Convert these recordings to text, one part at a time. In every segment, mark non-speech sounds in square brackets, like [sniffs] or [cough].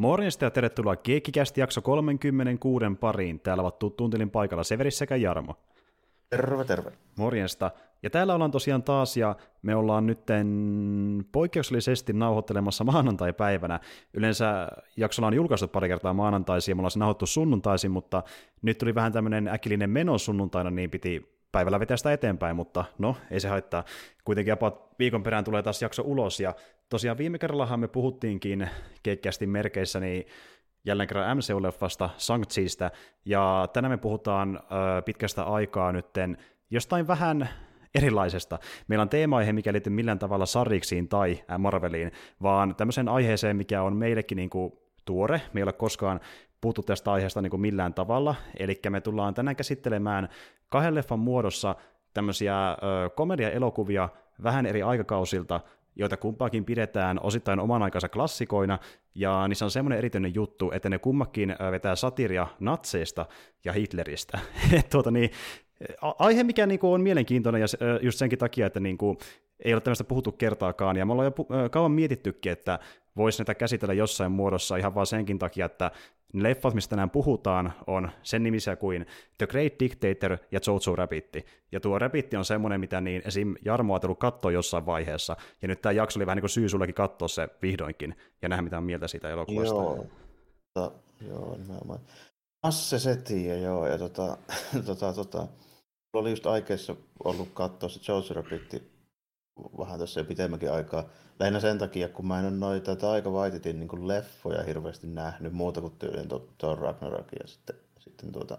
Morjesta ja tervetuloa Keikkikästi jakso 36 pariin. Täällä ovat tuntelin paikalla Severi sekä Jarmo. Terve, terve. Morjesta. Ja täällä ollaan tosiaan taas, ja me ollaan nyt poikkeuksellisesti nauhoittelemassa maanantai-päivänä. Yleensä jaksolla on julkaistu pari kertaa maanantaisin, ja me ollaan se nauhoittu sunnuntaisin, mutta nyt tuli vähän tämmöinen äkillinen meno sunnuntaina, niin piti päivällä vetää sitä eteenpäin, mutta no, ei se haittaa. Kuitenkin jopa viikon perään tulee taas jakso ulos, ja tosiaan viime kerrallahan me puhuttiinkin keikkästi merkeissä, niin jälleen kerran MCU-leffasta, shang ja tänään me puhutaan ö, pitkästä aikaa nytten jostain vähän erilaisesta. Meillä on teema-aihe, mikä liittyy millään tavalla Sariksiin tai Marveliin, vaan tämmöiseen aiheeseen, mikä on meillekin niin kuin tuore. Me ei ole koskaan puhuttu tästä aiheesta niin kuin millään tavalla, eli me tullaan tänään käsittelemään kahden leffan muodossa tämmöisiä ö, komedia-elokuvia vähän eri aikakausilta, joita kumpaakin pidetään osittain oman aikansa klassikoina, ja niissä on semmoinen erityinen juttu, että ne kummakin vetää satiria natseista ja Hitleristä. [laughs] tuota niin, aihe, mikä niinku on mielenkiintoinen, ja just senkin takia, että niinku, ei ole tämmöistä puhuttu kertaakaan, ja me ollaan jo kauan mietittykin, että voisi näitä käsitellä jossain muodossa ihan vaan senkin takia, että ne leffat, mistä tänään puhutaan, on sen nimisiä kuin The Great Dictator ja Jojo Rabbit. Ja tuo Rabbit on semmoinen, mitä niin esim. Jarmo on katsoa jossain vaiheessa, ja nyt tämä jakso oli vähän niin kuin syy sullekin katsoa se vihdoinkin, ja nähdä mitä on mieltä siitä elokuvasta. Joo, tota, joo nimenomaan. Asse Setiä, joo, ja tota, [laughs] tota, tota, oli just aikeissa ollut katsoa se Jojo Rabbit vähän tässä jo pitemmänkin aikaa. Lähinnä sen takia, kun mä en ole noita Taika Waititin niin leffoja hirveästi nähnyt, muuta kuin tyylin Thor Ragnarok ja sitten, sitten, tuota,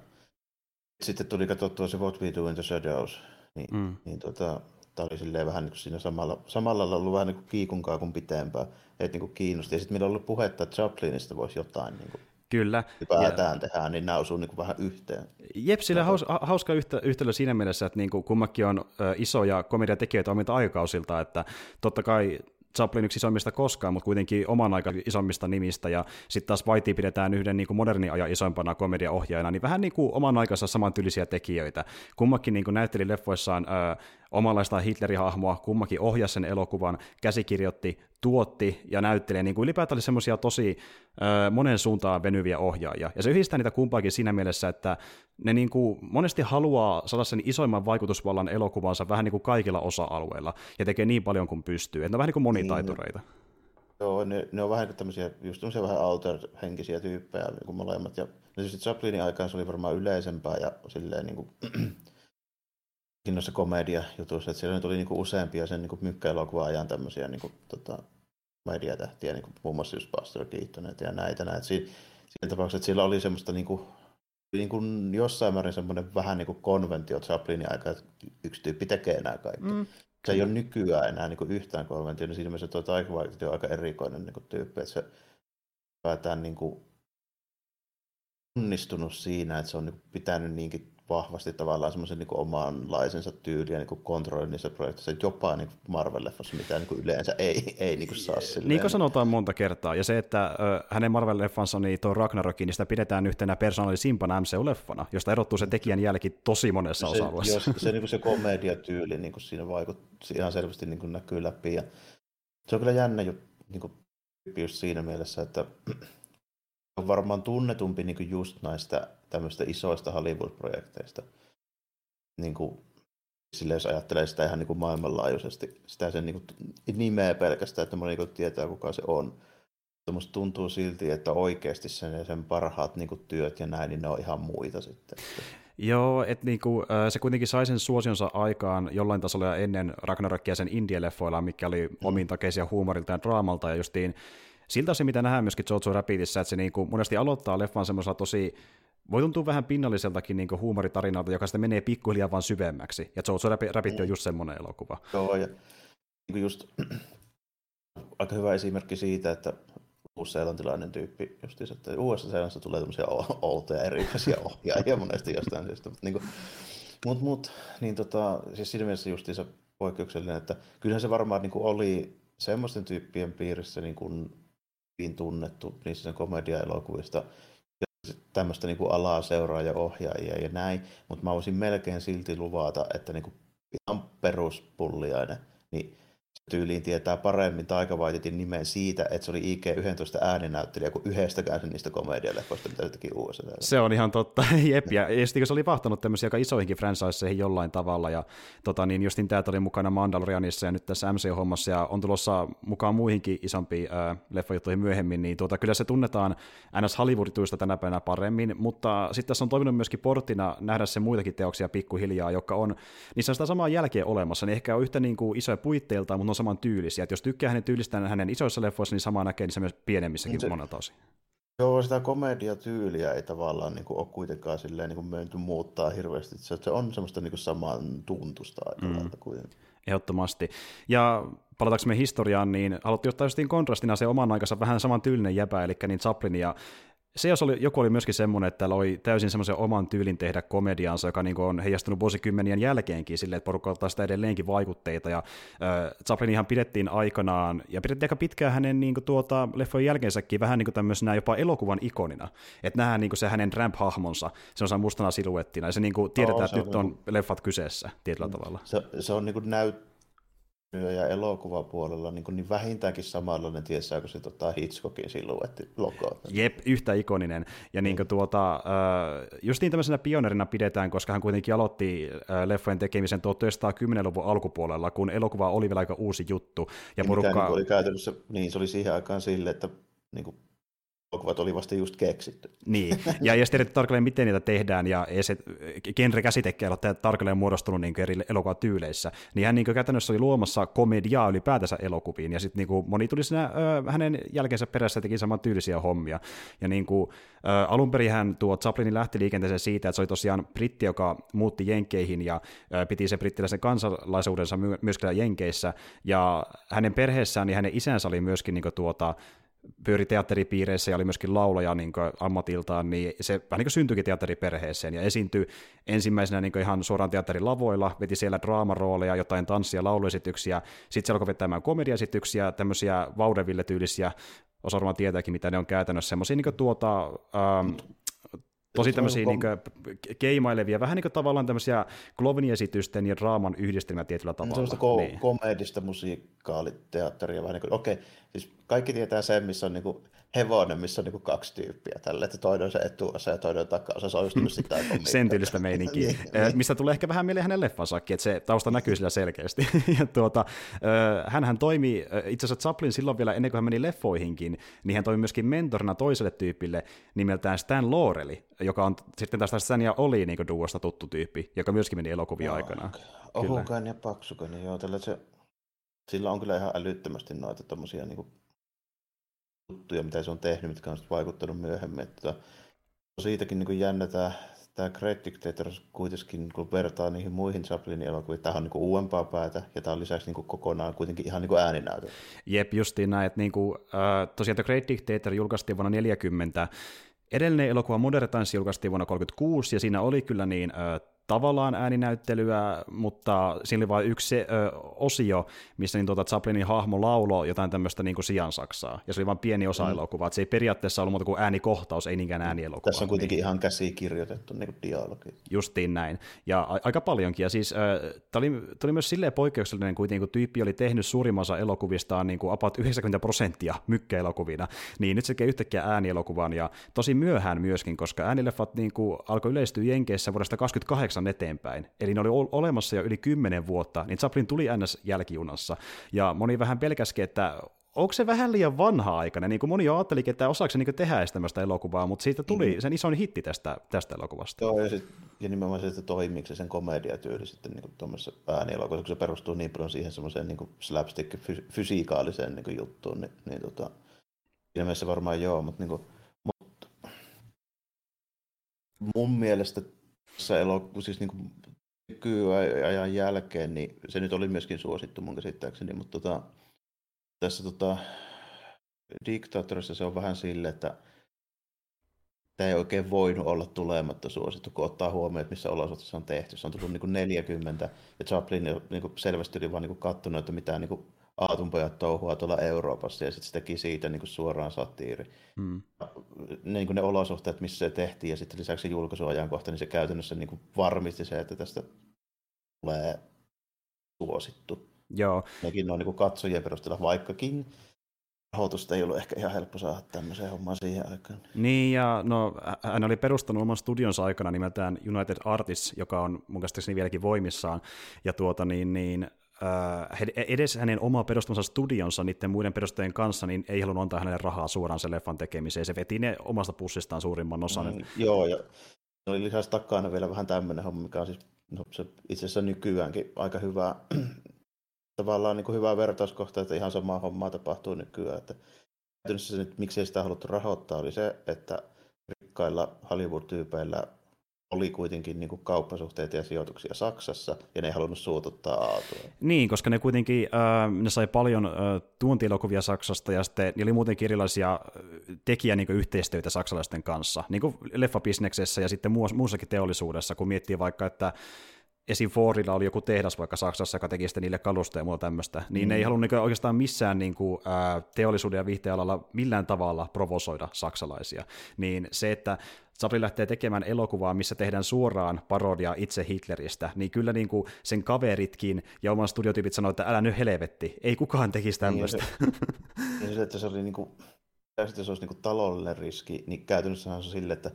sitten tuli katsottua se What We Do in the Shadows, niin, mm. niin tuota, tämä oli silleen vähän niin kuin siinä samalla, samalla ollut vähän niin kuin kiikunkaa kuin pitempää, että niin kuin kiinnosti. Ja sitten meillä on ollut puhetta, että Chaplinista voisi jotain niin kuin Kyllä. Ylipäätään ja... tehdään, niin nämä osuu niin kuin vähän yhteen. Jep, sillä haus, hauska yhtä, yhtälö siinä mielessä, että niin kuin kummakin on isoja komediatekijöitä omilta aikakausilta, että totta kai Chaplin yksi isoimmista koskaan, mutta kuitenkin oman aika isommista nimistä, ja sitten taas Whitey pidetään yhden niin kuin modernin ajan isoimpana komediaohjaajana, niin vähän niin kuin oman aikansa samantyylisiä tekijöitä. Kummakin niin kuin näytteli leffoissaan ö, omanlaista Hitlerihahmoa, kummakin ohjasi sen elokuvan, käsikirjoitti, tuotti ja näytteli, niin kuin ylipäätään oli semmoisia tosi ö, monen suuntaan venyviä ohjaajia. Ja se yhdistää niitä kumpaakin siinä mielessä, että ne niin kuin monesti haluaa saada sen isoimman vaikutusvallan elokuvansa vähän niin kuin kaikilla osa-alueilla, ja tekee niin paljon kuin pystyy. Että ne on vähän niin kuin monitaitureita. Niin. Joo, ne, ne on vähän niin tämmöisiä, just tämmöisiä vähän alter-henkisiä tyyppejä niin kuin molemmat. Ja tietysti Chaplinin aikaan se oli varmaan yleisempää ja silleen niin kuin, noissa komedia-jutuissa, että siellä tuli niinku useampia sen niinku mykkäelokuvan ajan tämmöisiä niinku, tota, mediatähtiä, niinku, muun muassa just Buster Keaton ja näitä. näitä. Siinä, siinä tapauksessa, että siellä oli semmoista niinku, niinku jossain määrin semmoinen vähän niinku konventio Chaplinin aika, että yksi tyyppi tekee nämä kaikki. Mm. Se ei ole nykyään enää niinku yhtään konventio, niin siinä mielessä tuo Taika on aika erikoinen niinku tyyppi, että se päätään niinku onnistunut siinä, että se on niinku pitänyt niinkin vahvasti tavallaan semmoisen niin omanlaisensa tyyliä niin kontrollin niissä projekteissa, jopa niin Marvel-leffassa, mitä niin yleensä ei, ei niin saa silleen. Niin kuin sanotaan monta kertaa, ja se, että hänen Marvel-leffansa, niin tuon Ragnarokin, niin sitä pidetään yhtenä persoonallisimpana MCU-leffana, josta erottuu se tekijän jälki tosi monessa se, osa-alueessa. Se, se, [laughs] niin se komediatyyli niin kuin siinä vaikutti, ihan selvästi niin kuin näkyy läpi, ja se on kyllä jännä juttu, niin kuin, just siinä mielessä, että [clears throat] on varmaan tunnetumpi niin just näistä tämmöistä isoista Hollywood-projekteista. Niin kuin, sillä jos ajattelee sitä ihan niin kuin maailmanlaajuisesti, sitä sen niin kuin nimeä pelkästään, että moni niin tietää kuka se on. Mutta musta tuntuu silti, että oikeasti sen ja sen parhaat niin kuin työt ja näin, niin ne on ihan muita sitten. Joo, että niinku, se kuitenkin sai sen suosionsa aikaan jollain tasolla ennen Ragnarokia sen indie-leffoilla, mikä oli mm. omintakeisia huumorilta ja draamalta, ja justiin siltä se, mitä nähdään myöskin Jojo Rabbitissa, että se niinku monesti aloittaa leffan semmoisella tosi voi tuntua vähän pinnalliseltakin niin huumoritarinalta, joka sitten menee pikkuhiljaa vaan syvemmäksi. Ja Jojo Rabbit on just semmoinen elokuva. Joo, ja niin just [clears throat] aika hyvä esimerkki siitä, että uusseelantilainen tyyppi justiinsa, että USA-seelannista tulee tämmöisiä outoja erilaisia [laughs] ohjaajia monesti jostain syystä. Mutta niin kuin, mut, mut, niin tota, siis siinä mielessä justiinsa poikkeuksellinen, että kyllähän se varmaan niin kuin oli semmoisten tyyppien piirissä niin kuin tunnettu niissä komedia-elokuvista, tämmöistä niin kuin alaa seuraa ja ohjaajia ja näin, mutta mä voisin melkein silti luvata, että niin kuin ihan peruspulliainen, niin tyyliin tietää paremmin Taika Waititin nimen siitä, että se oli IG-11 ääninäyttelijä kuin yhdestäkään niistä komedialeffoista, mitä se teki USA. Se on ihan totta, [laughs] jep, ja, sitten se oli vahtanut tämmöisiä aika isoihinkin franchiseihin jollain tavalla, ja tota, niin justin tämä oli mukana Mandalorianissa ja nyt tässä MC-hommassa, ja on tulossa mukaan muihinkin isompiin äh, leffajuttuihin myöhemmin, niin tuota, kyllä se tunnetaan NS Hollywoodituista tänä päivänä paremmin, mutta sitten tässä on toiminut myöskin porttina nähdä se muitakin teoksia pikkuhiljaa, jotka on, niissä on sitä samaa jälkeä olemassa, ne ehkä on yhtä niin kuin isoja puitteiltaan, mutta on saman tyylisiä. Et jos tykkää hänen tyylistään hänen isoissa leffoissa, niin sama näkee niissä myös pienemmissäkin se, monelta osin. Joo, sitä komediatyyliä ei tavallaan niin kuin, ole kuitenkaan silleen, niin kuin myönty muuttaa hirveästi. Se, se on semmoista niin kuin saman tuntusta aika mm. kuitenkin. Ehdottomasti. Ja palataanko me historiaan, niin haluttiin ottaa justiin kontrastina se oman aikansa vähän saman tyylinen jäpä, eli niin Chaplin ja se, jos oli, joku oli myöskin semmoinen, että oli täysin semmoisen oman tyylin tehdä komediansa, joka niin on heijastunut vuosikymmenien jälkeenkin sille, että porukka ottaa sitä edelleenkin vaikutteita, ja äh, ihan pidettiin aikanaan, ja pidettiin aika pitkään hänen niin kuin, tuota, leffojen jälkeensäkin vähän niin kuin tämmöisenä jopa elokuvan ikonina, että nähdään niin kuin se hänen ramp-hahmonsa, se on mustana siluettina, ja se niin kuin, tiedetään, no, että nyt on niin kuin... leffat kyseessä tietyllä mm. tavalla. Se, se on niin kuin näyt, ja elokuvapuolella niin, niin vähintäänkin samanlainen, tiesää, kuin se tota, Hitchcockin siluetti logo. Jep, yhtä ikoninen. Ja niin kuin, tuota, just niin tämmöisenä pionerina pidetään, koska hän kuitenkin aloitti leffojen tekemisen 1910-luvun alkupuolella, kun elokuva oli vielä aika uusi juttu. Ja, porukka... Mikä, niin oli käytännössä, niin se oli siihen aikaan sille, että niin kuin elokuvat oli vasta just keksitty. Niin, ja jos tiedät tarkalleen, miten niitä tehdään, ja se genre-käsitekkeellä on tarkalleen muodostunut niin eri elokuvatyyleissä, niin hän niin käytännössä oli luomassa komediaa ylipäätänsä elokuviin, ja sitten niin moni tuli siinä, ö, hänen jälkeensä perässä teki saman tyylisiä hommia. Ja niin kuin, ö, alun perin hän tuo Chaplinin lähti liikenteeseen siitä, että se oli tosiaan britti, joka muutti Jenkeihin, ja ö, piti sen brittiläisen kansalaisuudensa my- myöskin Jenkeissä, ja hänen perheessään, niin hänen isänsä oli myöskin niin tuota, pyöri teatteripiireissä ja oli myöskin laulaja niin ammatiltaan, niin se vähän niin syntyikin teatteriperheeseen ja esiintyi ensimmäisenä niin ihan suoraan teatterin lavoilla, veti siellä draamarooleja, jotain tanssia, lauluesityksiä, sitten se alkoi vetämään komediaesityksiä, tämmöisiä vaudeville-tyylisiä, osa varmaan tietääkin, mitä ne on käytännössä, semmoisia niin tuota, ähm, tosi tämmöisiä niin keimailevia, vähän niin kuin tavallaan tämmöisiä Klovni-esitysten ja draaman yhdistelmä tietyllä tavalla. Semmoista ko- niin. komedista musiikaaliteatteria, vähän niin kuin, okei, okay, siis kaikki tietää sen, missä on niin kuin hevonen, missä on niin kuin kaksi tyyppiä tällä, että toinen on se etuosa ja toinen on takaosa, se on just sitä [laughs] Sen tyylistä meininkiä, [laughs] niin, niin. mistä tulee ehkä vähän mieleen hänen leffansakin, että se tausta näkyy sillä selkeästi. [laughs] ja tuota, hänhän toimi, itse asiassa Chaplin silloin vielä ennen kuin hän meni leffoihinkin, niin hän toimi myöskin mentorina toiselle tyypille nimeltään Stan Laureli, joka on sitten tästä Stan ja Oli niin duosta tuttu tyyppi, joka myöskin meni elokuvia aikana. Ohukainen ja paksukainen, joo, tällä se, sillä on kyllä ihan älyttömästi noita tommosia niin juttuja, mitä se on tehnyt, mitkä on vaikuttanut myöhemmin. Että siitäkin niin jännä tämä, tämä Great Dictator kuitenkin, kun vertaa niihin muihin Chaplinin elokuviin, tämä on niin uudempaa päätä, ja tämä on lisäksi niin kokonaan kuitenkin ihan niin ääninäytö. Jep, justiin näin, että niin kuin, äh, tosiaan The Great Dictator julkaistiin vuonna 40, Edellinen elokuva Modern Times julkaistiin vuonna 1936, ja siinä oli kyllä niin äh, tavallaan ääninäyttelyä, mutta siinä oli vain yksi ö, osio, missä niin tuota Chaplinin hahmo laulo jotain tämmöistä niin sijansaksaa, ja se oli vain pieni osa mm. elokuvaa, että se ei periaatteessa ollut muuta kuin äänikohtaus, ei niinkään äänielokuva. Tässä on kuitenkin niin. ihan käsikirjoitettu niin dialogi. Justiin näin, ja a- aika paljonkin, ja siis tämä oli, oli myös silleen poikkeuksellinen kuitenkin, kun tyyppi oli tehnyt suurimman osa elokuvistaan niin kuin about 90 prosenttia mykkäelokuvina, niin nyt se tekee yhtäkkiä äänielokuvan, ja tosi myöhään myöskin, koska äänileffat niin kuin alkoi yleistyä Jenkeissä vuodesta 28 kahdeksan eteenpäin. Eli ne oli olemassa jo yli kymmenen vuotta, niin Chaplin tuli ns. jälkijunassa. Ja moni vähän pelkäski, että onko se vähän liian vanha aikana, niin kuin moni jo ajatteli, että osaako se niin tehdä tämmöistä elokuvaa, mutta siitä tuli mm. sen isoin hitti tästä, tästä elokuvasta. Joo, ja, sit, ja nimenomaan se, että toimiiko se sen komediatyyli sitten niin tuommoisessa äänielokuvassa, kun se perustuu niin paljon siihen semmoiseen niin slapstick-fysiikaaliseen niin juttuun, niin, niin tota, ilmeisesti varmaan joo, mutta, niin kuin, mutta mun mielestä tässä elokuva, siis niin nykyajan jälkeen, niin se nyt oli myöskin suosittu mun käsittääkseni, mutta tota, tässä tota, Diktaattorissa se on vähän sille, että tämä ei oikein voinut olla tulematta suosittu, kun ottaa huomioon, että missä olosuhteissa on tehty. Se on tullut niin kuin 40 ja Chaplin niin kuin selvästi oli vaan niin katsonut, että mitä niin kuin aatunpojat touhua tuolla Euroopassa ja sitten se teki siitä niin kuin suoraan satiiri. Mm. Niin kuin ne olosuhteet, missä se tehtiin ja sitten lisäksi se julkaisuajankohta, niin se käytännössä niin kuin varmisti se, että tästä tulee suosittu. Joo. Nekin on niin katsojien perusteella, vaikkakin rahoitusta ei ollut ehkä ihan helppo saada tämmöiseen hommaan siihen aikaan. Niin, ja no, hän oli perustanut oman studionsa aikana nimeltään United Artists, joka on mun käsittääkseni vieläkin voimissaan, ja tuota niin, niin edes hänen oma perustamansa studionsa niiden muiden perustajien kanssa, niin ei halunnut antaa hänelle rahaa suoraan sen leffan tekemiseen. Se veti ne omasta pussistaan suurimman osan. Mm, joo, ja oli lisäksi takana vielä vähän tämmöinen homma, mikä on siis no, se itse asiassa nykyäänkin aika hyvä, [clears throat] tavallaan niin kuin hyvä vertauskohta, että ihan samaa hommaa tapahtuu nykyään. Että se nyt, miksei sitä haluttu rahoittaa, oli se, että rikkailla Hollywood-tyypeillä oli kuitenkin niin kuin kauppasuhteita ja sijoituksia Saksassa, ja ne ei halunnut suututtaa Aatua. Niin, koska ne kuitenkin, äh, ne sai paljon äh, tuontielokuvia Saksasta, ja sitten niillä oli muutenkin erilaisia tekijä niin yhteistyötä saksalaisten kanssa, niin kuin leffabisneksessä ja sitten muussakin teollisuudessa, kun miettii vaikka, että esim. Fordilla oli joku tehdas vaikka Saksassa, joka teki niille kalusta ja muuta tämmöistä, niin mm. ne ei halunnut niin oikeastaan missään niin kuin, ää, teollisuuden ja viihdealalla millään tavalla provosoida saksalaisia. Niin se, että Sapri lähtee tekemään elokuvaa, missä tehdään suoraan parodia itse Hitleristä, niin kyllä niin kuin sen kaveritkin ja oman studiotyypit sanoivat, että älä nyt helvetti, ei kukaan tekisi tämmöistä. Niin, se, niin se, että se oli niin kuin, se olisi niin kuin taloudellinen riski, niin käytännössä on se sille, että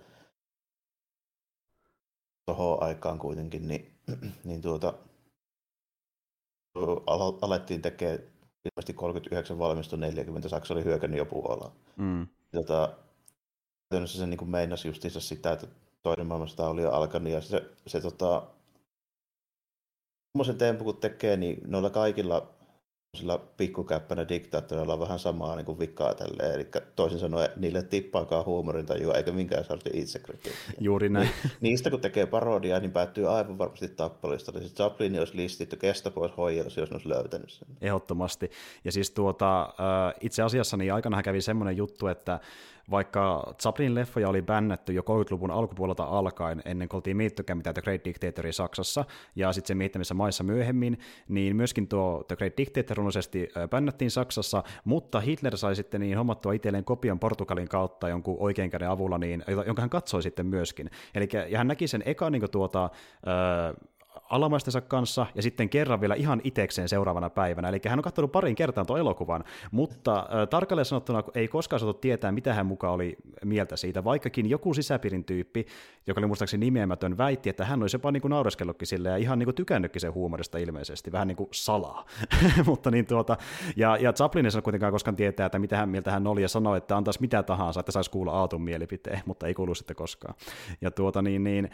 tuohon aikaan kuitenkin, niin, [clears throat] niin tuota, alettiin tekemään ilmeisesti 39 valmistui 40, Saksa oli hyökännyt jo Puolaan. Mm. Tota, käytännössä se niin kuin meinasi justiinsa sitä, että toinen maailmansota oli jo alkanut ja se, se tota, semmoisen tempu kun tekee, niin noilla kaikilla sillä pikkukäppänä diktaattoreilla on vähän samaa niin kuin vikkaa tälleen. Eli toisin sanoen niille tippaakaan huumorintajua eikä minkään sortin itsekritiikkiä. Juuri näin. Niistä kun tekee parodiaa, niin päättyy aivan varmasti tappalista. Eli se Chaplin olisi listitty, kestä pois hoijelussa, jos ne olisi löytänyt sen. Ehdottomasti. Ja siis tuota, itse asiassa niin aikana kävi semmoinen juttu, että vaikka Chaplin leffoja oli bännätty jo 30-luvun alkupuolelta alkaen, ennen kuin oltiin miittykään mitään The Great Dictatoria Saksassa, ja sitten sen miittämissä maissa myöhemmin, niin myöskin tuo The Great Dictator runoisesti bännättiin Saksassa, mutta Hitler sai sitten niin hommattua itselleen kopion Portugalin kautta jonkun oikein käden avulla, niin, jonka hän katsoi sitten myöskin. Eli ja hän näki sen eka niin tuota, alamaistensa kanssa ja sitten kerran vielä ihan itekseen seuraavana päivänä. Eli hän on katsonut parin kertaan tuon elokuvan, mutta äh, tarkalleen sanottuna ei koskaan saatu tietää, mitä hän mukaan oli mieltä siitä, vaikkakin joku sisäpiirin tyyppi, joka oli muistaakseni nimeämätön, väitti, että hän olisi jopa niin kuin naureskellutkin sille ja ihan niin kuin tykännytkin sen huumorista ilmeisesti, vähän niin kuin salaa. [laughs] mutta niin tuota, ja, ja Chaplin ei kuitenkaan koskaan tietää, että mitä hän mieltä hän oli ja sanoi, että antaisi mitä tahansa, että saisi kuulla Aatun mielipiteen, mutta ei kuulu sitten koskaan. Ja tuota niin, niin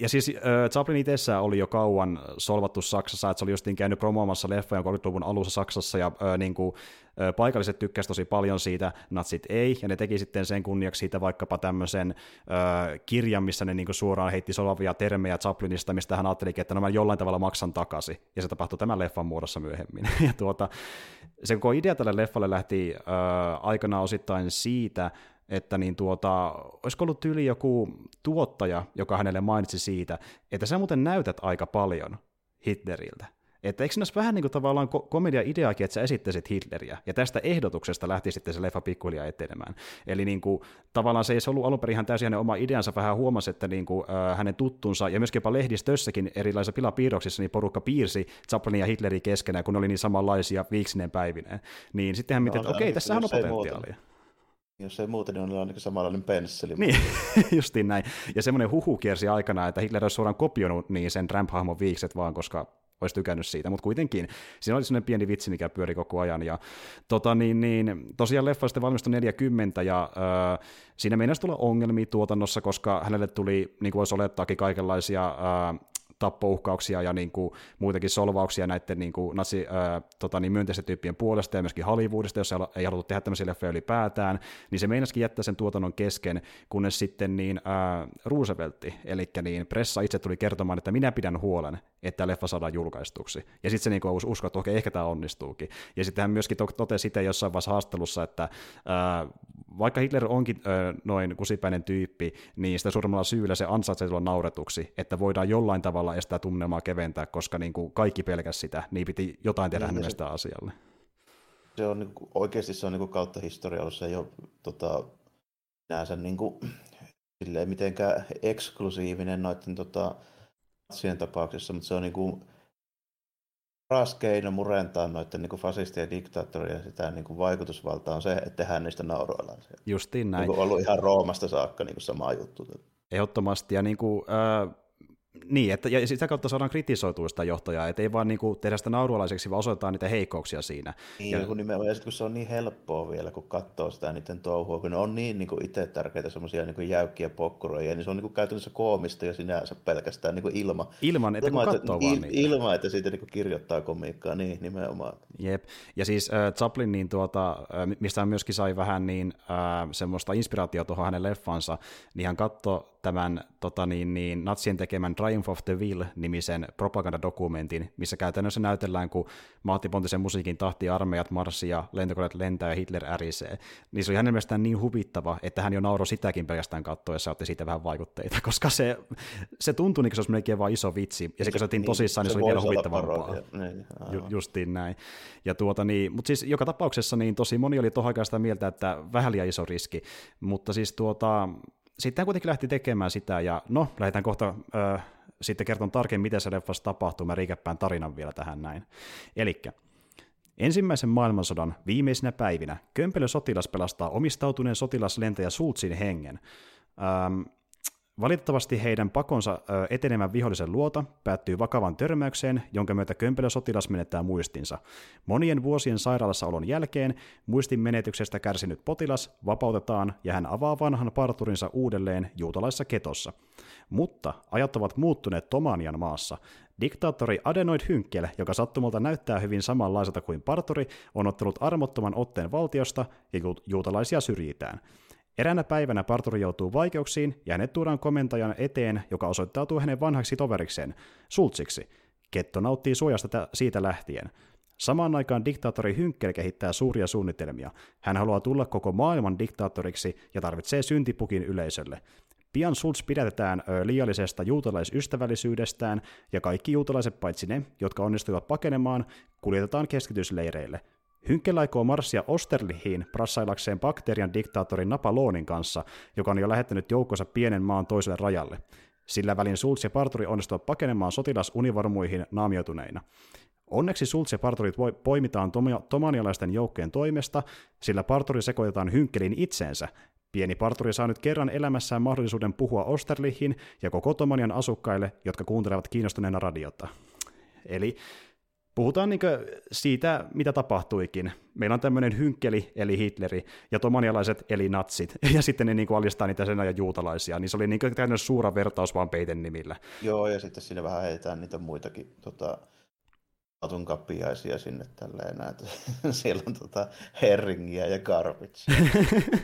ja siis äh, Chaplin itsessään oli jo kauan solvattu Saksassa, että se oli justiin käynyt promoomassa leffoja 30-luvun alussa Saksassa, ja äh, niin kuin, äh, paikalliset tykkäsivät tosi paljon siitä, natsit ei, ja ne teki sitten sen kunniaksi siitä vaikkapa tämmöisen äh, kirjan, missä ne niin kuin suoraan heitti solvavia termejä Chaplinista, mistä hän ajatteli, että no mä jollain tavalla maksan takaisin, ja se tapahtui tämän leffan muodossa myöhemmin. [laughs] ja tuota, se koko idea tälle leffalle lähti äh, aikana osittain siitä, että niin tuota, olisiko ollut tyyli joku tuottaja, joka hänelle mainitsi siitä, että sä muuten näytät aika paljon Hitleriltä. Että eikö siinä vähän niin kuin tavallaan komedia-ideakin, että sä esittäisit Hitleriä, ja tästä ehdotuksesta lähti sitten se leffa pikkuhiljaa etenemään. Eli niin kuin, tavallaan se ei ollut alun perin ihan täysin hänen oma ideansa, vähän huomasi, että niin kuin, äh, hänen tuttunsa, ja myöskin jopa lehdistössäkin erilaisissa pilapiirroksissa, niin porukka piirsi Chaplinin ja Hitlerin keskenään, kun ne oli niin samanlaisia viiksineen päivineen. Niin sitten hän mietti, että okei, okay, tässä on potentiaalia. Jos ei muuten, niin on ainakin samanlainen pensseli. Niin, [laughs] justiin näin. Ja semmoinen huhu kiersi aikana, että Hitler olisi suoraan kopionut niin sen Tramp-hahmon viikset vaan, koska olisi tykännyt siitä, mutta kuitenkin siinä oli sellainen pieni vitsi, mikä pyöri koko ajan, ja tota, niin, niin, tosiaan leffa sitten valmistui 40, ja ö, siinä meinasi tulla ongelmia tuotannossa, koska hänelle tuli, niin kuin voisi olettaakin, kaikenlaisia ö, tappouhkauksia ja niin kuin, muutenkin solvauksia näiden niin kuin, natsi, ää, tota, niin myönteisten tyyppien puolesta ja myöskin Hollywoodista, jos ei haluttu tehdä tämmöisiä leffoja ylipäätään, niin se meinasikin jättää sen tuotannon kesken, kunnes sitten niin, ää, Rooseveltti, eli niin pressa itse tuli kertomaan, että minä pidän huolen, että leffa saadaan julkaistuksi. Ja sitten se niin kuin, että okei, ehkä tämä onnistuukin. Ja sitten hän myöskin totesi sitä jossain vaiheessa haastelussa, että ää, vaikka Hitler onkin ää, noin kusipäinen tyyppi, niin sitä suuremmalla syyllä se ansaitsee tulla nauretuksi, että voidaan jollain tavalla estää tunnelmaa keventää, koska niin kuin kaikki pelkäs sitä, niin piti jotain tehdä niin, hänestä asialle. Se on niin kuin, oikeasti se on niin kuin kautta historia se jo tota, näensä niin kuin, silleen mitenkään eksklusiivinen noiden tota, tapauksessa, mutta se on niin kuin, paras keino murentaa noiden niin fasistien ja diktaattorien sitä niin kuin vaikutusvaltaa on se, että tehdään niistä nauroalaisia. Justiin näin. Niin ollut ihan Roomasta saakka niin kuin sama juttu. Ehdottomasti, ja niin kuin, äh, niin, että, ja sitä kautta saadaan kritisoitua sitä johtajaa, että ei vaan niin kuin, tehdä sitä naurualaiseksi, vaan osoittaa niitä heikkouksia siinä. Niin, ja, kun nimenomaan, ja sit, kun se on niin helppoa vielä, kun katsoo sitä niiden touhua, kun ne on niin, niin kuin itse tärkeitä semmoisia niin jäykkiä pokkuroja, niin se on niin kuin käytännössä koomista ja sinänsä pelkästään niin kuin ilma. Ilman, että ilman, kun katsoo että, vaan niitä. Ilman, että siitä niin kuin kirjoittaa komiikkaa, niin nimenomaan. Jep, ja siis äh, Chaplin, niin tuota, äh, mistä hän myöskin sai vähän niin, äh, semmoista inspiraatiota tuohon hänen leffansa, niin hän katsoi tämän tota niin, niin, natsien tekemän Triumph of the Will-nimisen propagandadokumentin, missä käytännössä näytellään, kun Matti Pontisen musiikin tahti armeijat marssi ja lentokoneet lentää ja Hitler ärisee. Niin se oli hänen mielestään niin huvittava, että hän jo nauroi sitäkin pelkästään katsoessa ja otti siitä vähän vaikutteita, [laughs] koska se, se tuntui niin kuin se olisi melkein vain iso vitsi, ja se kun se niin, tosissaan, niin se, se oli vielä huvittavampaa. Niin, Ju, justiin näin. Ja tuota, niin, mutta siis joka tapauksessa niin tosi moni oli tuohon aikaan sitä mieltä, että vähän liian iso riski, mutta siis tuota, sitten hän kuitenkin lähti tekemään sitä, ja no, lähdetään kohta ö, sitten kertomaan tarkemmin, miten se leffassa tapahtuu. Mä riikäppään tarinan vielä tähän näin. Elikkä, Ensimmäisen maailmansodan viimeisinä päivinä kömpelö sotilas pelastaa omistautuneen sotilaslentäjä Sultsin hengen. Ähm, Valitettavasti heidän pakonsa etenemän vihollisen luota päättyy vakavan törmäykseen, jonka myötä kömpelö sotilas menettää muistinsa. Monien vuosien sairaalassaolon jälkeen muistin menetyksestä kärsinyt potilas vapautetaan ja hän avaa vanhan parturinsa uudelleen juutalaisessa ketossa. Mutta ajat ovat muuttuneet Tomanian maassa. Diktaattori Adenoid Hynkkel, joka sattumalta näyttää hyvin samanlaiselta kuin parturi, on ottanut armottoman otteen valtiosta ja juutalaisia syrjitään. Eräänä päivänä parturi joutuu vaikeuksiin ja hänet tuodaan komentajan eteen, joka osoittautuu hänen vanhaksi toverikseen, Sultsiksi. Ketto nauttii suojasta siitä lähtien. Samaan aikaan diktaattori Hynkkel kehittää suuria suunnitelmia. Hän haluaa tulla koko maailman diktaattoriksi ja tarvitsee syntipukin yleisölle. Pian Sulz pidätetään liiallisesta juutalaisystävällisyydestään, ja kaikki juutalaiset paitsi ne, jotka onnistuivat pakenemaan, kuljetetaan keskitysleireille – Hynkkel aikoo marssia Osterlihiin prassailakseen bakterian diktaattorin Napalonin kanssa, joka on jo lähettänyt joukkonsa pienen maan toiselle rajalle. Sillä välin Sulz ja Parturi onnistuvat pakenemaan sotilasunivormuihin naamioituneina. Onneksi Sulz ja Parturit poimitaan tomanialaisten joukkojen toimesta, sillä Parturi sekoitetaan Hynkkelin itseensä. Pieni Parturi saa nyt kerran elämässään mahdollisuuden puhua Osterlihin ja koko Tomanian asukkaille, jotka kuuntelevat kiinnostuneena radiota. Eli puhutaan niin siitä, mitä tapahtuikin. Meillä on tämmöinen hynkkeli, eli Hitleri, ja tomanialaiset, eli natsit, [laughs] ja sitten ne niin alistaa niitä sen ajan juutalaisia, niin se oli niin kuin suura vertaus vaan peiten nimillä. Joo, ja sitten siinä vähän heitetään niitä muitakin tota, Atun kappiaisia sinne tälleen näin. [laughs] Siellä on tota herringiä ja garbage.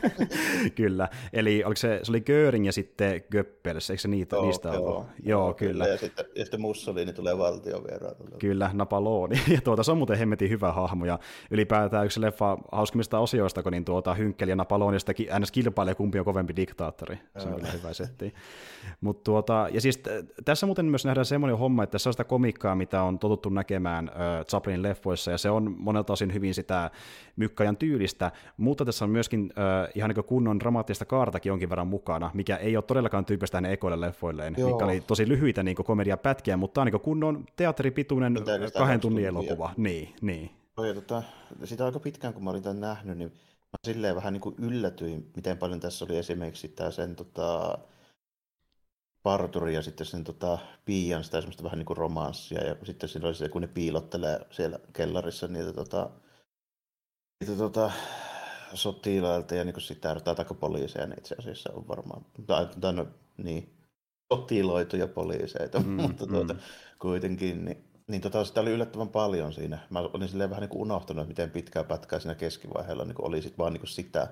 [laughs] kyllä, eli oliko se, se oli Göring ja sitten Göppels, eikö se niitä, joo, niistä joo, ollut? Joo, kyllä. kyllä. Ja sitten, ja sitten Mussolini tulee valtiovierailulle. Kyllä, Napaloni. [laughs] Ja tuota, se on muuten hemmetin hyvä hahmo, ja ylipäätään yksi leffa hauskimmista osioista, kun niin tuota, Hynkkel ja Napalonista ns. kilpailee, kumpi on kovempi diktaattori. Se on kyllä hyvä setti. Mut tuota, ja siis tässä muuten myös nähdään semmoinen homma, että tässä on sitä komikkaa, mitä on totuttu näkemään äh, Chaplinin leffoissa, ja se on monelta osin hyvin sitä mykkäjän tyylistä, mutta tässä on myöskin äh, ihan niin kunnon dramaattista kaartakin jonkin verran mukana, mikä ei ole todellakaan tyypistä hänen ekoille leffoilleen, Joo. mikä oli tosi lyhyitä niin komediapätkiä, mutta tämä on niin kunnon teatteripituinen kahden tunnin elokuva. Niin, niin. Ja tota, sitä aika pitkään, kun mä olin tämän nähnyt, niin mä silleen vähän niin kuin yllätyin, miten paljon tässä oli esimerkiksi tämä sen tota, parturi ja sitten sen tota, piian sitä semmoista vähän niin kuin romanssia ja sitten siinä oli se, kun ne piilottelee siellä kellarissa niitä, tota, niitä tota, sotilailta ja niin kuin sitä tai poliiseja niin itse asiassa on varmaan, tai, tai no, niin, sotiloituja poliiseita, mm, mutta tuota, mm. kuitenkin, niin, niin tota, sitä oli yllättävän paljon siinä. Mä olin silleen vähän niin kuin unohtanut, miten pitkää pätkää siinä keskivaiheella niin kuin oli sit vaan niin kuin sitä,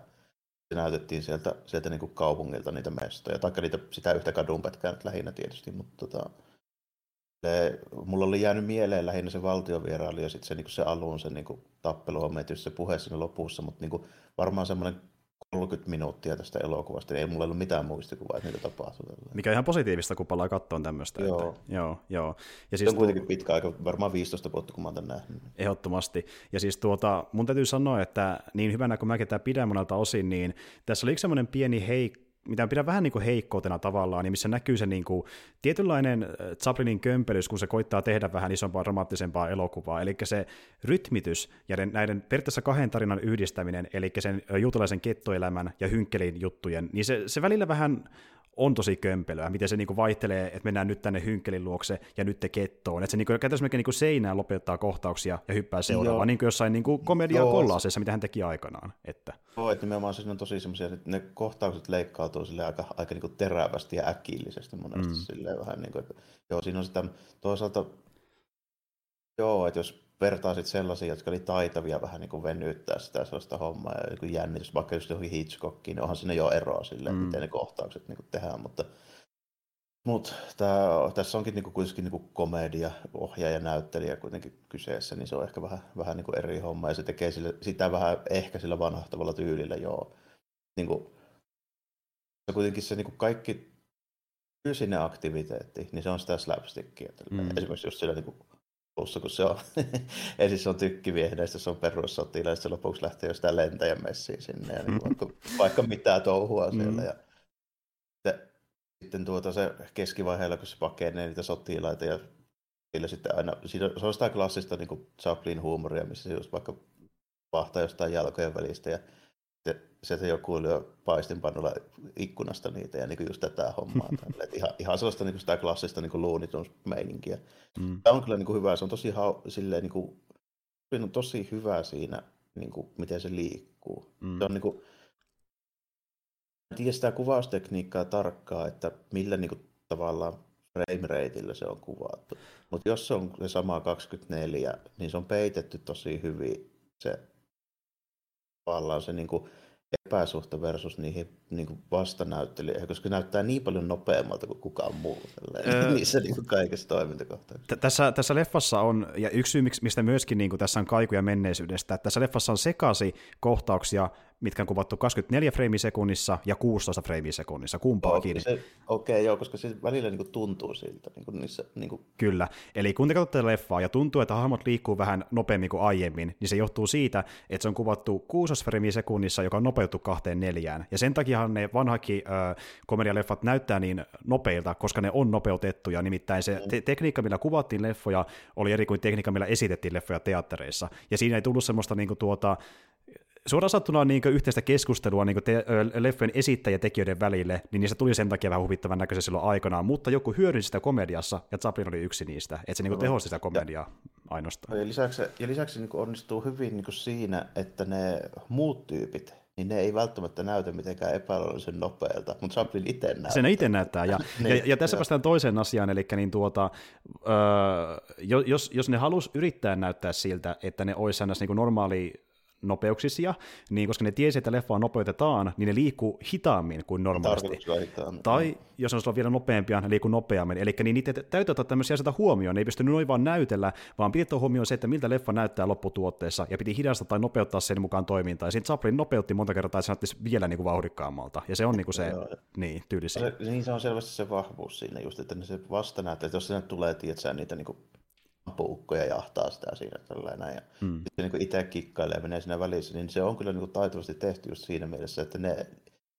se näytettiin sieltä, sieltä niin kuin kaupungilta niitä mestoja, taikka niitä, sitä yhtä kadunpätkää nyt lähinnä tietysti, mutta tota, se, mulla oli jäänyt mieleen lähinnä se valtiovierailu ja sitten se, niin se alun, se niin tappelu on se puhe siinä lopussa, mutta niin kuin, varmaan semmoinen 30 minuuttia tästä elokuvasta, niin ei mulla ollut mitään muistikuvaa, että niitä tapahtui. Mikä on ihan positiivista, kun palaa kattoon tämmöistä. Joo. Että, joo, joo. Ja siis on kuitenkin pitkä aika, varmaan 15 vuotta, kun mä oon tämän nähnyt. Ehdottomasti. Ja siis tuota, mun täytyy sanoa, että niin hyvänä kuin mäkin tämä pidän monelta osin, niin tässä oli semmoinen pieni heikko, mitä pidän vähän niin kuin heikkoutena tavallaan, niin missä näkyy se niin kuin, tietynlainen Chaplinin kömpelys, kun se koittaa tehdä vähän isompaa, dramaattisempaa elokuvaa. Eli se rytmitys ja näiden periaatteessa kahden tarinan yhdistäminen, eli sen juutalaisen kettoelämän ja hynkkelin juttujen, niin se, se välillä vähän on tosi kömpelöä, miten se niinku vaihtelee, että mennään nyt tänne hynkkelin luokse ja nyt te kettoon. Että se niinku, käytännössä melkein niinku seinään lopettaa kohtauksia ja hyppää seuraavaan, niin kuin jossain niinku komedia kollaasessa, mitä hän teki aikanaan. Että. Joo, että nimenomaan siinä on tosi semmoisia, että ne kohtaukset leikkautuu sille aika, aika niinku terävästi ja äkillisesti monesti mm. silleen vähän niin kuin, että joo, siinä on sitä toisaalta, joo, että jos vertaa sitten sellaisia, jotka oli taitavia vähän niin kuin venyttää sitä sellaista hommaa ja niin jännitys, vaikka just johonkin Hitchcockiin, niin onhan siinä jo eroa silleen, mm. miten ne kohtaukset niin kuin tehdään, mutta mutta tässä onkin niinku kuitenkin niinku komedia, ohjaaja, näyttelijä kuitenkin kyseessä, niin se on ehkä vähän, vähän niinku eri homma, ja se tekee sille, sitä vähän ehkä sillä vanhahtavalla tyylillä, joo. Niinku, se kuitenkin se niinku kaikki fyysinen aktiviteetti, niin se on sitä slapstickia. Mm. Esimerkiksi just sillä niinku lopussa, kun se on, [laughs] ensin se on tykkiviehenä, se on perussotila, ja sitten lopuksi lähtee jostain lentäjän messiin sinne, ja niin vaikka, vaikka mitään touhua siellä. Mm. Ja sitten, sitten tuota se keskivaiheella, kun se pakenee niitä sotilaita, ja sillä sitten aina, siinä, se on sitä klassista niin Chaplin huumoria, missä se just vaikka vahtaa jostain jalkojen välistä, ja sieltä joku lyö paistinpannulla ikkunasta niitä ja niin just tätä hommaa. [laughs] Tälle. ihan, ihan sellaista niin sitä klassista niin Looney Mm. Tämä on kyllä niin kuin hyvä, se on tosi, hau, silleen, niin kuin, on tosi hyvä siinä, niin kuin, miten se liikkuu. Mm. Se on niin kuin, en tiedä sitä kuvaustekniikkaa tarkkaa, että millä niin kuin, tavallaan frame rateillä se on kuvattu. Mutta jos se on se sama 24, niin se on peitetty tosi hyvin se tavallaan se niin kuin, epäsuhta versus niihin niin kuin vastanäyttelijöihin, koska näyttää niin paljon nopeammalta kuin kukaan muu öö, [laughs] niissä niin kuin kaikissa toimintakohtauksissa. Tässä, tässä leffassa on, ja yksi syy, mistä myöskin niin kuin tässä on kaikuja menneisyydestä, että tässä leffassa on sekasi kohtauksia, mitkä on kuvattu 24 sekunnissa ja 16 sekunnissa, kumpaakin. Okei, okay, joo, koska se välillä niin kuin tuntuu siltä. Niin kuin niissä, niin kuin... Kyllä, eli kun te katsotte leffaa ja tuntuu, että hahmot liikkuu vähän nopeammin kuin aiemmin, niin se johtuu siitä, että se on kuvattu 6 sekunnissa, joka on nopeutettu kahteen neljään. Ja sen takiahan ne vanhakin äh, komedialeffat näyttää niin nopeilta, koska ne on nopeutettuja. Nimittäin se te- tekniikka, millä kuvattiin leffoja, oli eri kuin tekniikka, millä esitettiin leffoja teattereissa. Ja siinä ei tullut semmoista niin kuin, tuota, suoraan sattuna niin yhteistä keskustelua niin te, leffojen esittäjätekijöiden välille, niin niistä tuli sen takia vähän huvittavan näköisiä silloin aikanaan, mutta joku hyödynsi sitä komediassa, ja Chaplin oli yksi niistä, että se niin tehosti sitä komediaa ja, ainoastaan. Ja lisäksi, ja lisäksi niin onnistuu hyvin niin siinä, että ne muut tyypit, niin ne ei välttämättä näytä mitenkään epäilyllisen nopealta, mutta Chaplin itse näyttää. Sen itse näyttää, ja, [laughs] niin, ja, ja tässä päästään toiseen asiaan, eli niin tuota, öö, jos, jos ne halus yrittää näyttää siltä, että ne olisi niin normaali nopeuksisia, niin koska ne tiesi, että leffaa nopeutetaan, niin ne liikkuu hitaammin kuin normaalisti. Tai jos ne on vielä nopeampia, ne liikkuu nopeammin. Eli niin niitä täytyy ottaa tämmöisiä asioita huomioon. Ne ei pystynyt noin vaan näytellä, vaan piti huomioon se, että miltä leffa näyttää lopputuotteessa, ja piti hidastaa tai nopeuttaa sen mukaan toimintaa. Ja sitten Chaplin nopeutti monta kertaa, että se näyttäisi vielä niin kuin vauhdikkaammalta. Ja se on niin kuin se Joo. niin, tyylisi. Se, niin se on selvästi se vahvuus siinä just, että ne se vasta näyttää, että jos sinne tulee, tiedätkö, niitä niin kuin puukkoja jahtaa sitä siinä tällainen. Ja mm. sitten niin itse kikkailee ja menee siinä välissä, niin se on kyllä niin kuin taitavasti tehty just siinä mielessä, että ne,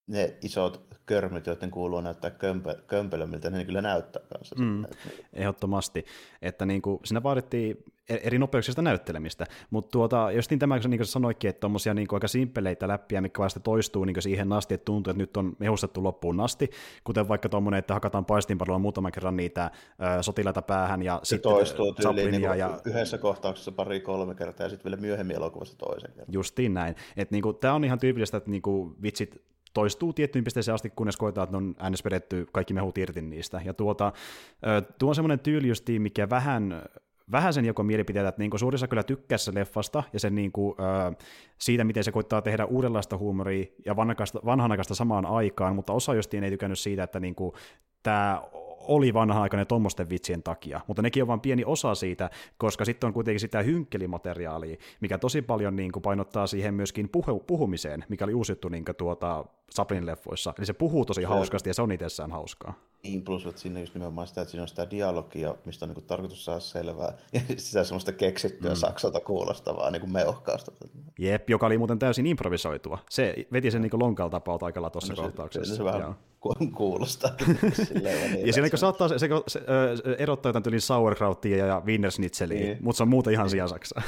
ne isot körmyt, joiden kuuluu näyttää kömpö, kömpelömmiltä, ne kyllä näyttää kanssa. Mm. Että, niin. Ehdottomasti, että niin kuin, siinä vaadittiin eri nopeuksista näyttelemistä. Mutta tuota, jos niin tämä, niin kuin sanoikin, että tuommoisia niin aika simppeleitä läppiä, mikä vasta toistuu niin siihen asti, että tuntuu, että nyt on mehustettu loppuun asti, kuten vaikka tuommoinen, että hakataan paistinparolla muutaman kerran niitä ö, sotilaita päähän ja se sitten toistuu tyyliin niin ja... yhdessä kohtauksessa pari-kolme kertaa ja sitten vielä myöhemmin elokuvassa toisen kerran. Justiin näin. Että niin tämä on ihan tyypillistä, että niin kuin, vitsit toistuu tiettyyn pisteeseen asti, kunnes koetaan, että on äänes vedetty kaikki mehut irti niistä. Ja tuota, tuo on semmoinen tyyli justiin, mikä vähän vähän sen joko mielipiteitä, että niin suurissa kyllä tykkäsi leffasta ja sen niin kuin, ö, siitä, miten se koittaa tehdä uudenlaista huumoria ja vanhanaikaista samaan aikaan, mutta osa justiin ei tykännyt siitä, että niin kuin, tämä oli vanha-aikainen tuommoisten vitsien takia, mutta nekin on vain pieni osa siitä, koska sitten on kuitenkin sitä hynkkelimateriaalia, mikä tosi paljon niin kuin painottaa siihen myöskin puhu- puhumiseen, mikä oli uusittu niin tuota Saplin leffoissa. Eli se puhuu tosi se, hauskasti ja se on itsessään hauskaa. Niin, plus että siinä just nimenomaan sitä, että siinä on sitä dialogia, mistä on niin kuin tarkoitus saada selvää, [laughs] ja sitä semmoista keksittyä mm. saksalta kuulostavaa niin kuin meuhkausta. Jep, joka oli muuten täysin improvisoitua. Se veti sen niin lonkalta aika lailla tuossa no, kohtauksessa. Se, se vähän kuulostaa. [laughs] ja siinä saattaa se, se, se, se erottaa jotain tyyliin sauerkrauttia ja wienersnitzeliä, niin. mutta se on muuten ihan sijasaksa.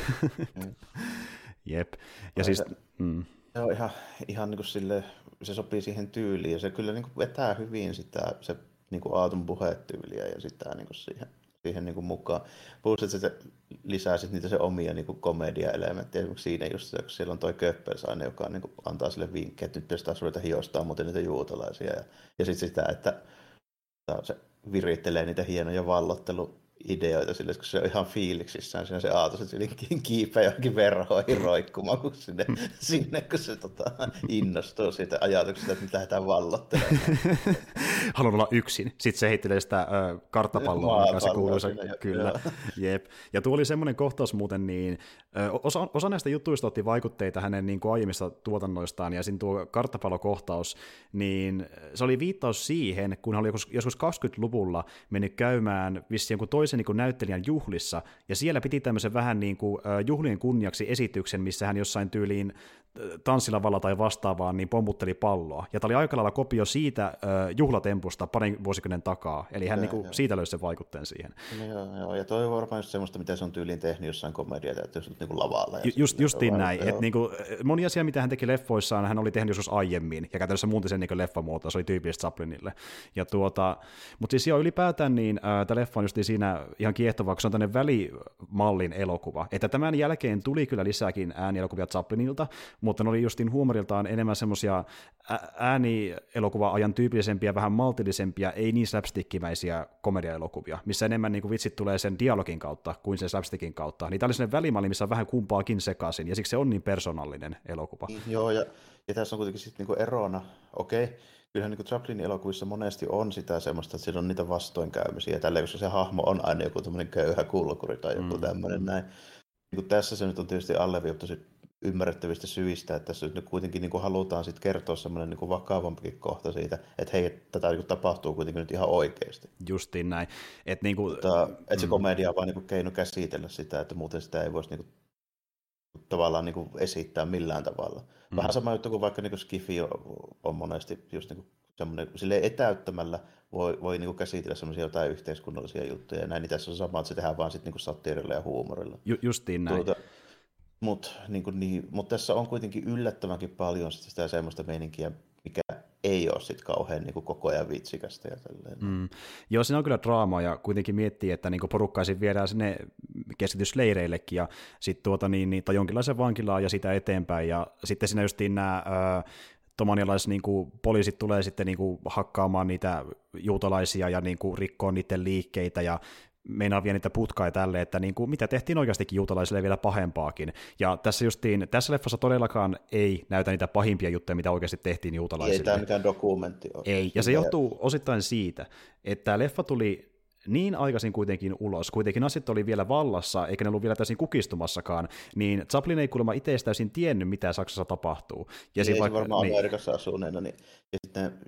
mm. [laughs] Jep. Ja no, siis... Se, mm. se on ihan, ihan niin kuin sille, se sopii siihen tyyliin ja se kyllä niin kuin vetää hyvin sitä, se niin kuin Aatun puhetyyliä ja sitä niin kuin siihen, siihen niin kuin mukaan. Plus, että se lisää sitten niitä se omia niin kuin komedia-elementtejä. Esimerkiksi siinä just kun siellä on toi Köppelsainen, joka niin kuin antaa sille vinkkejä, että nyt pitäisi taas ruveta hiostaa muuten niitä juutalaisia. Ja, ja sitten sitä, että se virittelee niitä hienoja vallottelu ideoita sille, kun se on ihan fiiliksissään siinä se aatos, että se kiipeä johonkin verhoihin roikkumaan, kun sinne, sinne kun se tota, innostuu siitä ajatuksesta, että nyt lähdetään vallottelemaan. [laughs] Haluan olla yksin. Sitten se heittelee sitä ö, karttapalloa, mikä se kuuluu. Se, kyllä. Joo. Jep. Ja tuo oli semmoinen kohtaus muuten, niin ö, osa, osa näistä jutuista otti vaikutteita hänen niin kuin aiemmista tuotannoistaan, ja siinä tuo karttapallokohtaus, niin se oli viittaus siihen, kun hän oli joskus, joskus 20-luvulla mennyt käymään vissiin jonkun toisen niin kuin näyttelijän juhlissa, ja siellä piti tämmöisen vähän niin kuin, uh, juhlien kunniaksi esityksen, missä hän jossain tyyliin tanssilavalla tai vastaavaan, niin pommutteli palloa. Ja tämä oli aika lailla kopio siitä juhlatempusta parin vuosikymmenen takaa, eli hän ja, niinku, siitä löysi sen vaikutteen siihen. No, joo, joo, ja toi on varmaan just semmoista, mitä se on tyyliin tehnyt jossain komediaa, että just niinku lavalla. Ja just, justiin näin, että niinku, moni asia, mitä hän teki leffoissaan, hän oli tehnyt joskus aiemmin, ja käytännössä muutti sen niinku leffamuotoa, se oli tyypillistä Chaplinille. Ja tuota, mutta siis joo, ylipäätään niin äh, tämä leffa on just siinä ihan kiehtovaa, kun se on tämmöinen välimallin elokuva, että tämän jälkeen tuli kyllä lisääkin äänielokuvia Chaplinilta, mutta ne oli justin huumoriltaan enemmän semmoisia äänielokuva-ajan tyypillisempiä, vähän maltillisempia, ei niin slapstickimäisiä komediaelokuvia, missä enemmän niin kuin vitsit tulee sen dialogin kautta kuin sen slapstickin kautta. Niin tämä oli välimalli, missä on vähän kumpaakin sekaisin, ja siksi se on niin persoonallinen elokuva. Joo, ja, ja tässä on kuitenkin sitten niin erona, okei, okay, kyllähän niin Chaplinin elokuvissa monesti on sitä semmoista, että siinä on niitä vastoinkäymisiä, tällä koska se hahmo on aina joku tämmöinen köyhä kulkuri tai joku mm. tämmöinen näin. Niin kuin tässä se nyt on tietysti alleviivottu ymmärrettävistä syistä, että tässä nyt kuitenkin niin kuin halutaan sit kertoa semmoinen niin vakavampikin kohta siitä, että hei, tätä niin kuin tapahtuu kuitenkin nyt ihan oikeasti. Justiin näin. Että niin kuin, että, että se mm. komedia on vain niin kuin keino käsitellä sitä, että muuten sitä ei voisi niin kuin, tavallaan niin kuin esittää millään tavalla. Mm. Vähän sama juttu kuin vaikka niin kuin Skifi on, on monesti just niin kuin semmoinen, sille etäyttämällä voi, voi niin kuin käsitellä semmoisia jotain yhteiskunnallisia juttuja, ja näin, niin tässä on sama, että se tehdään vaan sitten niin sattiirilla ja huumorilla. Ju, justiin näin. Tuota, mutta niin niin, mut tässä on kuitenkin yllättävänkin paljon sitä semmoista meininkiä, mikä ei ole sit kauhean niin kuin koko ajan vitsikästä ja tälleen. Mm. Joo, siinä on kyllä draamaa ja kuitenkin miettii, että niin porukkaisin viedään sinne keskitysleireillekin ja sitten tuota niin, niin, tai jonkinlaisen vankilaan ja sitä eteenpäin ja sitten siinä justiin nämä tomanialaiset niin kuin, poliisit tulee sitten niin kuin, hakkaamaan niitä juutalaisia ja niin kuin, rikkoo niiden liikkeitä ja meinaa vielä niitä putkaa tälle, että niin kuin, mitä tehtiin oikeastikin juutalaisille vielä pahempaakin. Ja tässä justiin, tässä leffassa todellakaan ei näytä niitä pahimpia juttuja, mitä oikeasti tehtiin juutalaisille. Ei tämä mikään dokumentti ole. Ei, ja se johtuu osittain siitä, että leffa tuli niin aikaisin kuitenkin ulos, kuitenkin asiat oli vielä vallassa, eikä ne ollut vielä täysin kukistumassakaan, niin Chaplin ei kuulemma itse täysin tiennyt, mitä Saksassa tapahtuu. Ja niin, vaikka, varmaan niin. Amerikassa asuneena, niin, ja sitten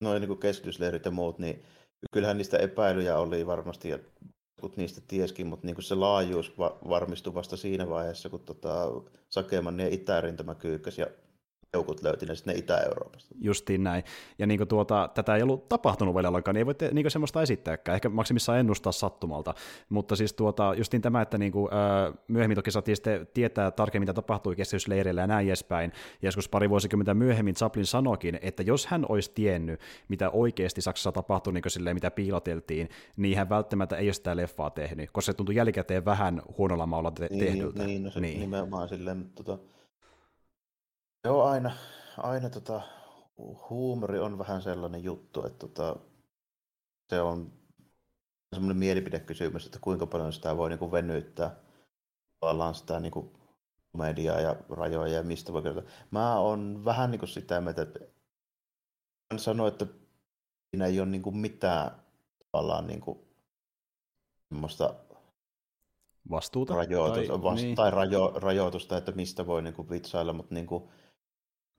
noin niin keskitysleirit ja muut, niin kyllähän niistä epäilyjä oli varmasti, ja niistä tieskin, mutta niin se laajuus va- varmistui vasta siinä vaiheessa, kun tota, Sakeman ja itärintama kyykkäsi ja joukot löyti ne sitten Itä-Euroopasta. Justiin näin. Ja niin tuota, tätä ei ollut tapahtunut vielä ollenkaan, niin ei voi te, niin semmoista esittääkään, ehkä maksimissaan ennustaa sattumalta. Mutta siis tuota, justiin tämä, että niin kuin, öö, myöhemmin toki saatiin sitten tietää tarkemmin, mitä tapahtui kestysleireillä ja näin edespäin. Ja joskus pari vuosikymmentä myöhemmin Chaplin sanoikin, että jos hän olisi tiennyt, mitä oikeasti Saksassa tapahtui, niin silleen, mitä piiloteltiin, niin hän välttämättä ei ole sitä leffaa tehnyt, koska se tuntui jälkikäteen vähän huonolla maalla te- niin, tehdyltä. Niin, no se niin. nimenomaan silleen, mutta tota, Joo, aina, aina tota, huumori on vähän sellainen juttu, että tota, se on semmoinen mielipidekysymys, että kuinka paljon sitä voi niin venyttää tavallaan sitä niin kuin mediaa ja rajoja ja mistä voi kertoa. Mä oon vähän niin kuin sitä mieltä, että hän sanoi, että siinä ei ole niin kuin mitään tavallaan niin kuin semmoista vastuuta rajoitus, tai, vast, niin. tai rajo, rajoitusta, että mistä voi niin kuin vitsailla, mutta niin kuin,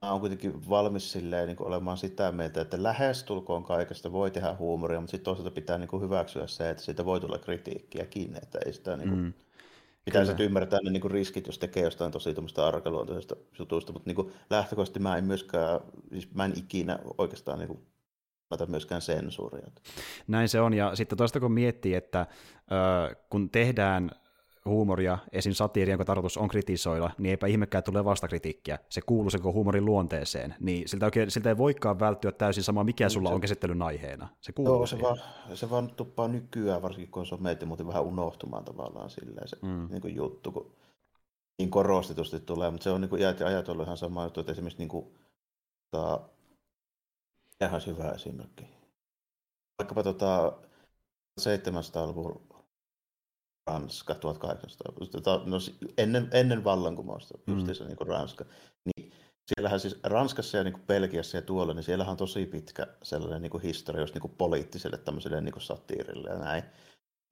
mä oon kuitenkin valmis silleen, niin kuin olemaan sitä mieltä, että lähestulkoon kaikesta voi tehdä huumoria, mutta sitten toisaalta pitää niin kuin hyväksyä se, että siitä voi tulla kritiikkiäkin, että ei sitä niin kuin, mm. Pitää sitten ymmärtää ne niinku riskit, jos tekee jostain tosi tuommoista arkaluontoisesta jutusta, mutta niinku lähtökohtaisesti mä en myöskään, siis mä en ikinä oikeastaan niinku myöskään sensuuria. Näin se on, ja sitten toista kun miettii, että ö, kun tehdään huumoria, esim. satiiri, jonka tarkoitus on kritisoida, niin eipä ihmekään tule vastakritiikkiä. Se kuuluu sen huumorin luonteeseen. Niin siltä, oikein, siltä ei voikaan välttyä täysin sama, mikä sulla on käsittelyn aiheena. Se kuuluu Joo, se vaan, se vaan tuppaa nykyään, varsinkin kun se on meitä muuten vähän unohtumaan tavallaan silleen se mm. niin kuin juttu, kun niin korostetusti tulee, mutta se on niin kuin ajatellut ihan sama juttu, että esimerkiksi niin kuin, ta, ihan hyvä esimerkki. Vaikkapa tota 700-luvun Ranska 1800, tota, no, ennen, ennen vallankumousta, mm. justiinsa niin kuin Ranska, niin siellähän siis Ranskassa ja niin kuin Belgiassa ja tuolla, niin siellähän on tosi pitkä sellainen niin kuin historia just niin kuin poliittiselle tämmöiselle niin kuin satiirille ja näin.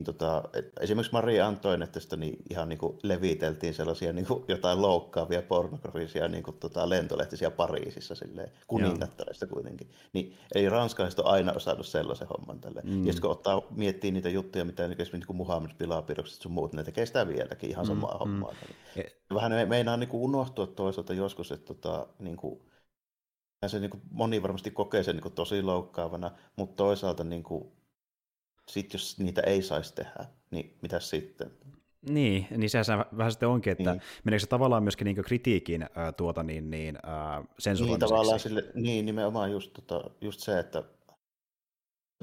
Tota, esimerkiksi Maria Antoinettista niin ihan niin kuin leviteltiin sellaisia niin kuin jotain loukkaavia pornografisia niin kuin, tota, lentolehtisiä Pariisissa silleen, kuningattareista kuitenkin. Niin, eli ranskalaiset on aina osannut sellaisen homman tälle. Mm. Ja sitten kun ottaa, miettii niitä juttuja, mitä esimerkiksi niin kuin Muhammed Pilapirokset sun muut, ne tekee sitä vieläkin ihan samaa mm. hommaa. Mm. Vähän me, meinaa niin kuin unohtua toisaalta joskus, että tota, niin kuin, se niin kuin, moni varmasti kokee sen niin kuin, tosi loukkaavana, mutta toisaalta niin kuin, sitten jos niitä ei saisi tehdä, niin mitä sitten? Niin, niin sehän vähän sitten onkin, että niin. meneekö se tavallaan myöskin niin kritiikin äh, tuota niin, niin äh, Niin, tavallaan sille, niin, nimenomaan just, tota, just se, että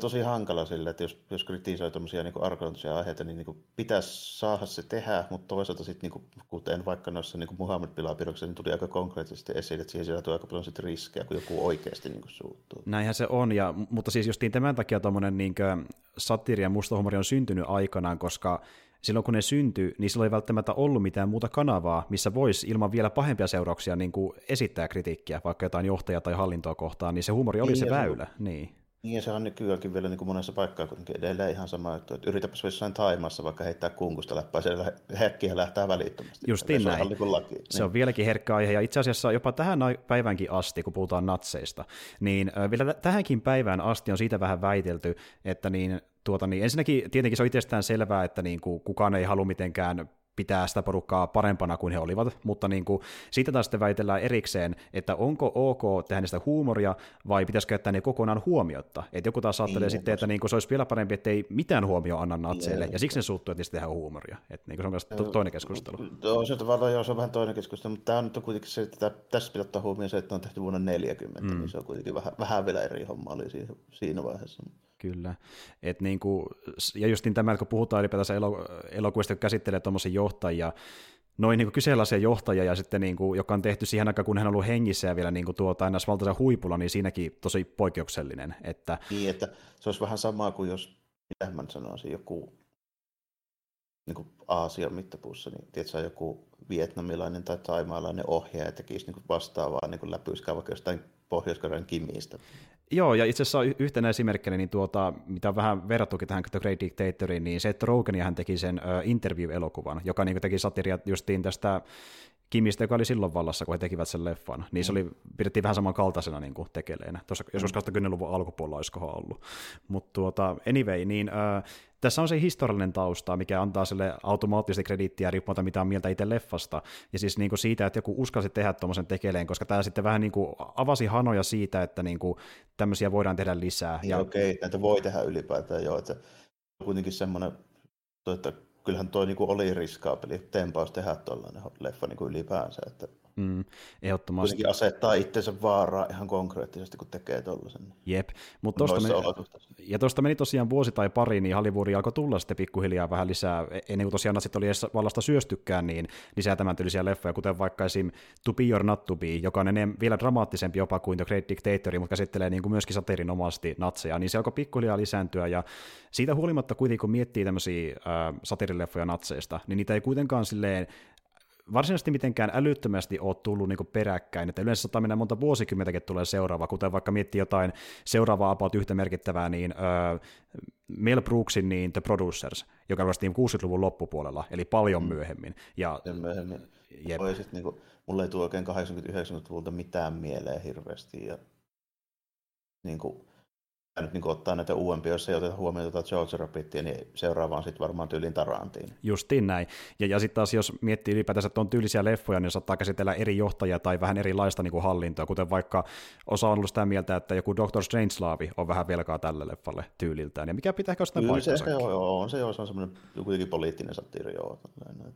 tosi hankala sille, että jos, jos kritisoi tuommoisia niin arkaluontoisia aiheita, niin, niin pitäisi saada se tehdä, mutta toisaalta sitten, niin kuin, kuten vaikka noissa niin Muhammed Pilapiroksissa, niin tuli aika konkreettisesti esille, että siihen sisältyy aika paljon sitten riskejä, kun joku oikeasti niin kuin suuttuu. Näinhän se on, ja, mutta siis justiin tämän takia tuommoinen niin satiiri ja mustahumori on syntynyt aikanaan, koska silloin kun ne syntyi, niin silloin ei välttämättä ollut mitään muuta kanavaa, missä voisi ilman vielä pahempia seurauksia niin kuin esittää kritiikkiä, vaikka jotain johtajaa tai hallintoa kohtaan, niin se huumori oli niin, se väylä. Se... Niin. Niin se on nykyäänkin vielä niin kuin monessa paikkaa kuitenkin edelleen ihan sama juttu, että yritäpä jossain Taimassa vaikka heittää kunkusta läppää, siellä herkkiä lähtää välittömästi. Justiin näin. Se on, laki. se niin. on vieläkin herkkä aihe, ja itse asiassa jopa tähän päivänkin asti, kun puhutaan natseista, niin vielä tähänkin päivään asti on siitä vähän väitelty, että niin, tuota, niin ensinnäkin tietenkin se on itsestään selvää, että niin kuin kukaan ei halua mitenkään pitää sitä porukkaa parempana kuin he olivat, mutta niin kuin, siitä taas sitten väitellään erikseen, että onko ok tehdä niistä huumoria vai pitäisikö käyttää ne kokonaan huomiotta. Että joku taas ajattelee niin, sitten, että niin kuin, se olisi vielä parempi, että ei mitään huomioon anna natseille, ja siksi ne suuttuu, että niistä tehdään huumoria. Että niin kuin, se on myös toinen keskustelu. Joo, se, tavallaan, joo, se on vähän toinen keskustelu, mutta tämä on nyt kuitenkin se, että tässä pitää ottaa huomioon se, että on tehty vuonna 40, mm. niin se on kuitenkin vähän, vähän vielä eri homma oli siinä, siinä vaiheessa. Kyllä. Et niin kuin, ja just niin tämä, kun puhutaan ylipäätänsä elo, elokuvista, kun käsittelee tuommoisia johtajia, noin niin kyseenalaisia johtajia, ja sitten niin kuin, joka on tehty siihen aikaan, kun hän on ollut hengissä ja vielä niin kuin, tuota, aina valtaisen huipulla, niin siinäkin tosi poikkeuksellinen. Että... Niin, että se olisi vähän samaa kuin jos, mitä mä sanoisin, joku niin kuin Aasian mittapuussa, niin tiedätkö, joku vietnamilainen tai taimaalainen ohjaaja tekisi niin kuin vastaavaa niin läpyskää vaikka jostain Pohjois-Korean kimistä. Joo, ja itse asiassa yhtenä esimerkkinä, niin tuota, mitä vähän verrattukin tähän The Great Dictatoriin, niin se, että Rogen hän teki sen uh, interview-elokuvan, joka niin teki satiria justiin tästä Kimistä, joka oli silloin vallassa, kun he tekivät sen leffan, niin se oli, pidettiin vähän samankaltaisena niin kuin tekeleenä. Tuossa joskus 20-luvun alkupuolella olisikohan ollut. Mutta tuota, anyway, niin äh, tässä on se historiallinen tausta, mikä antaa sille automaattisesti krediittiä riippumatta mitä on mieltä itse leffasta. Ja siis niin kuin siitä, että joku uskalsi tehdä tuommoisen tekeleen, koska tämä sitten vähän niin kuin avasi hanoja siitä, että niin kuin tämmöisiä voidaan tehdä lisää. Niin, ja okei, näitä voi tehdä ylipäätään jo. Että kuitenkin semmoinen, että kyllähän tuo niin oli riskaapeli tempaus tehdä tuollainen leffa niin ylipäänsä. Että Mm, ehdottomasti. Kuitenkin asettaa itsensä vaaraa ihan konkreettisesti, kun tekee tuollaisen. Jep. Mut tosta meni, ja tuosta meni tosiaan vuosi tai pari, niin Hollywoodi alkoi tulla sitten pikkuhiljaa vähän lisää, e- ennen kuin tosiaan natsit oli edes vallasta syöstykään, niin lisää tämän tyylisiä leffoja, kuten vaikka esim. To Be or Not To Be, joka on ennen vielä dramaattisempi jopa kuin The Great Dictator, mutta käsittelee niin kuin myöskin satirinomaisesti natseja, niin se alkoi pikkuhiljaa lisääntyä, ja siitä huolimatta kuitenkin, kun miettii tämmöisiä äh, satirileffoja natseista, niin niitä ei kuitenkaan silleen varsinaisesti mitenkään älyttömästi ole tullut niin peräkkäin, että yleensä saattaa mennä monta vuosikymmentäkin tulee seuraava, kuten vaikka miettii jotain seuraavaa about yhtä merkittävää, niin öö, Mel Brooksin niin The Producers, joka vasta 60-luvun loppupuolella, eli paljon mm. myöhemmin. Ja, ja myöhemmin. Jep. Voi sit, niin kuin, mulle ei tule oikein 80-90-luvulta mitään mieleen hirveästi. Ja, niin kuin, nyt niin ottaa näitä uudempia, jos ei oteta huomioon tuota George Rabbitia, niin seuraavaan sitten varmaan tyyliin Tarantiin. Justiin näin. Ja, ja sitten taas jos miettii ylipäätänsä, että on tyylisiä leffoja, niin saattaa käsitellä eri johtajia tai vähän erilaista niin kuin hallintoa, kuten vaikka osa on ollut sitä mieltä, että joku Doctor Strangelaavi on vähän velkaa tälle leffalle tyyliltään, ja mikä pitää sitä paikkansa. Se, joo, joo, on se, joo, se on semmoinen kuitenkin poliittinen satiiri, joo.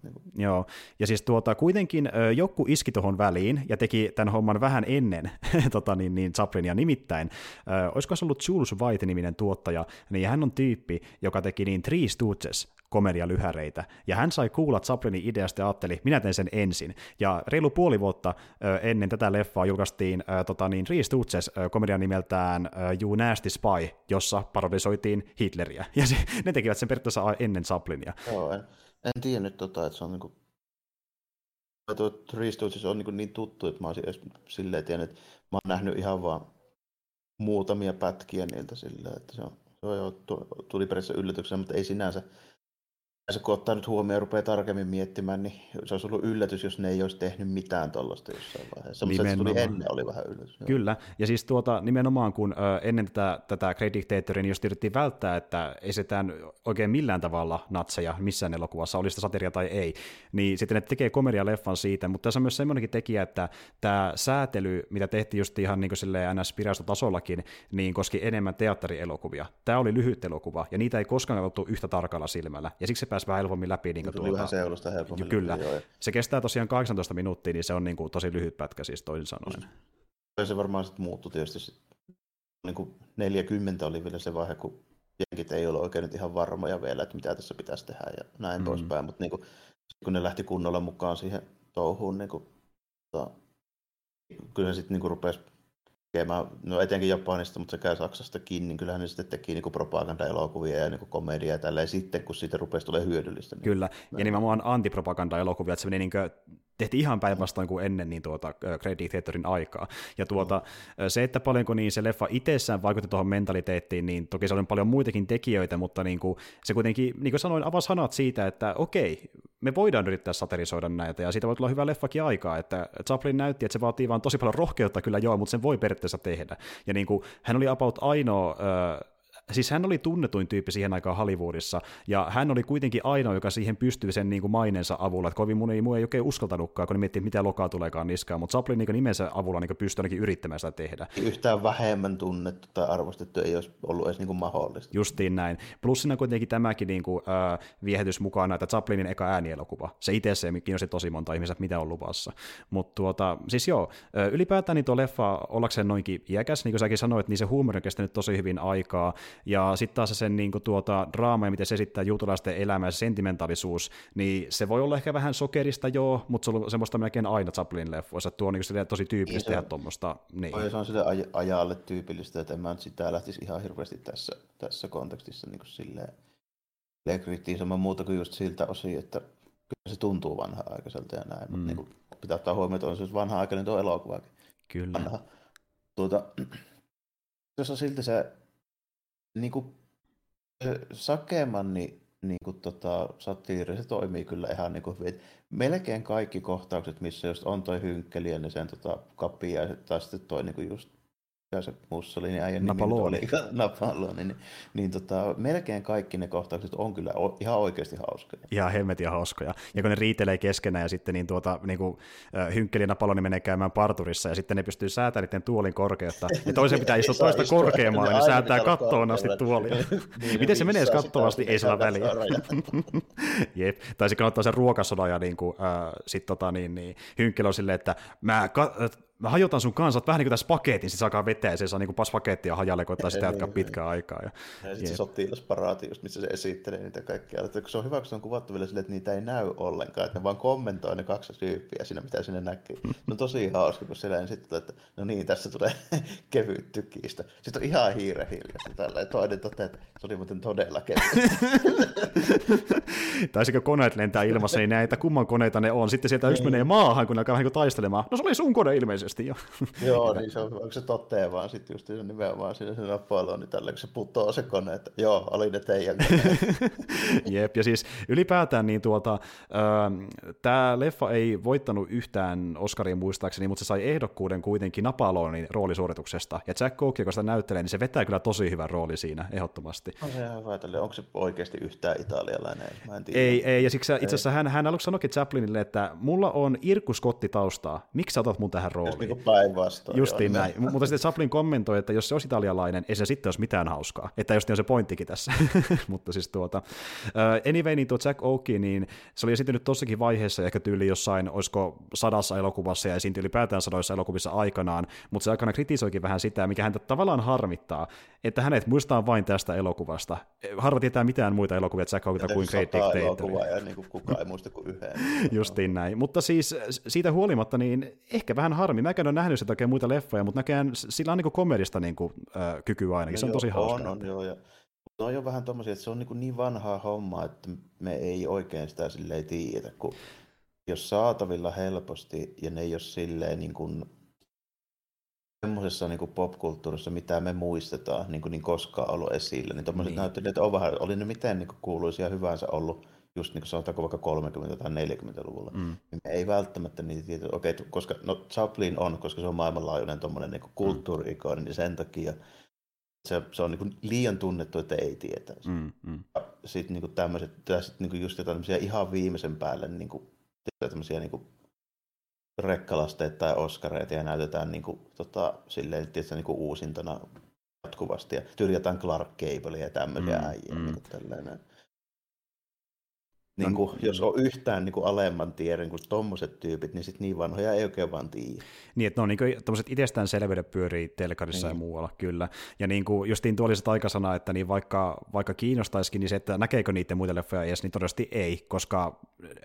Niin kuin. Joo, ja siis tuota, kuitenkin joku iski tuohon väliin ja teki tämän homman vähän ennen [laughs] tota, niin, niin Chaplinia nimittäin. Ö, olisiko se ollut Jules Bruce White-niminen tuottaja, niin hän on tyyppi, joka teki niin Three Stooges komedialyhäreitä, ja hän sai kuulla Chaplinin ideasta ja ajatteli, minä teen sen ensin. Ja reilu puoli vuotta ennen tätä leffaa julkaistiin ö, tota niin, Three Stooges komedian nimeltään ö, You Nasty Spy, jossa parodisoitiin Hitleriä, [laughs] ja se, ne tekivät sen periaatteessa ennen Chaplinia. Joo, en, en tiennyt, tota, että se on niinku tuo Three Stooges on niin, niin tuttu, että mä olisin edes silleen tiennyt, että mä oon nähnyt ihan vaan muutamia pätkiä niiltä sillä, että se, on, se on jo, tuli periaatteessa yllätyksenä, mutta ei sinänsä se kun ottaa nyt huomioon ja rupeaa tarkemmin miettimään, niin se olisi ollut yllätys, jos ne ei olisi tehnyt mitään tuollaista jossain vaiheessa. Mutta se tuli ennen, oli vähän yllätys. Joo. Kyllä, ja siis tuota, nimenomaan kun ö, ennen tätä, tätä Great Dictatoria, niin jos yritettiin välttää, että esitään oikein millään tavalla natseja missään elokuvassa, oli sitä satiria tai ei, niin sitten ne tekee komedialeffan siitä, mutta tässä on myös semmoinenkin tekijä, että tämä säätely, mitä tehtiin just ihan niin kuin ns tasollakin, niin koski enemmän teatterielokuvia. Tämä oli lyhyt elokuva, ja niitä ei koskaan ollut yhtä tarkalla silmällä, ja siksi se pääsi vähän helpommin läpi. Niin tuota, vähän seulosta helpommin. Kyllä. Läpi, joo. Se kestää tosiaan 18 minuuttia, niin se on niin kuin tosi lyhyt pätkä siis toisin sanoen. Se varmaan sitten muuttui tietysti. Niin kuin 40 oli vielä se vaihe, kun jenkit ei ole oikein nyt ihan varmoja vielä, että mitä tässä pitäisi tehdä ja näin mm. poispäin, mutta niin kuin, kun ne lähti kunnolla mukaan siihen touhuun, niin kuin, to, kyllä se sitten niin rupesi tekemään, no etenkin Japanista, mutta sekä Saksastakin, niin kyllähän ne sitten teki niin propaganda-elokuvia ja niin komediaa ja tälleen sitten, kun siitä rupesi tulee hyödyllistä. Niin Kyllä, ja nimenomaan antipropaganda-elokuvia, että se meni niin tehtiin ihan päinvastoin kuin ennen niin tuota Great Dictatorin aikaa. Ja tuota, no. se, että paljonko niin se leffa itsessään vaikutti tuohon mentaliteettiin, niin toki se oli paljon muitakin tekijöitä, mutta niin kuin, se kuitenkin, niin kuin sanoin, avasi sanat siitä, että okei, me voidaan yrittää satirisoida näitä, ja siitä voi tulla hyvä leffakin aikaa, että Chaplin näytti, että se vaatii vaan tosi paljon rohkeutta kyllä joo, mutta sen voi periaatteessa tehdä. Ja niin kuin, hän oli about ainoa siis hän oli tunnetuin tyyppi siihen aikaan Hollywoodissa, ja hän oli kuitenkin ainoa, joka siihen pystyy sen niin kuin maineensa avulla, että kovin mun ei, mun ei oikein uskaltanutkaan, kun ne miettii, mitä lokaa tuleekaan niskaan, mutta Chaplin niin nimensä avulla niin pystyy ainakin yrittämään sitä tehdä. Yhtään vähemmän tunnettu tai arvostettu ei olisi ollut edes niin kuin mahdollista. Justiin näin. Plus siinä kuitenkin tämäkin niin kuin, äh, viehätys mukana, että Chaplinin eka äänielokuva. Se itse se kiinnosti tosi monta ihmistä, mitä on luvassa. Mutta tuota, siis joo, ylipäätään niin tuo leffa ollakseen noinkin iäkäs, niin kuin säkin sanoit, niin se huumori on kestänyt tosi hyvin aikaa, ja sitten taas sen niin kuin, tuota, draama ja miten se esittää juutalaisten elämää ja se sentimentaalisuus, niin se voi olla ehkä vähän sokerista joo, mutta se on semmoista melkein aina Chaplin leffoissa, että tuo on niin tosi tyypillistä niin tehdä tuommoista. Niin. Se on sille aj- ajalle tyypillistä, että en mä nyt sitä lähtisi ihan hirveästi tässä, tässä kontekstissa niin kuin silleen kritisoimaan muuta kuin just siltä osin, että kyllä se tuntuu vanha-aikaiselta ja näin, mm. mutta niin kuin, pitää ottaa huomioon, että on se vanha-aikainen tuo elokuvakin. Kyllä. Vanha. Tuota, [clears throat] jos on silti se niin kuin, Sakeman, niin, niin kuin, tota, satiiri, se toimii kyllä ihan niin kuin, melkein kaikki kohtaukset, missä just on toi hynkkeli ja sen tota, kapia tai sitten toi niin kuin just mikä se Mussolini äijän Napaloni. Oli, [laughs] Napaloni, niin, niin tota, melkein kaikki ne kohtaukset on kyllä o, ihan oikeasti hauskoja. Ihan hemmetin hauskoja. Ja kun ne riitelee keskenään ja sitten niin tuota, niin kuin, Hynkkeli ja Napaloni menee käymään parturissa ja sitten ne pystyy säätämään niiden tuolin korkeutta. Ja toisen pitää istua [laughs] toista korkeammalle, niin säätää kattoon asti tuolia. [laughs] niin, Miten se menee kattoon asti, ei sillä väliä. Jep. Tai sitten kun ottaa sen ruokasodan ja niin kuin, äh, sit, tota, niin, niin, Hynkkeli on silleen, että mä ka- mä hajotan sun kanssa, vähän niin kuin tässä paketin, se alkaa vetää ja se saa niin kuin pakettia hajalle, koittaa sitä jatkaa pitkään aikaa. Ja, ja sitten se sotilasparaati, just missä se esittelee niitä kaikkia. Että se on hyvä, kun se on kuvattu vielä silleen, että niitä ei näy ollenkaan, että ne vaan kommentoi ne kaksi tyyppiä siinä, mitä sinne näkyy. No tosi hauska, kun siellä niin sitten että no niin, tässä tulee [laughs] kevyt tykistä. Sitten on ihan hiire hiljasta tällä, ja toinen toteaa, että oli muuten todella kevyt. [laughs] tai kun koneet lentää ilmassa, niin näitä kumman koneita ne on. Sitten sieltä yksi niin. menee maahan, kun alkaa vähän niin taistelemaan. No se oli sun kone ilmeisesti jo. [laughs] joo, niin se on, onko se toteen vaan sitten just se nimenomaan siinä se nappailo, niin tällä se putoo se kone, että joo, oli ne teidän [laughs] Jep, ja siis ylipäätään niin tuota, äh, tämä leffa ei voittanut yhtään Oscaria muistaakseni, mutta se sai ehdokkuuden kuitenkin Napalonin roolisuorituksesta, ja Jack Coke, joka sitä näyttelee, niin se vetää kyllä tosi hyvän rooli siinä, ehdottomasti. On se ihan hyvä, onko se oikeasti yhtään italialainen? Mä en tiedä. Ei, ei, ja siksi itse asiassa hän, hän aluksi sanoikin Chaplinille, että mulla on Irkku Scotti taustaa, miksi sä otat mun tähän rooliin? Niin päinvastoin. Justiin näin, M- mutta sitten Chaplin kommentoi, että jos se olisi italialainen, ei se sitten olisi mitään hauskaa, että just on se pointtikin tässä, [laughs] mutta siis tuota, uh, anyway, niin tuo Jack Oakie, niin se oli esiintynyt tossakin vaiheessa, ehkä tyyli jossain, olisiko sadassa elokuvassa ja esiintyi ylipäätään sadoissa elokuvissa aikanaan, mutta se aikana kritisoikin vähän sitä, mikä häntä tavallaan harmittaa, että hänet muistaa vain tästä elokuvasta. Harva tietää mitään muita elokuvia Jack Oakielta kuin Great Dictator. ja niin kuin kukaan ei muista kuin yhden. [laughs] Justiin näin. Mutta siis siitä huolimatta, niin ehkä vähän harmi. Mä en ole nähnyt sitä oikein muita leffoja, mutta näkään sillä on niin komedista niin kuin, äh, kykyä ainakin. No se on joo, tosi hauska. On, on, joo, ja No on jo vähän tommosia, että se on niin, niin vanhaa hommaa, että me ei oikein sitä silleen tiedä, kun jos saatavilla helposti ja ne ei ole silleen niin kuin semmoisessa niin popkulttuurissa, mitä me muistetaan, niin, kuin niin koskaan ollut esillä, niin tuommoiset niin. näyttelijät on vähän, oli ne miten niin kuuluisia hyvänsä ollut just niin kuin sanotaanko vaikka 30- tai 40-luvulla, mm. niin me ei välttämättä niitä tiedä, okei, okay, koska no Chaplin on, koska se on maailmanlaajuinen tuommoinen niin kulttuuri-ikoni, niin sen takia se, se on niin liian tunnettu, että ei tietäisi. Mm, mm. Sitten niin tämmöiset, sit niin just jotain ihan viimeisen päälle niin kuin, tämmöisiä niin kuin rekkalasteita tai oskareita ja näytetään niin kuin, tota, silleen, tietysti, niin kuin uusintana jatkuvasti ja tyrjätään Clark Gable ja tämmöisiä mm, äijä. Mm. Niin kuin niin kuin, no, jos on yhtään niin kuin alemman tiedon kuin tommoset tyypit, niin sitten niin vanhoja ei oikein vaan tiedä. Niin, että ne on niin tämmöiset itsestäänselvyydet pyörii telkarissa niin. ja muualla, kyllä. Ja niin kuin justiin tuo oli se taikasana, että niin vaikka, vaikka kiinnostaisikin, niin se, että näkeekö niiden muita leffoja edes, niin todennäköisesti ei, koska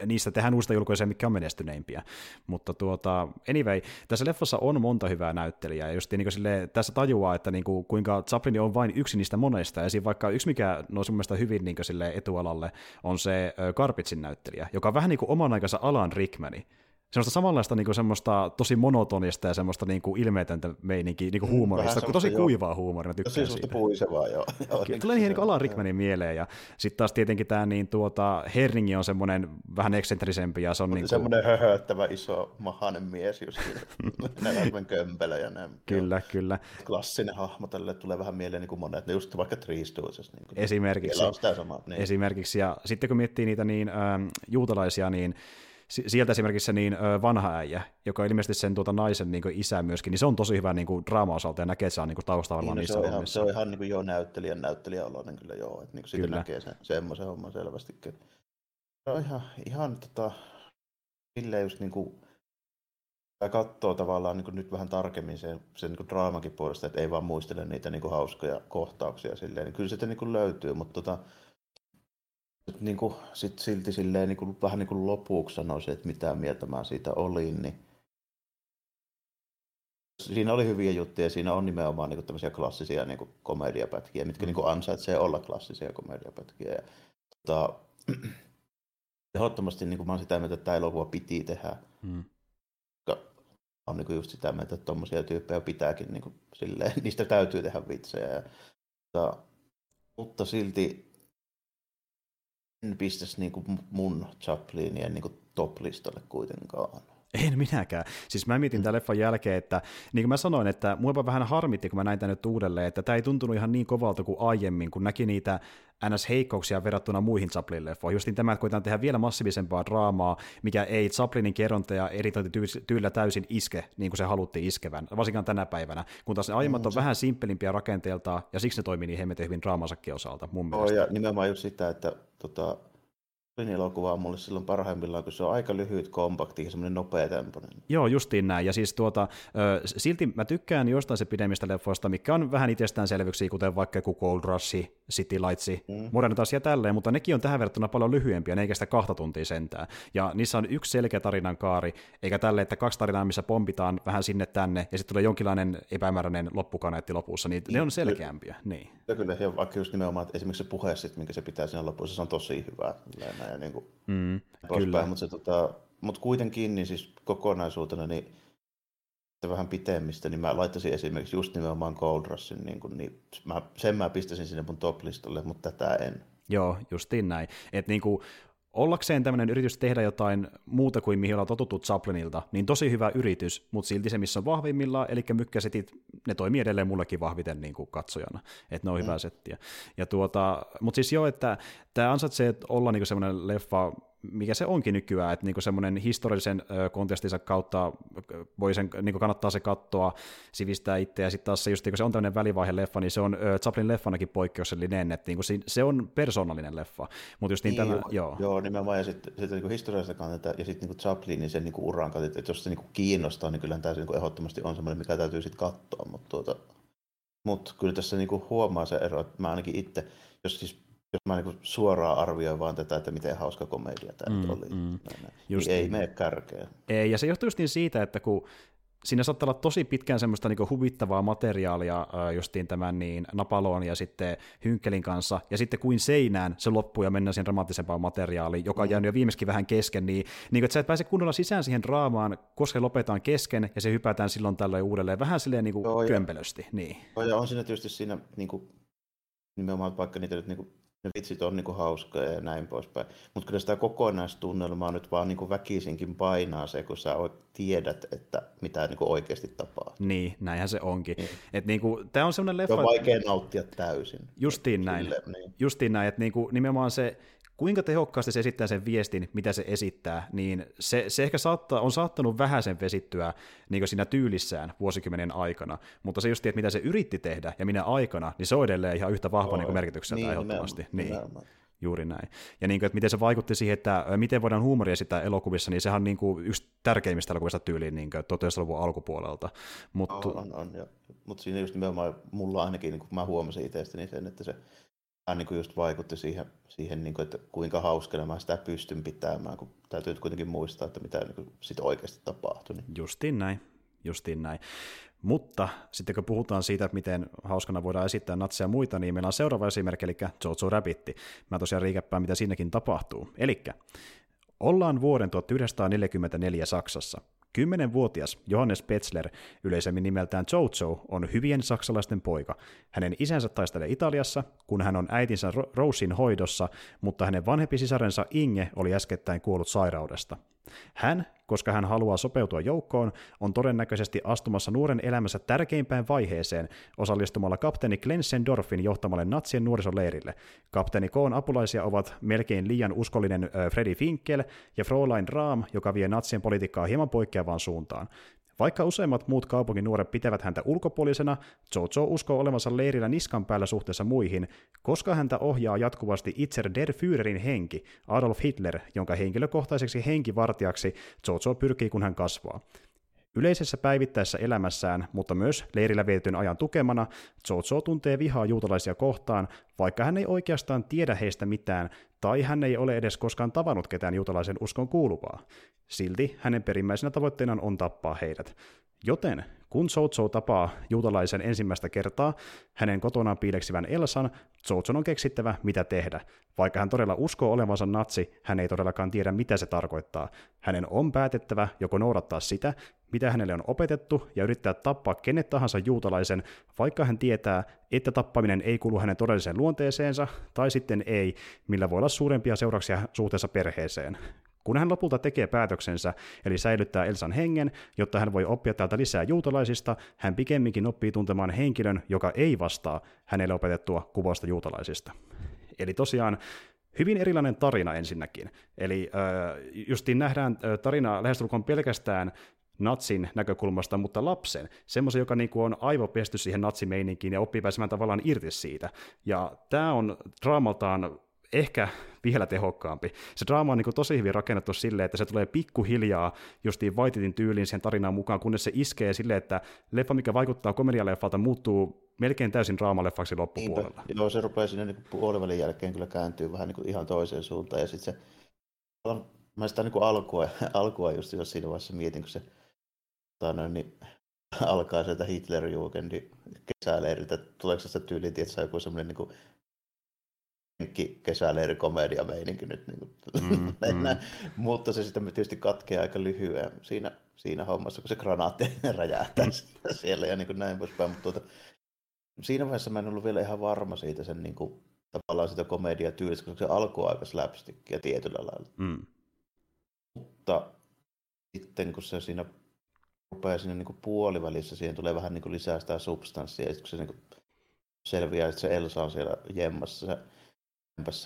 niistä tehdään uusista julkoisia, mikä on menestyneimpiä. Mutta tuota, anyway, tässä leffassa on monta hyvää näyttelijää, ja just niin kuin sille, tässä tajuaa, että niin kuin, kuinka Chaplin on vain yksi niistä monesta, ja siinä vaikka yksi, mikä nousi mun hyvin niin sille etualalle, on se Karpitsin näyttelijä, joka on vähän niin kuin oman aikansa Alan Rickmani semmoista samanlaista niin kuin semmoista tosi monotonista ja semmoista niin kuin ilmeetöntä meininkiä, niin kuin mm, huumorista, kuin tosi kuivaa huumoria, mä tykkään siitä. puisevaa, joo. [laughs] joo niin Tulee niin kuin Alan Rickmanin mieleen, ja sitten taas tietenkin tämä niin tuota, Herringi on semmoinen vähän eksentrisempi, ja se on niin kuin... Semmoinen höhöttävä iso mahainen mies just siinä, [laughs] kömpelö ja näin. Kyllä, joo. kyllä. Klassinen hahmo tälle tulee vähän mieleen niin kuin monet, ne just vaikka Three Stooges. Niin Esimerkiksi. On sitä samaa, niin. Esimerkiksi, ja sitten kun miettii niitä niin ähm, juutalaisia, niin sieltä esimerkiksi se niin vanha äijä, joka on ilmeisesti sen tuota naisen niin isä myöskin, niin se on tosi hyvä niin draama-osalta ja näkee, että se on niin taustalla niin, no, se, on ihan, se on ihan niin kuin jo näyttelijän näyttelijäoloinen kyllä joo, että niin siitä kyllä. näkee sen, semmoisen homman selvästikin. Se on ihan, ihan tota, silleen just niin kuin, katsoo tavallaan niin kuin nyt vähän tarkemmin sen, sen niin draamankin puolesta, että ei vaan muistele niitä niin kuin hauskoja kohtauksia silleen, niin kyllä se niin kuin löytyy, mutta tota, niin kuin, sit silti silleen, niin kuin, vähän niin kuin lopuksi sanoisin, että mitä mieltä mä siitä olin, niin siinä oli hyviä juttuja, siinä on nimenomaan niin kuin, tämmöisiä klassisia niin kuin, komediapätkiä, mitkä mm. niin kuin, ansaitsee olla klassisia komediapätkiä. Ja, tota, [clears throat] ehdottomasti niin kuin, mä oon sitä mieltä, että tämä elokuva piti tehdä. Mm. on niin kuin, just sitä mieltä, että tuommoisia tyyppejä pitääkin, niin kuin, silleen, [laughs] niistä täytyy tehdä vitsejä. Ja, tota, mutta silti en pistäisi niin kuin mun Chaplinien niin kuin top-listalle kuitenkaan. En minäkään. Siis mä mietin tämän leffan jälkeen, että niin kuin mä sanoin, että mua vähän harmitti, kun mä näin tänne nyt uudelleen, että tämä ei tuntunut ihan niin kovalta kuin aiemmin, kun näki niitä NS-heikkouksia verrattuna muihin Chaplin-leffoihin. Justin tämä, että koitetaan tehdä vielä massiivisempaa draamaa, mikä ei Chaplinin kerronta ja editointityylillä täysin iske, niin kuin se haluttiin iskevän, varsinkaan tänä päivänä, kun taas ne aiemmat on se... vähän simpelimpiä rakenteelta, ja siksi ne toimii niin hemmetin hyvin draamansakin osalta, mun mielestä. Oh, ja nimenomaan just sitä, että tota, elokuva on mulle silloin parhaimmillaan, kun se on aika lyhyt, kompakti ja semmoinen nopea tempoinen. Joo, justiin näin. Ja siis tuota, silti mä tykkään jostain se pidemmistä leffoista, mikä on vähän itsestäänselvyyksiä, kuten vaikka joku Cold Rush, City Lights, mm. Modern taas ja tälleen, mutta nekin on tähän verrattuna paljon lyhyempiä, ne ei kestä kahta tuntia sentään. Ja niissä on yksi selkeä tarinan kaari, eikä tälle, että kaksi tarinaa, missä pompitaan vähän sinne tänne, ja sitten tulee jonkinlainen epämääräinen loppukaneetti lopussa, niin ne on selkeämpiä. Niin. Ja kyllä, ja vaikka just nimenomaan, että esimerkiksi se puhe, sit, minkä se pitää siinä lopussa, se on tosi hyvä. Ja niin kuin, mm, kyllä. Päin, mutta, se, tota, mutta kuitenkin niin siis kokonaisuutena, niin vähän pitemmistä, niin mä laittaisin esimerkiksi just nimenomaan Gold Rushin, niin, kuin, niin mä, sen mä pistäisin sinne mun top-listalle, mutta tätä en. Joo, justiin näin. Että niinku, ollakseen tämmöinen yritys tehdä jotain muuta kuin mihin ollaan totuttu Chaplinilta, niin tosi hyvä yritys, mutta silti se, missä on vahvimmillaan, eli mykkäsetit, ne toimii edelleen mullekin vahviten niin kuin katsojana, että ne on mm. hyvää settiä. Ja tuota, mutta siis joo, että tämä ansaitsee olla niin semmoinen leffa, mikä se onkin nykyään, että niinku semmoinen historiallisen kontekstinsa kautta voi sen, niinku kannattaa se katsoa, sivistää itseä, ja sitten taas se, just, kun se on tämmöinen välivaihe leffa, niin se on Chaplin leffanakin poikkeuksellinen, että niinku se on persoonallinen leffa, mutta just niin, niin tämä, joo. Joo, nimenomaan, ja sitten sit, niinku historiallisesta kannalta, ja sitten niinku Chaplin, niin sen niinku uran kannalta, että jos se niinku kiinnostaa, niin kyllähän tämä niinku ehdottomasti on semmoinen, mikä täytyy sitten katsoa, mutta tuota, mut kyllä tässä niinku huomaa se ero, että mä ainakin itse, jos siis jos mä niin suoraan arvioin vaan tätä, että miten hauska komedia tämä mm, oli, mm. Just niin ei niin. mene kärkeä. Ei, ja se johtuu just niin siitä, että kun siinä saattaa olla tosi pitkään semmoista niin huvittavaa materiaalia justiin tämän niin Napaloon ja sitten Hynkkelin kanssa, ja sitten kuin seinään se loppuu ja mennään siihen dramaattisempaan materiaaliin, joka on mm. jäänyt jo viimeiskin vähän kesken, niin, niin että sä et pääse kunnolla sisään siihen draamaan, koska se lopetaan kesken, ja se hypätään silloin tällöin uudelleen vähän silleen niin kuin Joo, kömpelösti. Niin. Joo, ja on siinä tietysti siinä niin kuin, nimenomaan vaikka niitä nyt niin kuin ne vitsit on niinku hauskoja ja näin poispäin. Mutta kyllä sitä kokonaistunnelmaa nyt vaan niinku väkisinkin painaa se, kun sä tiedät, että mitä niinku oikeasti tapahtuu. Niin, näinhän se onkin. Niin. Et niinku, tää on semmoinen leffa... Se on vaikea nauttia täysin. Justiin näin. Sille, niin. Justiin näin, että niinku, nimenomaan se kuinka tehokkaasti se esittää sen viestin, mitä se esittää, niin se, se ehkä saattaa, on saattanut vähän sen vesittyä niin siinä tyylissään vuosikymmenen aikana, mutta se just, että mitä se yritti tehdä ja minä aikana, niin se on edelleen ihan yhtä vahva niin merkitykseltä niin, ehdottomasti. Niin. Nimenomaan. Juuri näin. Ja niin kuin, että miten se vaikutti siihen, että miten voidaan huumoria esittää elokuvissa, niin sehän on niin kuin yksi tärkeimmistä elokuvista tyyliin niin 1900-luvun alkupuolelta. Mut... On, on, on Mutta siinä just nimenomaan mulla ainakin, niin kuin mä huomasin itsestäni sen, että se Tämä niin just vaikutti siihen, siihen niin kuin, että kuinka hauskana mä sitä pystyn pitämään, kun täytyy kuitenkin muistaa, että mitä niin sit oikeasti tapahtui. Niin. Justiin näin, justiin näin. Mutta sitten kun puhutaan siitä, että miten hauskana voidaan esittää natseja ja muita, niin meillä on seuraava esimerkki, eli Jojo Rabbitti. Mä tosiaan riikäppään, mitä siinäkin tapahtuu. Eli ollaan vuoden 1944 Saksassa. Kymmenenvuotias Johannes Petzler, yleisemmin nimeltään Jojo, on hyvien saksalaisten poika. Hänen isänsä taistelee Italiassa, kun hän on äitinsä Rosin hoidossa, mutta hänen vanhempi sisarensa Inge oli äskettäin kuollut sairaudesta. Hän, koska hän haluaa sopeutua joukkoon, on todennäköisesti astumassa nuoren elämässä tärkeimpään vaiheeseen osallistumalla kapteeni Glensendorfin johtamalle natsien nuorisoleirille. Kapteeni Koon apulaisia ovat melkein liian uskollinen Freddy Finkel ja Fräulein Raam, joka vie natsien politiikkaa hieman poikkeavaan suuntaan. Vaikka useimmat muut kaupungin nuoret pitävät häntä ulkopuolisena, Jojo uskoo olevansa leirillä niskan päällä suhteessa muihin, koska häntä ohjaa jatkuvasti itse der Führerin henki, Adolf Hitler, jonka henkilökohtaiseksi henkivartijaksi Jojo pyrkii kun hän kasvaa. Yleisessä päivittäisessä elämässään, mutta myös leirillä vietetyn ajan tukemana, Jojo tuntee vihaa juutalaisia kohtaan, vaikka hän ei oikeastaan tiedä heistä mitään, tai hän ei ole edes koskaan tavannut ketään juutalaisen uskon kuuluvaa. Silti hänen perimmäisenä tavoitteenaan on tappaa heidät. Joten kun Jojo tapaa juutalaisen ensimmäistä kertaa hänen kotonaan piileksivän Elsan, Jojon on keksittävä, mitä tehdä. Vaikka hän todella uskoo olevansa natsi, hän ei todellakaan tiedä, mitä se tarkoittaa. Hänen on päätettävä joko noudattaa sitä, mitä hänelle on opetettu, ja yrittää tappaa kenet tahansa juutalaisen, vaikka hän tietää, että tappaminen ei kuulu hänen todelliseen luonteeseensa, tai sitten ei, millä voi olla suurempia seurauksia suhteessa perheeseen. Kun hän lopulta tekee päätöksensä, eli säilyttää Elsan hengen, jotta hän voi oppia täältä lisää juutalaisista, hän pikemminkin oppii tuntemaan henkilön, joka ei vastaa hänelle opetettua kuvasta juutalaisista. Eli tosiaan hyvin erilainen tarina ensinnäkin. Eli äh, justiin nähdään äh, tarina lähestulkoon pelkästään natsin näkökulmasta, mutta lapsen, semmoisen, joka niin kuin on aivopesty siihen natsimeininkiin ja oppii pääsemään tavallaan irti siitä. Ja tämä on draamaltaan ehkä vielä tehokkaampi. Se draama on niin tosi hyvin rakennettu silleen, että se tulee pikkuhiljaa justiin Vaititin tyyliin siihen tarinaan mukaan, kunnes se iskee silleen, että leffa, mikä vaikuttaa komedialeffalta, muuttuu melkein täysin draamaleffaksi loppupuolella. Niinpä. Joo, se rupeaa sinne niin puolivälin jälkeen kyllä kääntyy vähän niin ihan toiseen suuntaan, ja sitten se mä sitä niin alkua, alkua just siinä vaiheessa mietin, kun se tota, niin, alkaa sieltä Hitlerjugendi kesäleiriltä, tuleeko se tyyliin, että joku semmoinen niin jenkki kesäleiri komedia meininki nyt. Niin kuin, mm, [laughs] mm. Mutta se sitten tietysti katkeaa aika lyhyen siinä, siinä hommassa, kun se granaatti [laughs] räjähtää [laughs] siellä ja niin kuin näin poispäin. Mutta tuota, siinä vaiheessa mä en ollut vielä ihan varma siitä sen niin kuin, tavallaan sitä komediatyylistä, koska se alkoi aika slapstickia tietyllä lailla. Mm. Mutta sitten kun se siinä rupeaa siinä niin kuin puolivälissä, siihen tulee vähän niin kuin lisää sitä substanssia, ja sitten kun se niin kuin selviää, että se Elsa on siellä jemmassa se,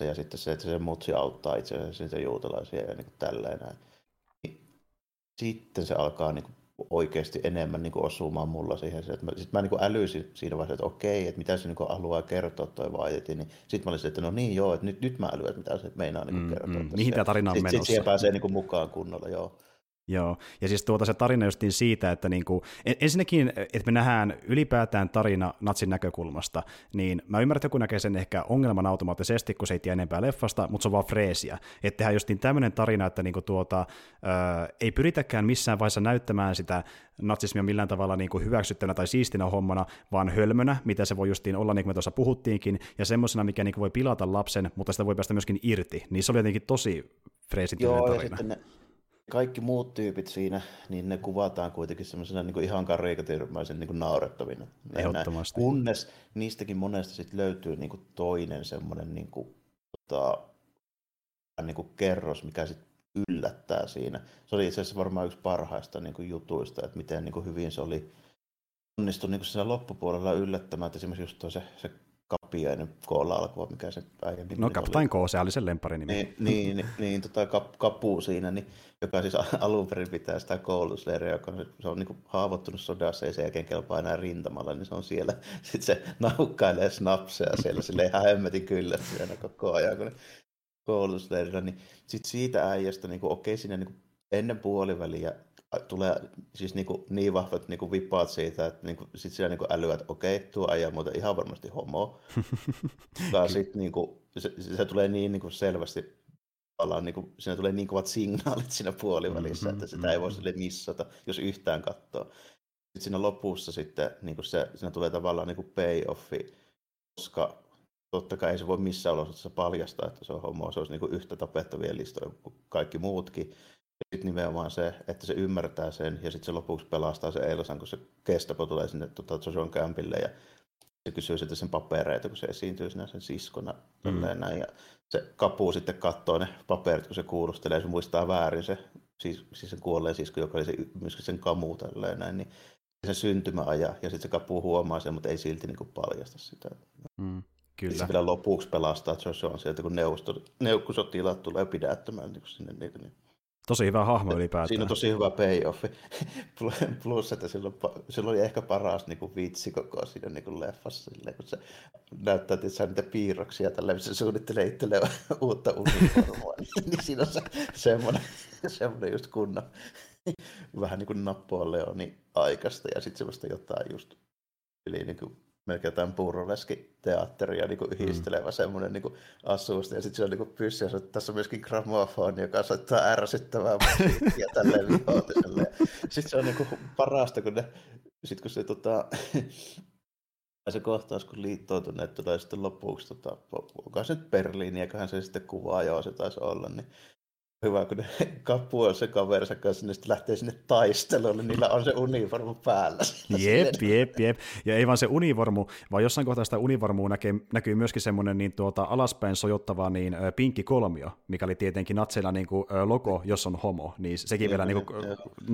ja sitten se, että se mutsi auttaa itse asiassa niitä juutalaisia ja niin kuin tälleen näin. Niin sitten se alkaa niin kuin oikeasti enemmän niin kuin osumaan mulla siihen. Sitten mä niin kuin älysin siinä vaiheessa, että okei, että mitä se niin kuin haluaa kertoa toi vaajeti, niin sitten mä olisin, että no niin joo, että nyt, nyt mä älyyn, että mitä se meinaa niin kuin kertoa. Mm, mm, mihin tämä tarina on sitten, menossa. Sitten siihen pääsee niin kuin mukaan kunnolla, joo. Joo, ja siis tuota se tarina justiin siitä, että niinku, ensinnäkin, että me nähdään ylipäätään tarina natsin näkökulmasta, niin mä ymmärrän, että joku näkee sen ehkä ongelman automaattisesti, kun se ei tiedä enempää leffasta, mutta se on vaan freesiä. Että tehdään justiin tämmöinen tarina, että niinku tuota, ää, ei pyritäkään missään vaiheessa näyttämään sitä natsismia millään tavalla niinku hyväksyttävänä tai siistinä hommana, vaan hölmönä, mitä se voi justiin olla, niin kuin me tuossa puhuttiinkin, ja semmoisena, mikä niinku voi pilata lapsen, mutta sitä voi päästä myöskin irti. Niin se oli jotenkin tosi freesityinen tarina. Ja sitten ne kaikki muut tyypit siinä, niin ne kuvataan kuitenkin semmoisena niin ihan karikatyyrimäisen niin naurettavina. Ehdottomasti. Kunnes niistäkin monesta sit löytyy niin kuin toinen semmoinen niin kuin, tota, niin kuin kerros, mikä sit yllättää siinä. Se oli itse asiassa varmaan yksi parhaista niin kuin jutuista, että miten niin kuin hyvin se oli onnistunut niin kuin siinä loppupuolella yllättämään, että esimerkiksi just se, se Kapiainen koolla alkua, mikä se äijän No Kaptain K, se oli sen lempari nimi. Niin, niin, niin, niin tota, kap, kapu siinä, niin, joka siis alun perin pitää sitä koulutusleiriä, joka on, se on niin kuin haavoittunut sodassa ja sen jälkeen kelpaa enää rintamalla, niin se on siellä. [laughs] Sitten se naukkailee snapseja siellä silleen ihan hemmetin kyllä siinä koko ajan, kun koulutusleirillä, niin sitten siitä äijästä, niin kuin, okei, siinä niin kuin ennen puoliväliä tulee siis niinku niin vahvat niinku vipaat siitä, että niinku, sit siellä niinku älyä, että okei, tuo ajaa muuten ihan varmasti homo. [laughs] tai sitten niinku, se, se, tulee niin niinku selvästi, niinku, siinä tulee niin kovat signaalit siinä puolivälissä, mm-hmm, että sitä ei voi mm-hmm. sille missata, jos yhtään katsoo. Sitten siinä lopussa sitten niinku se, siinä tulee tavallaan niinku payoffi, koska totta kai ei se voi missään olosuhteessa paljastaa, että se on homo, se olisi niinku yhtä tapettavia listoja kuin kaikki muutkin sitten nimenomaan se, että se ymmärtää sen ja sitten se lopuksi pelastaa se Elsan, kun se Gestapo tulee sinne tota, Joshon kämpille ja se kysyy sitten sen papereita, kun se esiintyy sinä sen siskona. Mm. Näin, ja se kapuu sitten katsoo ne paperit, kun se kuulustelee, se muistaa väärin se, siis, siis sen kuolleen sisko, joka oli se, myöskin sen kamu tälleen, näin, niin se syntymäaja, ja sitten se kapuu huomaa sen, mutta ei silti niin kuin paljasta sitä. Mm. Kyllä. Se vielä lopuksi pelastaa Joshua sieltä, kun neuvosto, neukkusotilaat tulee pidättämään niin sinne niitä. Niin Tosi hyvä hahmo ylipäätään. Siinä on tosi hyvä payoff. [laughs] Plus, että silloin, silloin oli ehkä paras niin kuin vitsi koko siinä niin kuin leffassa, silleen, kun se näyttää, että saa niitä piirroksia tällä, se suunnittelee itselleen [laughs] uutta uniformua. [laughs] niin siinä on se, semmoinen, semmoinen just kunnon vähän niin kuin Napoleonin aikaista ja sitten semmoista jotain just yli niin kuin melkein jotain teatteria niin yhdistelevä mm. semmoinen niin asuusta. Ja sitten se on niin pyssiä, että tässä on myöskin gramofoni, joka soittaa ärsyttävää musiikkia tälleen [laughs] vihoitiselle. Sitten se on niin kuin parasta, kun ne, sit kun se tota, [sniffs] se kohtaus, kun liittoutuneet tulee sitten lopuksi, tota, onko se nyt Berliini, eiköhän se sitten kuvaa, joo se taisi olla, niin hyvä, kun ne [laughs] kappuu se kaverinsa kanssa, niin sitten lähtee sinne taisteluun, niin niillä on se univormu päällä. [laughs] Jep, jep, jep. Ja ei vaan se univormu, vaan jossain kohtaa sitä univormua näkee, näkyy myöskin semmoinen niin tuota, alaspäin sojottava niin, pinkki kolmio, mikä oli tietenkin natseilla niin kuin, logo, jos on homo, niin sekin vielä niin kuin,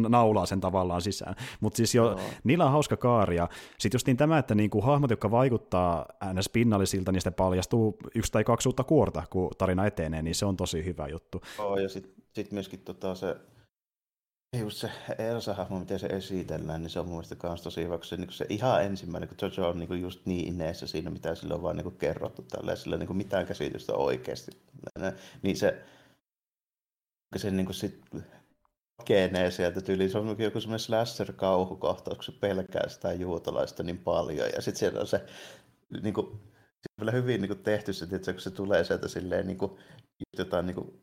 naulaa sen tavallaan sisään. Mutta siis jo, no. niillä on hauska kaari, ja sitten just niin tämä, että niin kuin, hahmot, jotka vaikuttaa ns. pinnallisilta, niin sitten paljastuu yksi tai kaksi uutta kuorta, kun tarina etenee, niin se on tosi hyvä juttu. Oh, ja sitten sit myöskin tota se, just se Elsa-hahmo, miten se esitellään, niin se on mun mielestä myös tosi hyvä, se, niin se ihan ensimmäinen, kun Jojo on niin just niin ineessä siinä, mitä sille on vaan niin kerrottu tälleen, sillä niin mitään käsitystä oikeasti. Niin se, se niin sit pakenee sieltä tyyliin. Se on joku semmoinen slasher-kauhukohtaus, kun se pelkää sitä juutalaista niin paljon. Ja sitten siellä on se, niin kuin, se on vielä hyvin niin kuin tehty se, että kun se tulee sieltä silleen niin kuin, jotain niin kuin,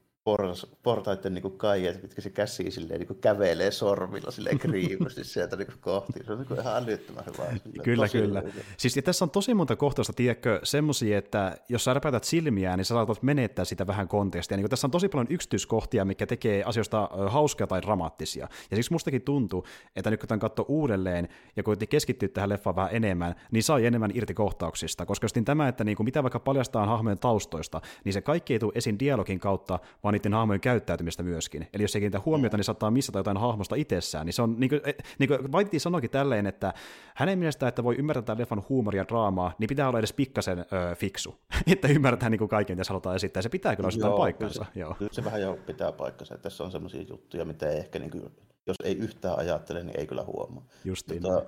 portaiden niin kaiet, mitkä se käsi silleen, niin kävelee sormilla silleen kriimusti [laughs] sieltä niin kohti. Se on niin ihan älyttömän hyvä. Silleen, kyllä, kyllä. Hyvä. Siis ja tässä on tosi monta kohtausta, tiedätkö, semmoisia, että jos sä räpätät silmiä, niin sä saatat menettää sitä vähän kontekstia. Niin tässä on tosi paljon yksityiskohtia, mikä tekee asioista hauskia tai dramaattisia. Ja siksi mustakin tuntuu, että nyt kun tämän katsoo uudelleen ja kun keskittyy tähän leffaan vähän enemmän, niin saa enemmän irti kohtauksista. Koska just tämä, että niin kuin mitä vaikka paljastaa hahmojen taustoista, niin se kaikki ei tule esiin dialogin kautta, vaan niiden hahmojen käyttäytymistä myöskin. Eli jos ei kiinnitä huomiota, niin saattaa missata jotain hahmosta itsessään. Niin se on, niin kuin, niin kuin Vaiti sanoikin tälleen, että hänen mielestä, että voi ymmärtää tämän leffan huumoria ja draamaa, niin pitää olla edes pikkasen öö, fiksu, [laughs] että ymmärretään niin kuin kaiken, mitä halutaan esittää. Se pitää kyllä osittain paikkansa. Kyllä se, joo. Kyllä se vähän jo pitää paikkansa. Tässä on sellaisia juttuja, mitä ei ehkä, niin kuin, jos ei yhtään ajattele, niin ei kyllä huomaa. Justiin. Tota,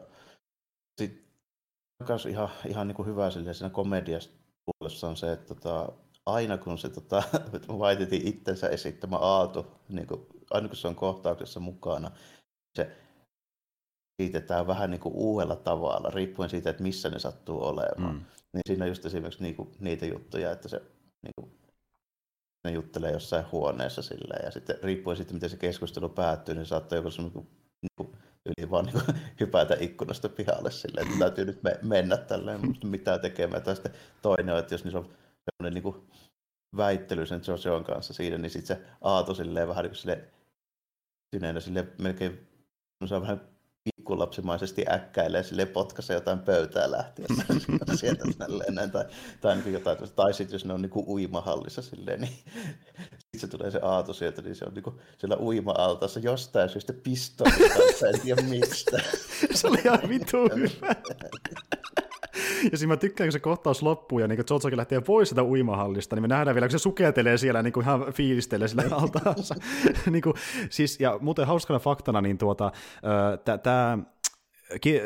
sitten ihan, ihan niin kuin hyvä siinä komediassa on se, että tota, aina kun se tota, [laughs] Whiteheadin itsensä esittämä Aalto, niin kuin, aina kun se on kohtauksessa mukana, se esitetään vähän niin kuin uudella tavalla, riippuen siitä, että missä ne sattuu olemaan. Mm. Niin siinä on just esimerkiksi niin kuin, niitä juttuja, että se niin kuin, ne juttelee jossain huoneessa sillä ja sitten riippuen siitä, miten se keskustelu päättyy, niin saattaa joku kuin, niin kuin, yli vaan niin kuin, [laughs] hypätä ikkunasta pihalle silleen, että täytyy nyt me, mennä tälleen, mitä tekemään. Tai sitten toinen on, että jos niissä on semmoinen niin kuin väittely sen Jojon kanssa siinä, niin sitten se Aato silleen vähän niin kuin silleen, sineenä silleen melkein se on vähän pikkulapsimaisesti äkkäilee sille potkassa jotain pöytää lähtiessä [laughs] sieltä tälleen näin, tai, tai niin jotain, tai sitten jos ne on niin kuin uimahallissa silleen, niin [laughs] sitten se tulee se Aato sieltä, niin se on niin kuin siellä uima-altaassa jostain syystä pistoolin kanssa, en tiedä mistä. [laughs] se oli ihan vitu hyvä. Ja siinä mä tykkään, kun se kohtaus loppuu ja niin Jotsokin lähtee pois sitä uimahallista, niin me nähdään vielä, kun se sukeltelee siellä niin kuin ihan fiilistelee sillä altaansa. [laughs] niin kuin, siis, ja muuten hauskana faktana, niin tuota, tämä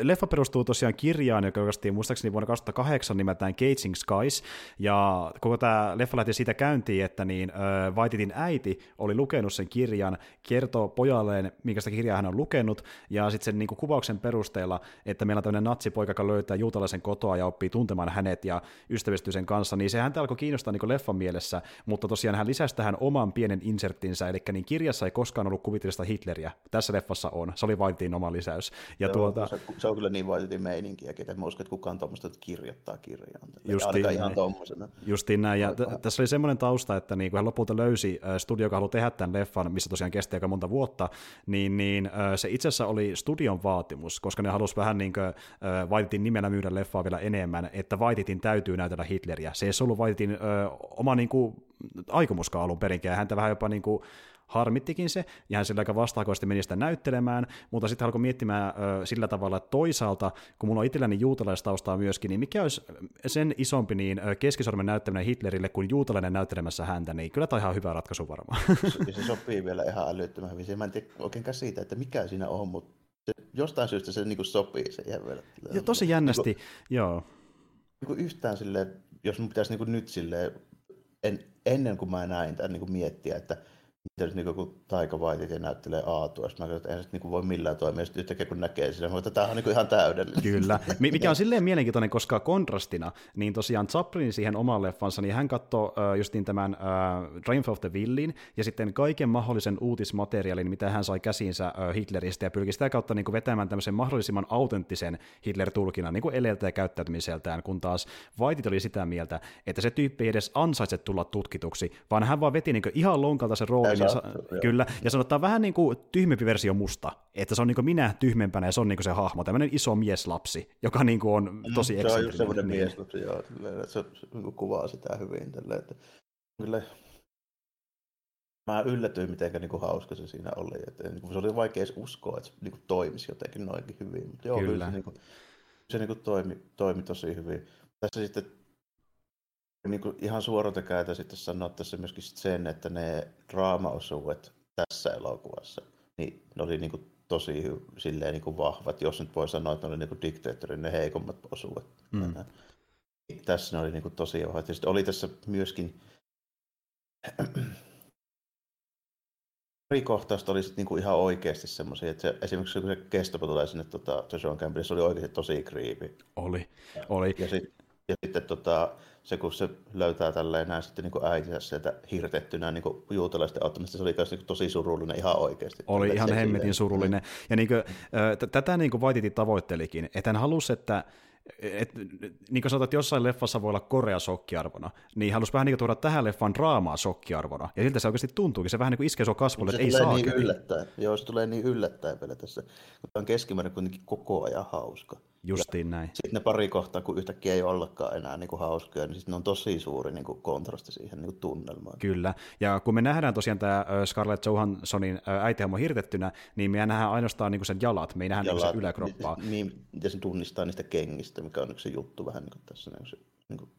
leffa perustuu tosiaan kirjaan, joka julkaistiin muistaakseni vuonna 2008 nimeltään Caging Skies, ja koko tämä leffa lähti siitä käyntiin, että niin, äh, Vaititin äiti oli lukenut sen kirjan, kertoo pojalleen, minkä sitä kirjaa hän on lukenut, ja sitten sen niin kuin, kuvauksen perusteella, että meillä on tämmöinen natsipoika, joka löytää juutalaisen kotoa ja oppii tuntemaan hänet ja ystävystyy sen kanssa, niin se häntä alkoi kiinnostaa niin leffan mielessä, mutta tosiaan hän lisäsi tähän oman pienen inserttinsä, eli niin kirjassa ei koskaan ollut kuvitellista Hitleriä, tässä leffassa on, se oli Vaititin oma lisäys. Ja Joo, tuota, se, se on kyllä niin vaititin meininkiäkin, että mä uskon, että kukaan tuommoista kirjoittaa kirjaan. Justiin ihan tuommoisena. Justiin näin, ja t- tässä oli semmoinen tausta, että niin kun hän lopulta löysi studio, joka haluaa tehdä tämän leffan, missä tosiaan kesti aika monta vuotta, niin, niin se itse asiassa oli studion vaatimus, koska ne halusi vähän niin kuin Vaititin nimellä myydä leffaa vielä enemmän, että Vaititin täytyy näytellä Hitleriä. Se ei ollut Vaititin oma niin kuin, aikomuskaan alun perinkään, häntä vähän jopa niin kuin, harmittikin se, ja hän sillä aika vastaakoisesti meni sitä näyttelemään, mutta sitten alkoi miettimään ö, sillä tavalla, että toisaalta, kun mulla on itselläni juutalaistaustaa myöskin, niin mikä olisi sen isompi niin keskisormen näyttäminen Hitlerille kuin juutalainen näyttelemässä häntä, niin kyllä tämä on ihan hyvä ratkaisu varmaan. Ja se sopii vielä ihan älyttömän hyvin. Mä en tiedä oikein siitä, että mikä siinä on, mutta se, jostain syystä se niin kuin sopii se vielä. Ja tosi jännästi, niin kuin, joo. Niin kuin yhtään sille, jos mun pitäisi niin kuin nyt sille en, ennen kuin mä näin tämän niin kuin miettiä, että miten niin kun Taika Waititi näyttelee Aatua, mä katsoin, että eihän se niin voi millään toimia, sitten yhtäkkiä kun näkee sitä, mutta tämä on niin ihan täydellinen. Kyllä, mikä [laughs] on silleen mielenkiintoinen, koska kontrastina, niin tosiaan Chaplin siihen oman leffansa, niin hän katsoi justiin tämän uh, Triumph of the Willin, ja sitten kaiken mahdollisen uutismateriaalin, mitä hän sai käsiinsä Hitleristä, ja pyrki sitä kautta niin vetämään tämmöisen mahdollisimman autenttisen Hitler-tulkinnan niin kuin eleltä ja käyttäytymiseltään, kun taas Whitit oli sitä mieltä, että se tyyppi ei edes ansaitse tulla tutkituksi, vaan hän vaan veti niin ihan lonkalta sen roolin, ja sa- kyllä, ja sanotaan vähän niin kuin tyhmempi versio musta, että se on niin kuin minä tyhmempänä ja se on niin kuin se hahmo, tämmöinen iso mieslapsi, joka niin kuin on mm, tosi mm, Se on just semmoinen niin. mieslapsi, joo, se, se, se niin kuvaa sitä hyvin. Tälle, että, kyllä, mä yllätyin, miten niin kuin hauska se siinä oli. Että, niin kuin, se oli vaikea edes uskoa, että se niin kuin, toimisi jotenkin noinkin hyvin. Mutta joo, kyllä. kyllä se, niin kuin, se niin kuin, toimi, toimi tosi hyvin. Tässä sitten niin kuin ihan suoratekäitä sitten sanoa tässä myöskin sen, että ne draamaosuudet tässä elokuvassa, niin ne oli niin kuin tosi silleen niin kuin vahvat, jos nyt voi sanoa, että ne oli niin kuin diktaattorin ne heikommat osuudet. Mm. Tässä ne oli niin kuin tosi vahvat. Ja sitten oli tässä myöskin [clears throat] pari kohtausta oli sitten niinku ihan oikeasti semmoisia, että se, esimerkiksi kun se kestopo tulee sinne tota, John Campbell, se oli oikeasti tosi creepy. Oli, oli. Ja, sit, Ja sitten tota, se, kun se löytää tälleen näin sitten niin äitinsä sieltä hirtettynä niin juutalaisten auttamista, se oli myös niin tosi surullinen ihan oikeasti. Oli ihan hemmetin surullinen. Ja niin kuin, tätä niin kuin Vaititi tavoittelikin, että hän halusi, että et, niin kuin sanotaan, että jossain leffassa voi olla korea sokkiarvona, niin halusi vähän niin kuin tuoda tähän leffaan draamaa sokkiarvona. Ja siltä se oikeasti tuntuukin, se vähän niin kuin iskee sua kasvulle, että ei saa. Niin yllättäen. Joo, se tulee niin yllättäen vielä tässä, mutta on keskimäärin kuitenkin koko ajan hauska. Justiin näin. Sitten ne pari kohtaa, kun yhtäkkiä ei ollakaan enää niin kuin hauskoja, niin sitten ne on tosi suuri niin kuin kontrasti siihen niin kuin tunnelmaan. Kyllä, ja kun me nähdään tosiaan tämä Scarlett Johanssonin äitihahmo hirtettynä, niin me nähdään ainoastaan niin kuin sen jalat, me ei nähdä jalat, niin sen yläkroppaa. Niin, ja se tunnistaa niistä kengistä, mikä on se juttu vähän niin kuin tässä. Niin se, niin kuin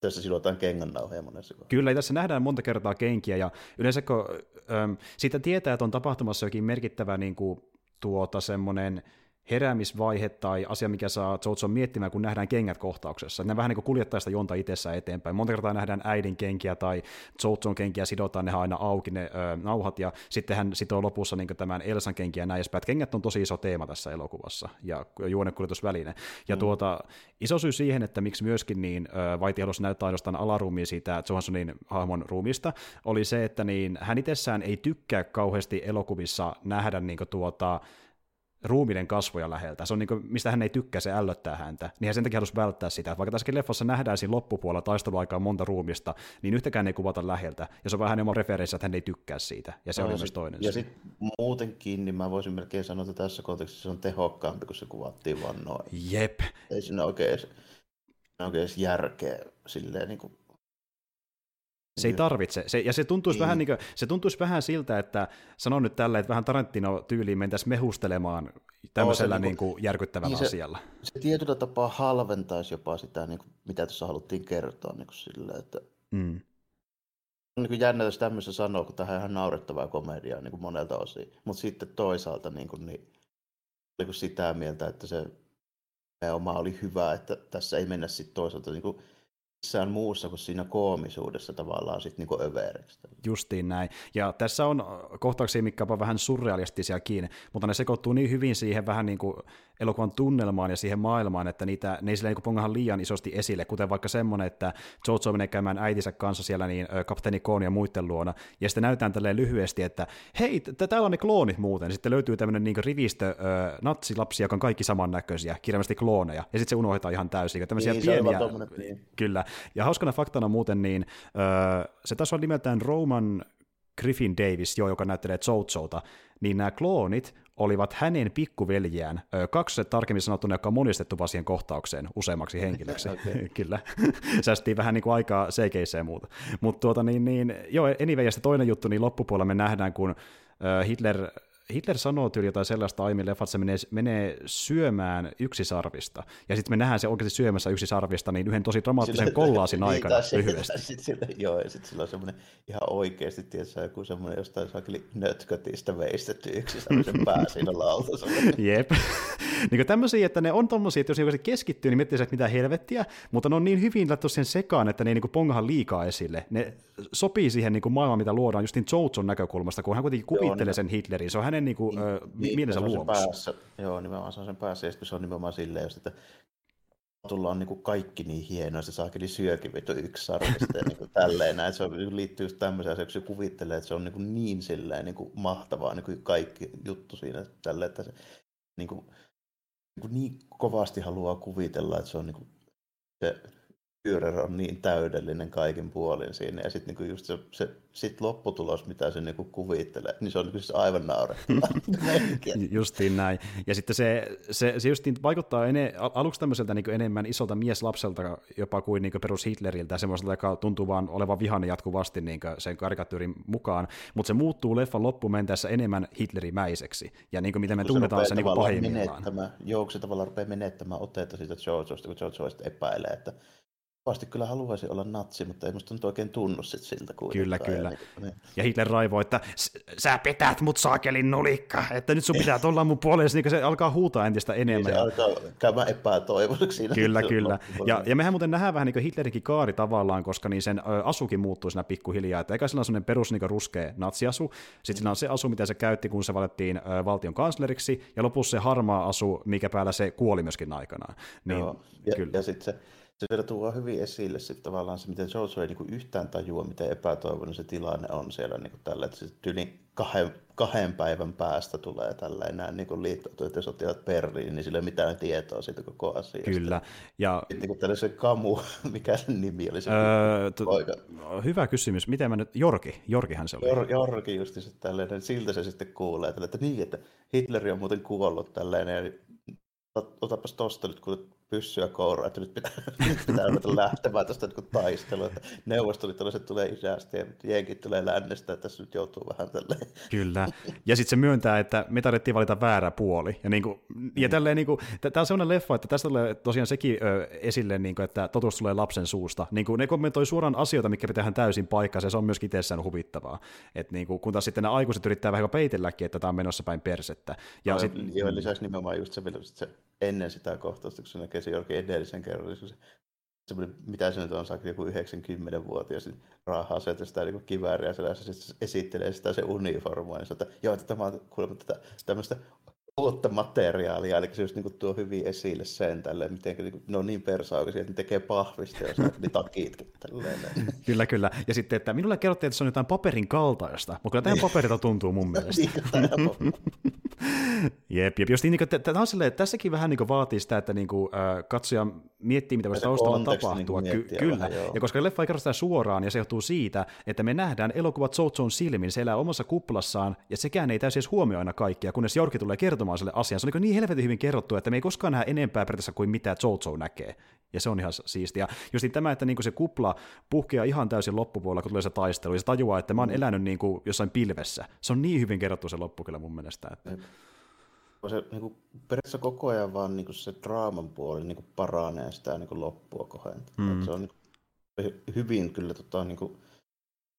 tässä sidotaan nauhoja monessa kohdassa. Kyllä, tässä nähdään monta kertaa kenkiä, ja yleensä kun ähm, siitä tietää, että on tapahtumassa jokin merkittävä niin kuin, tuota, semmoinen heräämisvaihe tai asia, mikä saa Joutson miettimään, kun nähdään kengät kohtauksessa. Ne vähän niin kuin kuljettaa sitä jonta itsessään eteenpäin. Monta kertaa nähdään äidin kenkiä tai Joutson kenkiä, sidotaan ne aina auki ne ö, nauhat, ja sitten hän sitoo lopussa niin tämän Elsan kenkiä näin edespäin. Kengät on tosi iso teema tässä elokuvassa, ja juonekuljetusväline. Ja mm. tuota, iso syy siihen, että miksi myöskin niin Vaiti halusi näyttää ainoastaan alaruumiin siitä Johanssonin hahmon ruumista, oli se, että niin hän itsessään ei tykkää kauheasti elokuvissa nähdä niin tuota, ruuminen kasvoja läheltä. Se on niin kuin, mistä hän ei tykkää, se ällöttää häntä. Niin hän sen takia halusi välttää sitä. Vaikka tässäkin leffassa nähdään siinä loppupuolella taisteluaikaa monta ruumista, niin yhtäkään ei kuvata läheltä. Ja se on vähän oma referenssi, että hän ei tykkää siitä. Ja se no, oli myös toinen Ja sitten muutenkin, niin mä voisin melkein sanoa, että tässä kontekstissa se on tehokkaampi, kun se kuvattiin vaan noin. Jep. Ei siinä oikein, oikein järkeä silleen niin kuin se ei tarvitse. Se, ja se tuntuisi, vähän niin kuin, se tuntuisi vähän siltä, että sanon nyt tällä, että vähän Tarantino-tyyliin mentäisiin mehustelemaan tämmöisellä no, niin kuin, järkyttävällä niin asialla. Se, se tietyllä tapaa halventaisi jopa sitä, niin kuin, mitä tuossa haluttiin kertoa. Niin kuin sille, että... mm. On niin kuin jännä, jos tämmöistä sanoo, kun tähän ihan naurettavaa komediaa niin kuin monelta osin. Mutta sitten toisaalta niin kuin, niin, niin kuin sitä mieltä, että se oma oli hyvä, että tässä ei mennä sitten toisaalta niin kuin, missään muussa kuin siinä koomisuudessa tavallaan sitten niinku övereksi. Justiin näin. Ja tässä on kohtauksia, mitkä ovat vähän surrealistisiakin, mutta ne sekoittuu niin hyvin siihen vähän niin kuin elokuvan tunnelmaan ja siihen maailmaan, että niitä, ne ei sillä niin pongahan liian isosti esille, kuten vaikka semmoinen, että Jojo menee käymään äitinsä kanssa siellä niin kapteeni Koon ja muiden luona, ja sitten näytetään tälleen lyhyesti, että hei, täällä on ne kloonit muuten, sitten löytyy tämmöinen niin rivistö ö, natsilapsia, jotka on kaikki samannäköisiä, kirjallisesti klooneja, ja sitten se unohdetaan ihan täysin, tämmöisiä niin, pieniä, niin. kyllä, ja hauskana faktana muuten, niin ö, se taas on nimeltään Roman Griffin Davis, jo, joka näyttelee Zozota, niin nämä kloonit olivat hänen pikkuveljiään, kaksi tarkemmin sanottuna, joka on monistettu vaan siihen kohtaukseen useammaksi henkilöksi. [laughs] okay. [laughs] Kyllä. [laughs] Säästiin vähän niin kuin aikaa CGC ja muuta. Mutta tuota niin, niin, joo, anyway, ja toinen juttu, niin loppupuolella me nähdään, kun Hitler Hitler sanoo tyyli jotain sellaista aiemmin leffat, että se menee, menee syömään yksisarvista. Ja sitten me nähdään se oikeasti syömässä yksisarvista niin yhden tosi dramaattisen kollaasin niin, aikana niin, lyhyesti. Sit [laughs] sillä, joo, ja sitten sillä on semmoinen ihan oikeasti, tietysti joku semmoinen jostain saakeli nötkötistä veistetty yksisarvisen pää siinä lautassa. Jep. [laughs] niin tämmöisiä, että ne on tommosia, että jos joku keskittyy, niin miettii, että mitä helvettiä, mutta ne on niin hyvin laittu sen sekaan, että ne ei niin pongahan liikaa esille. Ne sopii siihen niin kuin maailmaan, mitä luodaan just niin Joutson näkökulmasta, kun hän kuitenkin kuvittelee joo, niin, sen Hitlerin. Se on hänen niin kuin, niin, ö, niin, mielensä luomus. Päässä, joo, nimenomaan se on sen päässä, ja se on nimenomaan silleen, että tulla on niin kaikki niin hienoa, se saakeli syökin vittu yksi sarvista ja niin tälleen näin. Se on, liittyy just tämmöiseen, että se kuvittelee, että se on niin, kuin niin silleen niin kuin mahtavaa niin kuin kaikki juttu siinä tälleen, että se niin kuin, niin, kuin niin kovasti haluaa kuvitella, että se on niin kuin, se Führer on niin täydellinen kaikin puolin siinä. Ja sitten niinku just se, se sit lopputulos, mitä se niinku kuvittelee, niin se on niinku siis aivan naurettavaa. [laughs] justiin näin. Ja sitten se, se, se justiin vaikuttaa ene, aluksi tämmöiseltä niinku enemmän isolta mieslapselta jopa kuin niinku perus Hitleriltä, semmoiselta, joka tuntuu vaan olevan vihainen jatkuvasti niinku sen karikatyyrin mukaan, mutta se muuttuu leffan loppumentäessä enemmän Hitlerimäiseksi. Ja niinku miten me tunnetaan se, niinku pahimmillaan. Joo, se tavallaan rupeaa menettämään otetta siitä Jojosta, kun Jojo epäilee, että kovasti kyllä haluaisi olla natsi, mutta ei musta nyt oikein tunnu sit siltä kuitenkaan. Kyllä, kyllä. Ja, niin, niin. ja Hitler raivoo, että sä petät mut saakelin nulikka, että nyt sun pitää tulla mun puolelle, niin se alkaa huutaa entistä enemmän. Niin se alkaa käymään epätoivoiseksi siinä. Kyllä, kyllä. Ja, ja mehän muuten nähdään vähän niin kuin Hitlerinkin kaari tavallaan, koska niin sen asukin muuttuu siinä pikkuhiljaa, että eikä sillä on sellainen perus niin ruskea natsiasu, sitten sillä on se asu, mitä se käytti, kun se valittiin valtion kansleriksi, ja lopussa se harmaa asu, mikä päällä se kuoli myöskin aikanaan. Niin, Joo. Ja, kyllä. ja sitten se se vielä tuo hyvin esille sitten tavallaan se, miten Jojo ei niin yhtään tajua, miten epätoivoinen se tilanne on siellä niin tällä, että se tyli kahden, kahden päivän päästä tulee tällä enää niin liittoutuneet ja sotilaat Berliin, niin sillä ei mitään tietoa siitä koko asiasta. Kyllä. Ja... Sitten niin kuin se Kamu, [laughs] mikä sen nimi oli se öö, t- Hyvä kysymys. Miten mä nyt, Jorki, Jorkihan se oli. Jor, Jorki just se tällainen, siltä se sitten kuulee, että niin, että Hitleri on muuten kuollut tällainen, otapas tosta nyt, kun pyssyä kouraan, että nyt pitää, [laughs] nyt pitää ruveta lähtemään tästä niin taistelua, että neuvostoliittolaiset tulee idästä ja jenkit tulee lännestä, että tässä nyt joutuu vähän tälleen. Kyllä, ja sitten se myöntää, että me tarvittiin valita väärä puoli, ja, niin kuin, ja tälleen, niin kuin, tämä on sellainen leffa, että tästä tulee tosiaan sekin ö, esille, niin kuin, että totuus tulee lapsen suusta, niin kuin, ne kommentoi suoraan asioita, mikä pitää täysin paikkansa, ja se on myöskin itsessään huvittavaa, että niin kuin, kun taas sitten nämä aikuiset yrittää vähän peitelläkin, että tämä on menossa päin persettä. Ja no, sit... Joo, lisäksi nimenomaan just se, se ennen sitä kohtausta, kun se näkee se Jorkin edellisen kerran, niin se, semmoinen, mitä se nyt on, saakka joku 90-vuotias, niin raahaa sieltä sitä niin kivääriä selässä, sitten esittelee sitä se uniformua, niin että joo, että tämä on kuulemma tätä, tämmöistä uutta materiaalia, eli se just niin tuo hyvin esille sen tälleen, miten niin ne on niin persaukaisia, että ne tekee pahvista ja saa ne takitkin tälleen. [laughs] kyllä, kyllä. Ja sitten, että minulle kerrottiin, että se on jotain paperin kaltaista, mutta kyllä tämä paperilta tuntuu mun mielestä. [laughs] jep, jep. Just niin, niin tämä on silleen, että tässäkin vähän niin vaatii sitä, että niin kuin, äh, katsoja miettii, mitä voisi taustalla tapahtua. Niin Ky- kyllä. Vähän, ja koska leffa ei kerro sitä suoraan, ja se johtuu siitä, että me nähdään elokuvat Zouzon silmin, se elää omassa kuplassaan, ja sekään ei täysin edes huomioi aina kaikkia, kunnes Jorki tulee kertomaan sille asian. Se on niin, niin helvetin hyvin kerrottu, että me ei koskaan nähdä enempää periaatteessa kuin mitä Zozo näkee. Ja se on ihan siistiä. Just niin tämä, että niin kuin se kupla puhkeaa ihan täysin loppupuolella, kun tulee se taistelu, ja se tajuaa, että mä oon mm. elänyt niin kuin jossain pilvessä. Se on niin hyvin kerrottu se loppu kyllä mun mielestä. Että se niin kuin, periaatteessa koko ajan vaan niin kuin se draaman puoli niin kuin paranee sitä niin kuin loppua kohentaa. Mm. Se on niin kuin, hyvin kyllä tota, niin kuin,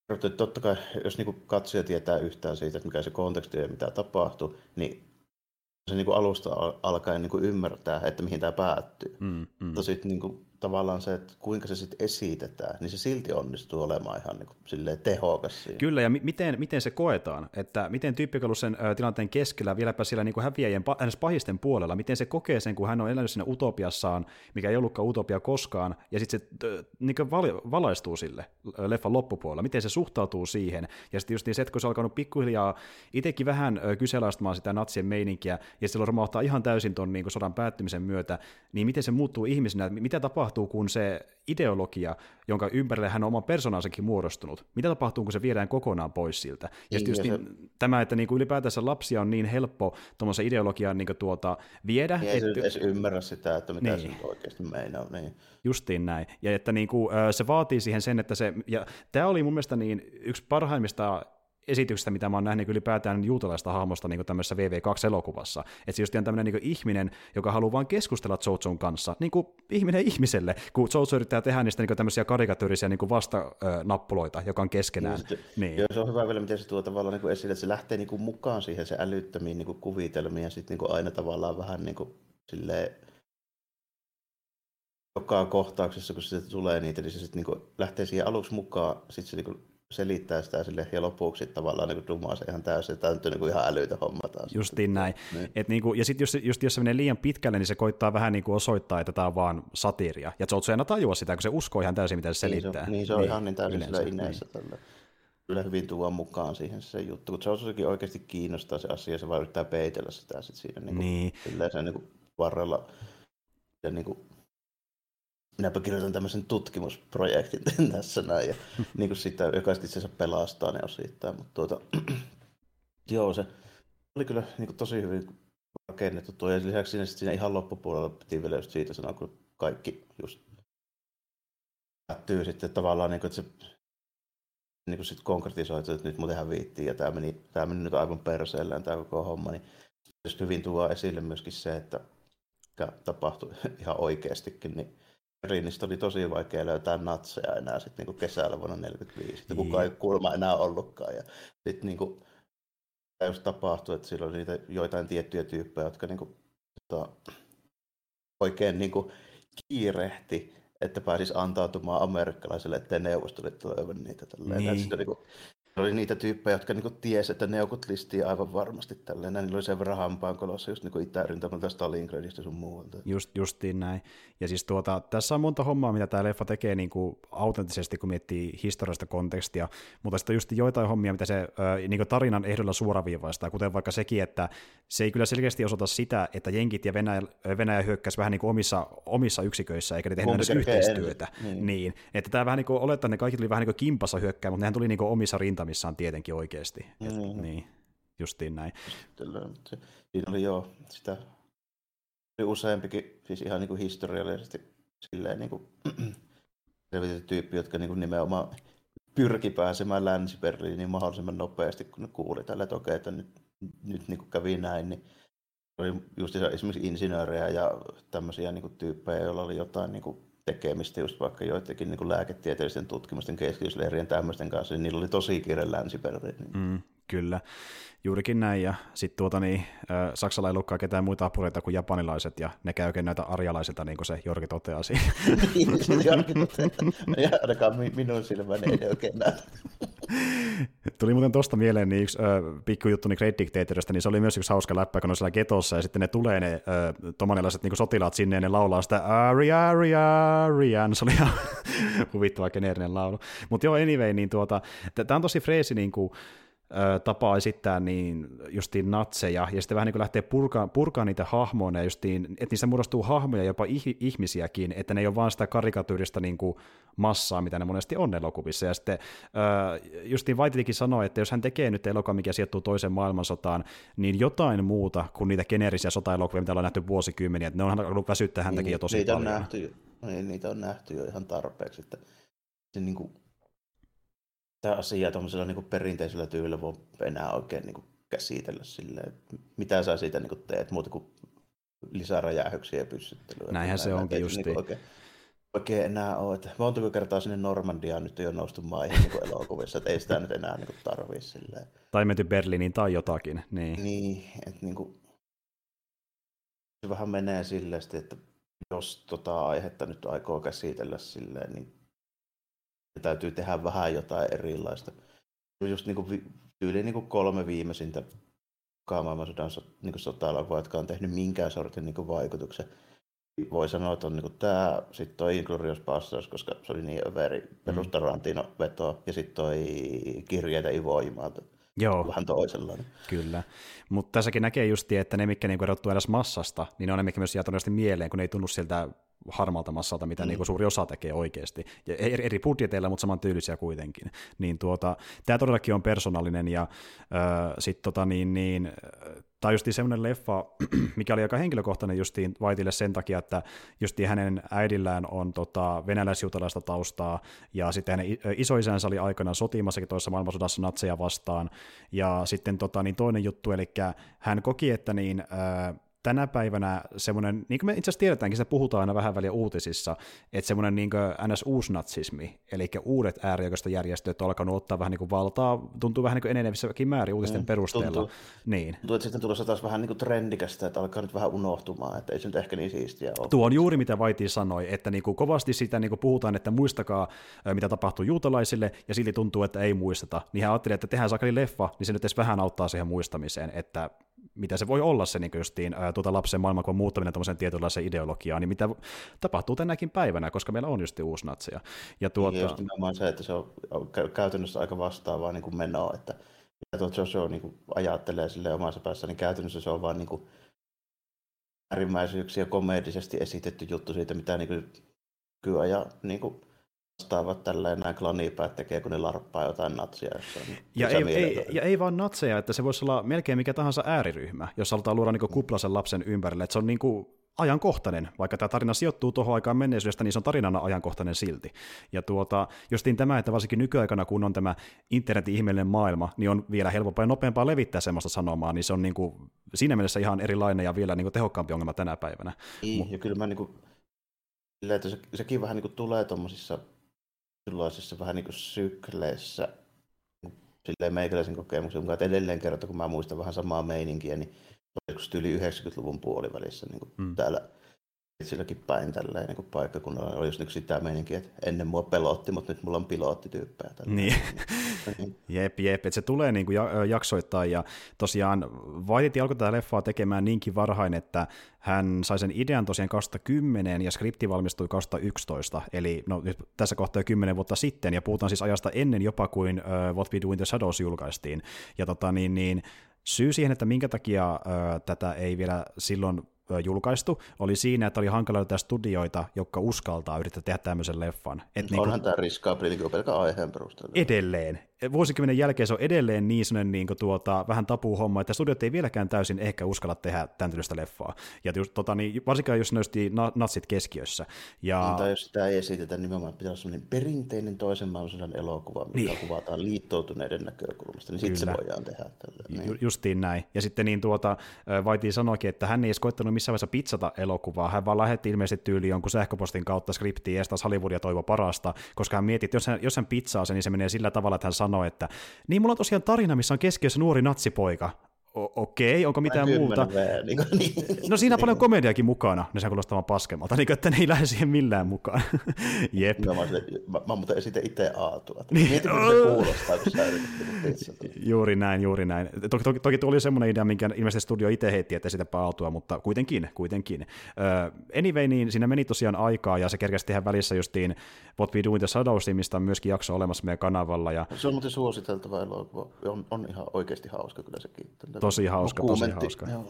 että totta kai, jos niin kuin katsoja tietää yhtään siitä, että mikä se konteksti ja mitä tapahtuu, niin se niin kuin alusta alkaen niin kuin ymmärtää, että mihin tämä päättyy. Mm, mm. Mutta sitten niin kuin, tavallaan se, että kuinka se sitten esitetään, niin se silti onnistuu olemaan ihan niin kuin, tehokas siinä. Kyllä, ja miten, miten se koetaan, että miten tyyppikalusen tilanteen keskellä, vieläpä siellä niin kuin häviäjien äänes pahisten puolella, miten se kokee sen, kun hän on elänyt siinä utopiassaan, mikä ei ollutkaan utopia koskaan, ja sitten se niin kuin valaistuu sille leffan loppupuolella, miten se suhtautuu siihen, ja sitten just niin se, että kun se on alkanut pikkuhiljaa itsekin vähän kyseenalaistamaan sitä natsien meininkiä, ja silloin romahtaa ihan täysin tuon niin sodan päättymisen myötä, niin miten se muuttuu ihmisenä, mitä tapahtuu tapahtuu, kun se ideologia, jonka ympärille hän on oman persoonansakin muodostunut, mitä tapahtuu, kun se viedään kokonaan pois siltä. Ja niin, just niin, se... tämä, että niin kuin ylipäätänsä lapsia on niin helppo tuommoisen ideologian niin tuota, viedä. Ei että... edes ymmärrä sitä, että mitä niin. se oikeasti meinaa. Niin. Justiin näin. Ja että niin kuin, se vaatii siihen sen, että se, ja tämä oli mun mielestä niin yksi parhaimmista esityksestä, mitä mä oon nähnyt ylipäätään juutalaista hahmosta niin tämmöisessä VV2-elokuvassa. Että se just tämmöinen niin ihminen, joka haluaa vain keskustella Zozon kanssa, niin kuin ihminen ihmiselle, kun Zozo yrittää tehdä niistä niin tämmöisiä karikatyyrisiä niin vastanappuloita, joka on keskenään. Niin, niin. Joo, se on hyvä vielä, miten se tuo tavallaan niin esille, että se lähtee niin kuin mukaan siihen se älyttömiin niin kuin kuvitelmiin ja sitten niin aina tavallaan vähän niin kuin silleen, joka kohtauksessa, kun se tulee niitä, niin se sitten niin lähtee siihen aluksi mukaan, sitten se niin selittää sitä sille ja lopuksi tavallaan niin dumaa se ihan täysin, tämä on niin ihan älytä homma taas. Justiin näin. Niin. Et niin kuin, ja sitten jos, just, jos se menee liian pitkälle, niin se koittaa vähän niin kuin osoittaa, että tämä on vaan satiria. Ja Zotsu ei tajua sitä, kun se uskoo ihan täysin, mitä se selittää. Niin se on, niin se on niin, ihan niin täysin sillä ineessä. Niin. Kyllä hyvin tuo mukaan siihen se juttu, kun Jojosekin oikeasti kiinnostaa se asia, se vaan yrittää peitellä sitä sit siinä niin kuin, niin. Sen, niin kuin varrella ja niin kuin, minäpä kirjoitan tämmöisen tutkimusprojektin [laughs] tässä näin, ja [laughs] niin kuin sitä, joka itse asiassa pelastaa ne osittain, mutta tuota, [clears throat] joo, se oli kyllä niin kuin tosi hyvin rakennettu tuo, ja lisäksi siinä, siinä ihan loppupuolella piti vielä just siitä sanoa, kun kaikki just päättyy sitten tavallaan, niin kuin, että se niin kuin sit konkretisoitu, että nyt muuten hävittiin, ja tämä meni, tämä meni nyt aivan perseellään tämä koko homma, niin just hyvin tuo esille myöskin se, että mikä tapahtui [laughs] ihan oikeastikin, niin Berliinistä oli tosi vaikea löytää natseja enää sit niinku kesällä vuonna 1945, että kukaan ei kuulemma enää ollutkaan. Ja sitten niinku, just tapahtui, että silloin oli niitä joitain tiettyjä tyyppejä, jotka niinku, tota, oikein niinku kiirehti, että pääsis antautumaan amerikkalaiselle, ettei neuvostoliitto löyvä niitä. Tälleen. Niin. Sitten, niinku, oli niitä tyyppejä, jotka niinku tiesi, että neukut listii aivan varmasti tälleen. Niillä oli sen verran hampaan kolossa just niinku Itä-rintamalta Stalingradista sun muualta. Just, justiin näin. Ja siis tuota, tässä on monta hommaa, mitä tämä leffa tekee niin kuin autenttisesti, kun miettii historiallista kontekstia, mutta sitten on just joitain hommia, mitä se äh, niin tarinan ehdolla suoraviivaistaa, kuten vaikka sekin, että se ei kyllä selkeästi osoita sitä, että jenkit ja Venäjä, Venäjä hyökkäisi vähän niin kuin omissa, omissa yksiköissä, eikä ne tehnyt edes yhteistyötä. Niin. niin. Että tämä vähän niin kuin olettaa, että ne kaikki tuli vähän niin kuin kimpassa hyökkää, mutta nehän tuli niin kuin omissa rintamissaan tietenkin oikeasti. Et, mm. Niin, justiin näin. Siinä oli jo sitä oli useampikin, siis ihan niin kuin historiallisesti silleen [clears throat] niin kuin, tyyppi, jotka niin kuin nimenomaan pyrki pääsemään Länsi-Berliiniin mahdollisimman nopeasti, kun ne kuuli tällä, että okei, että nyt, nyt niin kuin kävi näin, niin oli just esimerkiksi insinöörejä ja tämmöisiä niin kuin tyyppejä, joilla oli jotain niin kuin tekemistä just vaikka joidenkin niin lääketieteellisten tutkimusten keskitysleirien tämmöisten kanssa, niin niillä oli tosi kiire länsi mm, Kyllä, juurikin näin, ja sitten tuota niin, Saksalla ei ollutkaan ketään muita apureita kuin japanilaiset, ja ne käy näitä arjalaisilta, niin kuin se Jorki toteaa siinä. [laughs] Jorki toteaa, ainakaan minun silmäni ei oikein näy. Tuli muuten tuosta mieleen niin yksi äh, pikkujuttu niin Great Dictatorista, niin se oli myös yksi hauska läppä, kun on siellä getossa, ja sitten ne tulee ne äh, tomanilaiset niin sotilaat sinne, ja ne laulaa sitä Aria, Aria, Aria, se oli ihan [laughs] huvittava geneerinen laulu. Mutta joo, anyway, niin tuota, tämä on tosi freesi niin kuin, tapa esittää niin justiin natseja, ja sitten vähän niin kuin lähtee purkaan, purkaan niitä hahmoja, justiin, että niistä muodostuu hahmoja jopa ihmisiäkin, että ne ei ole vaan sitä karikatyyristä niin kuin massaa, mitä ne monesti on elokuvissa. Ja sitten justiin Vaititikin sanoi, että jos hän tekee nyt elokuva, mikä sijoittuu toiseen maailmansotaan, niin jotain muuta kuin niitä geneerisiä sotaelokuvia, mitä ollaan nähty vuosikymmeniä, että ne on ollut väsyttää häntäkin niin, jo tosi niitä paljon. On nähty, niin, niitä on nähty jo ihan tarpeeksi, että se niin kuin sitä asiaa tuollaisella niin perinteisellä tyylillä voi enää oikein niin kuin käsitellä silleen, mitä sä siitä niin kuin teet muuta kuin lisää räjähyksiä ja pyssyttelyä. Näinhän se onkin justi. Niin oikein, oikein enää ole. Että montako kertaa sinne Normandiaan nyt jo noustu maihin niin elokuvissa, että ei sitä nyt enää niin tarvii silleen. Tai menty Berliiniin tai jotakin. Niin, niin että niin kuin, se vähän menee silleen, että jos tota aihetta nyt aikoo käsitellä silleen, niin täytyy tehdä vähän jotain erilaista. Just niin kuin, yli niin kuin kolme viimeisintä maailmansodan niin sota jotka on tehnyt minkään sortin niin kuin vaikutuksen. Voi sanoa, että on niin kuin tämä, sitten toi Inglorious Bastards, koska se oli niin överi perus Tarantino veto, ja sitten toi kirjeitä Ivoimalta. Joo. Vähän toisenlainen. Kyllä. Mutta tässäkin näkee justi, että ne, mitkä niinku erottuu edes massasta, niin ne on ne, mitkä myös jää mieleen, kun ne ei tunnu siltä harmalta massalta, mitä mm. niin kuin suuri osa tekee oikeasti. Ja eri budjeteilla, mutta saman tyylisiä kuitenkin. Niin tuota, tämä todellakin on persoonallinen ja äh, sitten tota niin, niin on justiin semmoinen leffa, [clears throat] mikä oli aika henkilökohtainen justiin Vaitille sen takia, että justiin hänen äidillään on tota, venäläisjuutalaista taustaa, ja sitten hänen isoisänsä oli aikanaan sotimassakin toisessa maailmansodassa natseja vastaan, ja sitten tota, niin toinen juttu, eli hän koki, että niin, äh, tänä päivänä semmoinen, niin kuin me itse asiassa tiedetäänkin, se puhutaan aina vähän väliä uutisissa, että semmoinen niin NS-uusnatsismi, eli uudet äärioikeistojärjestöt on alkanut ottaa vähän niin kuin valtaa, tuntuu vähän niin kuin enenevissäkin määrin uutisten mm, perusteella. Tuntuu, niin. tuntuu, että sitten tulossa taas vähän niin kuin trendikästä, että alkaa nyt vähän unohtumaan, että ei se nyt ehkä niin siistiä ole. Tuo on juuri mitä Vaiti sanoi, että niin kuin kovasti sitä niin kuin puhutaan, että muistakaa, mitä tapahtuu juutalaisille, ja silti tuntuu, että ei muisteta. Niin hän ajatteli, että tehdään sakali leffa, niin se nyt edes vähän auttaa siihen muistamiseen, että mitä se voi olla se niin justiin, ää, tuota lapsen maailmankuvan muuttaminen tämmöiseen tietynlaiseen ideologiaan, niin mitä tapahtuu tänäkin päivänä, koska meillä on just uusnatseja. Ja tuota... Niin, just nimenomaan se, että se on käytännössä aika vastaavaa niin kuin menoa, että mitä tuo Joshua niin kuin ajattelee sille omassa päässä, niin käytännössä se on vaan niin kuin äärimmäisyyksiä komedisesti esitetty juttu siitä, mitä niin kuin nykyajan niin kuin vastaavat tälleen nämä klanipäät tekee, kun ne larppaa jotain natsia jossain. Ja ei, ei, ja ei vaan natseja, että se voisi olla melkein mikä tahansa ääriryhmä, jos halutaan luoda niin kuplasen lapsen ympärille. Että se on niin kuin ajankohtainen, vaikka tämä tarina sijoittuu tuohon aikaan menneisyydestä, niin se on tarinana ajankohtainen silti. Ja tuota, justiin tämä, että varsinkin nykyaikana, kun on tämä internetin ihmeellinen maailma, niin on vielä helpompaa ja nopeampaa levittää semmoista sanomaa, niin se on niin kuin, siinä mielessä ihan erilainen ja vielä niin kuin tehokkaampi ongelma tänä päivänä. Niin, ja kyllä mä niin kuin, että se, sekin vähän niin kuin tulee tuommoisissa silloisissa vähän niin kuin sykleissä, silleen meikäläisen kokemuksen mukaan, että edelleen kerta, kun mä muistan vähän samaa meininkiä, niin se yli 90-luvun puolivälissä niin kuin mm. täällä silläkin päin tälleen niin paikkakunnalla oli just niin sitä meininkiä, että ennen mua pelotti, mutta nyt mulla on pilottityyppejä. Niin. Niin. Jep, jep, että se tulee niin kuin jaksoittain, ja tosiaan Vaititi alkoi tätä leffaa tekemään niinkin varhain, että hän sai sen idean tosiaan 2010 ja skripti valmistui 2011, eli no, nyt tässä kohtaa jo 10 vuotta sitten, ja puhutaan siis ajasta ennen jopa kuin uh, What We Do in the Shadows julkaistiin. Ja tota, niin, niin, syy siihen, että minkä takia uh, tätä ei vielä silloin julkaistu, oli siinä, että oli hankala löytää studioita, jotka uskaltaa yrittää tehdä tämmöisen leffan. Et Onhan niin kuin, tämä niin pelkä aiheen perusteella. Edelleen vuosikymmenen jälkeen se on edelleen niin sellainen niin kuin, tuota, vähän homma, että studiot ei vieläkään täysin ehkä uskalla tehdä tämän tyylistä leffaa. Ja just, tota, niin, varsinkaan jos nosti natsit keskiössä. Ja... Niin, tai jos sitä ei esitetä nimenomaan, että pitää olla sellainen perinteinen toisen maailmansodan elokuva, mikä niin. kuvataan liittoutuneiden näkökulmasta, niin sitten se voidaan tehdä. Tällä, niin. Ju- justiin näin. Ja sitten niin tuota, Vaitiin sanoikin, että hän ei edes koittanut missään vaiheessa pizzata elokuvaa, hän vaan lähetti ilmeisesti tyyliin jonkun sähköpostin kautta skriptiin ja Hollywoodia toivo parasta, koska hän mietti, että jos hän, jos hän pizzaa sen, niin se menee sillä tavalla, että hän sanoo, että niin mulla on tosiaan tarina, missä on keskiössä nuori natsipoika, okei, onko mitään muuta? niin niin. No siinä on paljon komediakin mukana, ne saa kuulostaa paskemmalta, niin että ne ei lähde siihen millään mukaan. [laughs] Jep. No, mä, mä, mä muuten esitän itse Aatua. Niin. Mietin, mitä se kuulostaa, kun sä yrität Juuri näin, juuri näin. Toki, toki, toki tuli semmoinen idea, minkä ilmeisesti studio itse heitti, että esitäpä Aatua, mutta kuitenkin, kuitenkin. Uh, anyway, niin siinä meni tosiaan aikaa, ja se kerkesi tehdä välissä justiin What We Do in the Shadows, mistä on myöskin jakso olemassa meidän kanavalla. Ja... Se on muuten suositeltava elokuva. On, on ihan oikeasti hauska kyllä sekin. Tosi hauska, tosi hauska. Joo.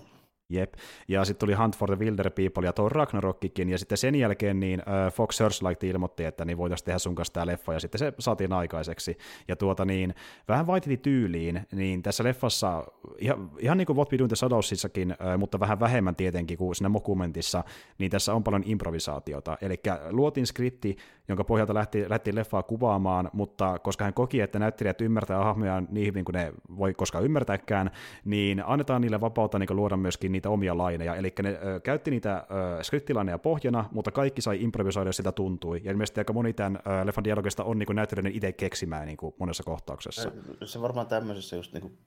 Jep. Ja sitten tuli Hunt for the Wilder People ja Thor Ragnarokkikin, ja sitten sen jälkeen niin Fox Searchlight ilmoitti, että niin voitaisiin tehdä sun kanssa tämä leffa, ja sitten se saatiin aikaiseksi. Ja tuota niin, vähän vaititi tyyliin, niin tässä leffassa, ihan, ihan niin kuin What We Do in the Shadowsissakin, mutta vähän vähemmän tietenkin kuin siinä dokumentissa, niin tässä on paljon improvisaatiota. Eli luotiin skripti, jonka pohjalta lähti, lähti leffaa kuvaamaan, mutta koska hän koki, että näyttelijät ymmärtää hahmoja niin hyvin kuin ne voi koskaan ymmärtääkään, niin annetaan niille vapautta niin luoda myöskin niitä omia laineja. Eli ne ö, käytti niitä skriptilaineja pohjana, mutta kaikki sai improvisoida, jos sitä tuntui. Ja ilmeisesti aika moni tämän ö, leffan dialogista on niin näyttelijöiden itse keksimään niin kuin monessa kohtauksessa. Se varmaan tämmöisessä just niin kuin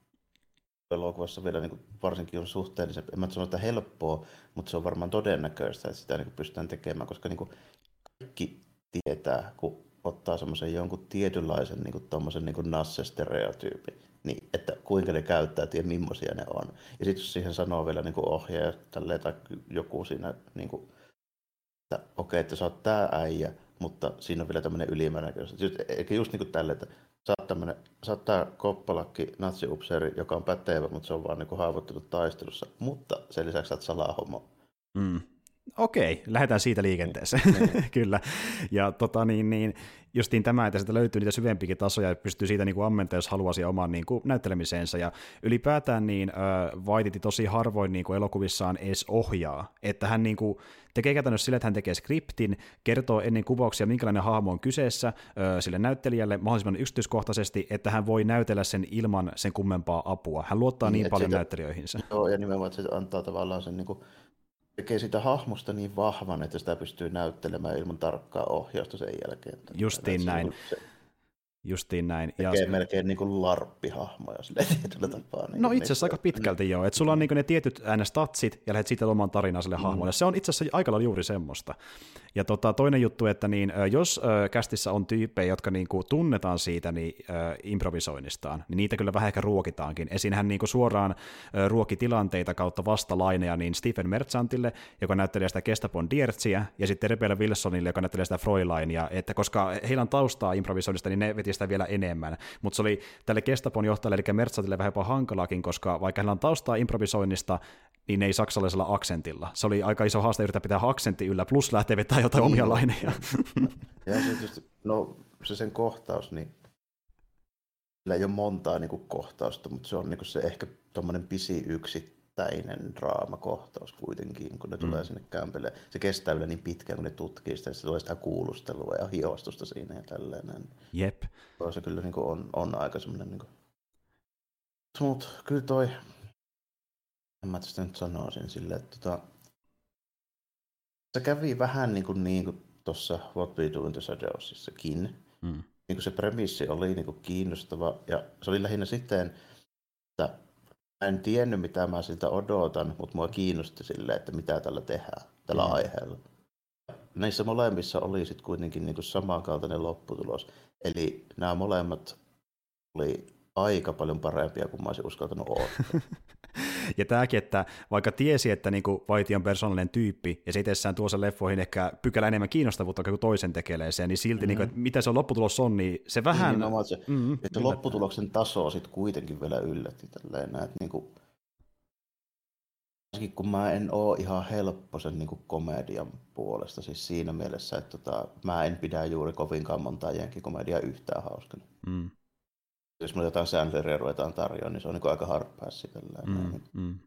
elokuvassa vielä niin kuin varsinkin on suhteellisen, en mä sano, että helppoa, mutta se on varmaan todennäköistä, että sitä niin kuin pystytään tekemään, koska niin kuin kaikki tietää, kun ottaa semmoisen jonkun tietynlaisen niin kuin, niin kuin nasse-stereotyypin, niin että kuinka ne käyttäytyy ja millaisia ne on. Ja sitten jos siihen sanoo vielä niin ohjaaja tälleen, tai joku siinä, niin kuin, että okei, okay, että sä oot tää äijä, mutta siinä on vielä tämmöinen ylimääräinen. Eikä just niin kuin tälle, että sä oot, tämmönen, sä oot tää koppalakki natsiupseeri, joka on pätevä, mutta se on vaan niin haavoittunut taistelussa, mutta sen lisäksi sä oot salahomo. Mm. Okei, lähdetään siitä liikenteeseen, niin. [laughs] kyllä. Ja tota, niin, niin, justiin tämä, että sieltä löytyy niitä syvempikin tasoja ja pystyy siitä niin kuin ammentaa, jos haluaisi oman niin kuin, näyttelemiseensä. Ja ylipäätään niin äh, Vaititi tosi harvoin niin kuin elokuvissaan edes ohjaa. Että hän niin kuin, tekee käytännössä sille, että hän tekee skriptin, kertoo ennen kuvauksia, minkälainen hahmo on kyseessä äh, sille näyttelijälle mahdollisimman yksityiskohtaisesti, että hän voi näytellä sen ilman sen kummempaa apua. Hän luottaa niin, niin paljon sitä, näyttelijöihinsä. Joo, ja nimenomaan, että se antaa tavallaan sen niin kuin tekee sitä hahmosta niin vahvan, että sitä pystyy näyttelemään ilman tarkkaa ohjausta sen jälkeen. Justiin näin. Se, Justiin näin. Tekee ja... melkein niin kuin larppihahmoja sille tietyllä tapaa. Niin no itse asiassa aika pitkälti niin. joo, että sulla on niin ne tietyt statsit ja lähdet siitä oman tarinaa sille mm. hahmolle. Se on itse asiassa aika lailla juuri semmoista. Ja tota, toinen juttu, että niin, jos äh, kästissä on tyyppejä, jotka niin kuin, tunnetaan siitä niin, äh, improvisoinnistaan, niin niitä kyllä vähän ehkä ruokitaankin. Esinhän niin kuin, suoraan äh, ruokitilanteita kautta vastalaineja niin Stephen Merchantille, joka näyttelee sitä Kestapon Diertsiä, ja sitten Rebel Wilsonille, joka näyttelee sitä Froilainia, että koska heillä on taustaa improvisoinnista, niin ne veti sitä vielä enemmän. Mutta se oli tälle Kestapon johtajalle, eli Merchantille vähän jopa hankalaakin, koska vaikka heillä on taustaa improvisoinnista, niin ei saksalaisella aksentilla. Se oli aika iso haaste yrittää pitää aksentti yllä, plus lähtee vetämään jotain omia niin. laineja. Ja se, just, no, se sen kohtaus, niin sillä ei ole montaa niin kuin, kohtausta, mutta se on niin kuin, se ehkä tuommoinen pisi yksittäinen draamakohtaus kuitenkin, kun ne mm. tulee sinne kämpille. Se kestää yllä niin pitkään, kun ne tutkii sitä, se tulee sitä kuulustelua ja hiostusta siinä ja tälleen. Jep. Se kyllä niin kuin, on, on aika semmoinen... Niin kuin... Mutta kyllä toi en mä tästä nyt sanoisin silleen, että tota, se kävi vähän niin kuin, niin kuin tuossa What We Do in the Shadowsissakin. Mm. Niin kuin se premissi oli niin kuin kiinnostava ja se oli lähinnä sitten, että mä en tiennyt mitä mä siltä odotan, mutta mua kiinnosti silleen, että mitä tällä tehdään, tällä mm. aiheella. Näissä molemmissa oli sitten kuitenkin niin kuin samankaltainen lopputulos. Eli nämä molemmat oli aika paljon parempia kuin mä olisin uskaltanut odottaa. [laughs] ja tämäkin, että vaikka tiesi, että niinku Vaiti on persoonallinen tyyppi, ja se itsessään tuo sen leffoihin ehkä pykälä enemmän kiinnostavuutta kuin toisen tekeleeseen, niin silti, mm-hmm. niinku, että mitä se on lopputulos on, niin se vähän... Niin, se, mm-hmm, että lopputuloksen taso sitten kuitenkin vielä yllätti tälleen, että niinku, kun mä en oo ihan helppo sen niin komedian puolesta, siis siinä mielessä, että tota, mä en pidä juuri kovinkaan montaa jenkikomedia yhtään hauskana. Mm jos me jotain Sandleria ruvetaan tarjoamaan, niin se on niin aika harppäässä. Mm, mm.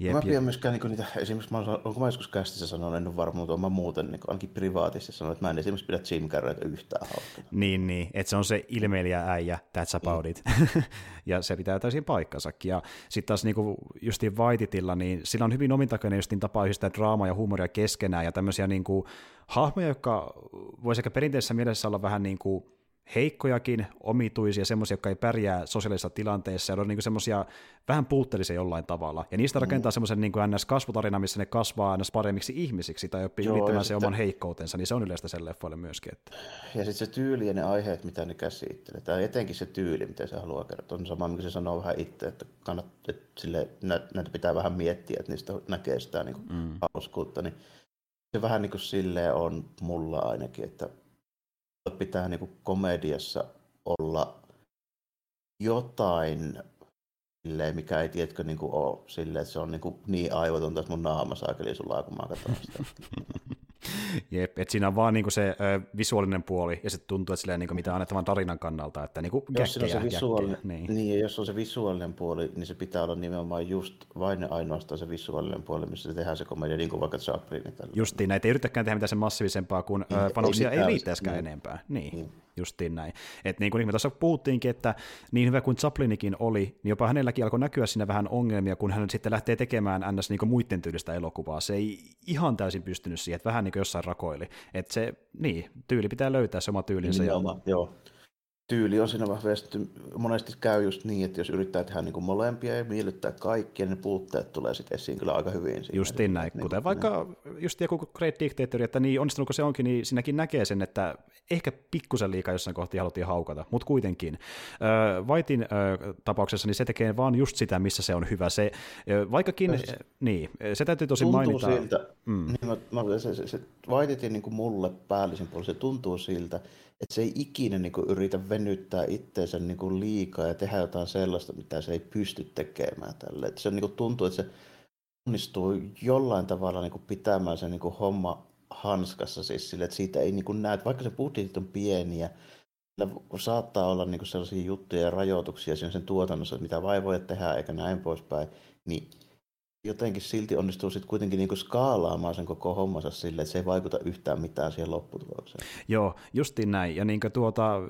Jep, mä pidän myöskään niin niitä, esimerkiksi mä olen, onko mä joskus kästissä sanonut, en ole varma, mutta mä muuten niin ainakin privaatisesti sanonut, että mä en esimerkiksi pidä Jim Carreyta yhtään hauskana. Niin, niin, että se on se ilmeilijä äijä, that's about mm. it. [laughs] ja se pitää täysin paikkansakin. Ja sitten taas niin justiin Whiteitilla, niin sillä on hyvin omintaköinen justiin tapa yhdistää draamaa ja huumoria keskenään ja tämmöisiä niin kuin, hahmoja, jotka voisi ehkä perinteisessä mielessä olla vähän niin kuin, heikkojakin, omituisia, semmoisia, jotka ei pärjää sosiaalisissa tilanteissa, ja on niin semmoisia vähän puutteellisia jollain tavalla. Ja niistä rakentaa mm. semmoisen niin ns. kasvutarina, missä ne kasvaa ns. paremmiksi ihmisiksi tai oppii Joo, ylittämään se oman heikkoutensa, niin se on yleistä sen leffoille myöskin. Että... Ja sitten se tyyli ja ne aiheet, mitä ne käsittelee, tai etenkin se tyyli, mitä se haluaa kertoa, on sama, mikä se sanoo vähän itse, että, kannat, että sille, näitä pitää vähän miettiä, että niistä näkee sitä niin kuin mm. hauskuutta, niin se vähän niin kuin silleen on mulla ainakin, että pitää niin kuin komediassa olla jotain mikä ei tiedätkö niin kuin ole silleen, että se on niin, kuin niin aivotonta, että mun naama saakeli sulla, kun mä katson sitä. [laughs] [laughs] Jep, että siinä on vaan niinku se ö, visuaalinen puoli, ja sitten tuntuu, että niinku, mitä annettavan tarinan kannalta, että niinku jos on se visuaalinen, niin. niin. ja jos on se visuaalinen puoli, niin se pitää olla nimenomaan just vain ja ainoastaan se visuaalinen puoli, missä se tehdään se komedia, niin kuin vaikka Chaplin. Justiin näitä ei yritäkään tehdä mitään sen massiivisempaa, kun niin, panoksia ei, ei riittäisikään niin. enempää. Niin. niin justiin näin. Et niin kuin me tuossa puhuttiinkin, että niin hyvä kuin Chaplinikin oli, niin jopa hänelläkin alkoi näkyä siinä vähän ongelmia, kun hän sitten lähtee tekemään ns. Niin muiden tyylistä elokuvaa. Se ei ihan täysin pystynyt siihen, että vähän niin kuin jossain rakoili. Että se, niin, tyyli pitää löytää se oma tyylinsä. ja... joo tyyli on siinä vahvasti, monesti käy just niin, että jos yrittää tehdä niin kuin molempia ja miellyttää kaikkia, niin ne puutteet tulee sitten esiin kyllä aika hyvin. Siinä. Justiin näin, niin, kuten niin, vaikka niin. just joku Great Dictator, että niin onnistunut kun se onkin, niin sinäkin näkee sen, että ehkä pikkusen liikaa jossain kohti haluttiin haukata, mutta kuitenkin. Vaitin tapauksessa niin se tekee vaan just sitä, missä se on hyvä. Se, vaikkakin, se, niin, se täytyy tosi mainita. Siltä, mm. niin mä, mä, se, se, se Vaititin niin kuin mulle päällisin puolella, se tuntuu siltä, että se ei ikinä niin kuin, yritä venyttää itseensä niin liikaa ja tehdä jotain sellaista, mitä se ei pysty tekemään tälle. Että se niin kuin, tuntuu, että se onnistuu jollain tavalla niin kuin, pitämään sen niin kuin, homma hanskassa siis sille, että siitä ei niin kuin, näe, että vaikka se budjetit on pieniä, saattaa olla niin kuin, sellaisia juttuja ja rajoituksia siinä sen tuotannossa, että mitä vai voi tehdä eikä näin poispäin, niin jotenkin silti onnistuu sitten kuitenkin niinku skaalaamaan sen koko hommansa silleen, että se ei vaikuta yhtään mitään siihen lopputulokseen. Joo, justiin näin. Ja niinku tuota,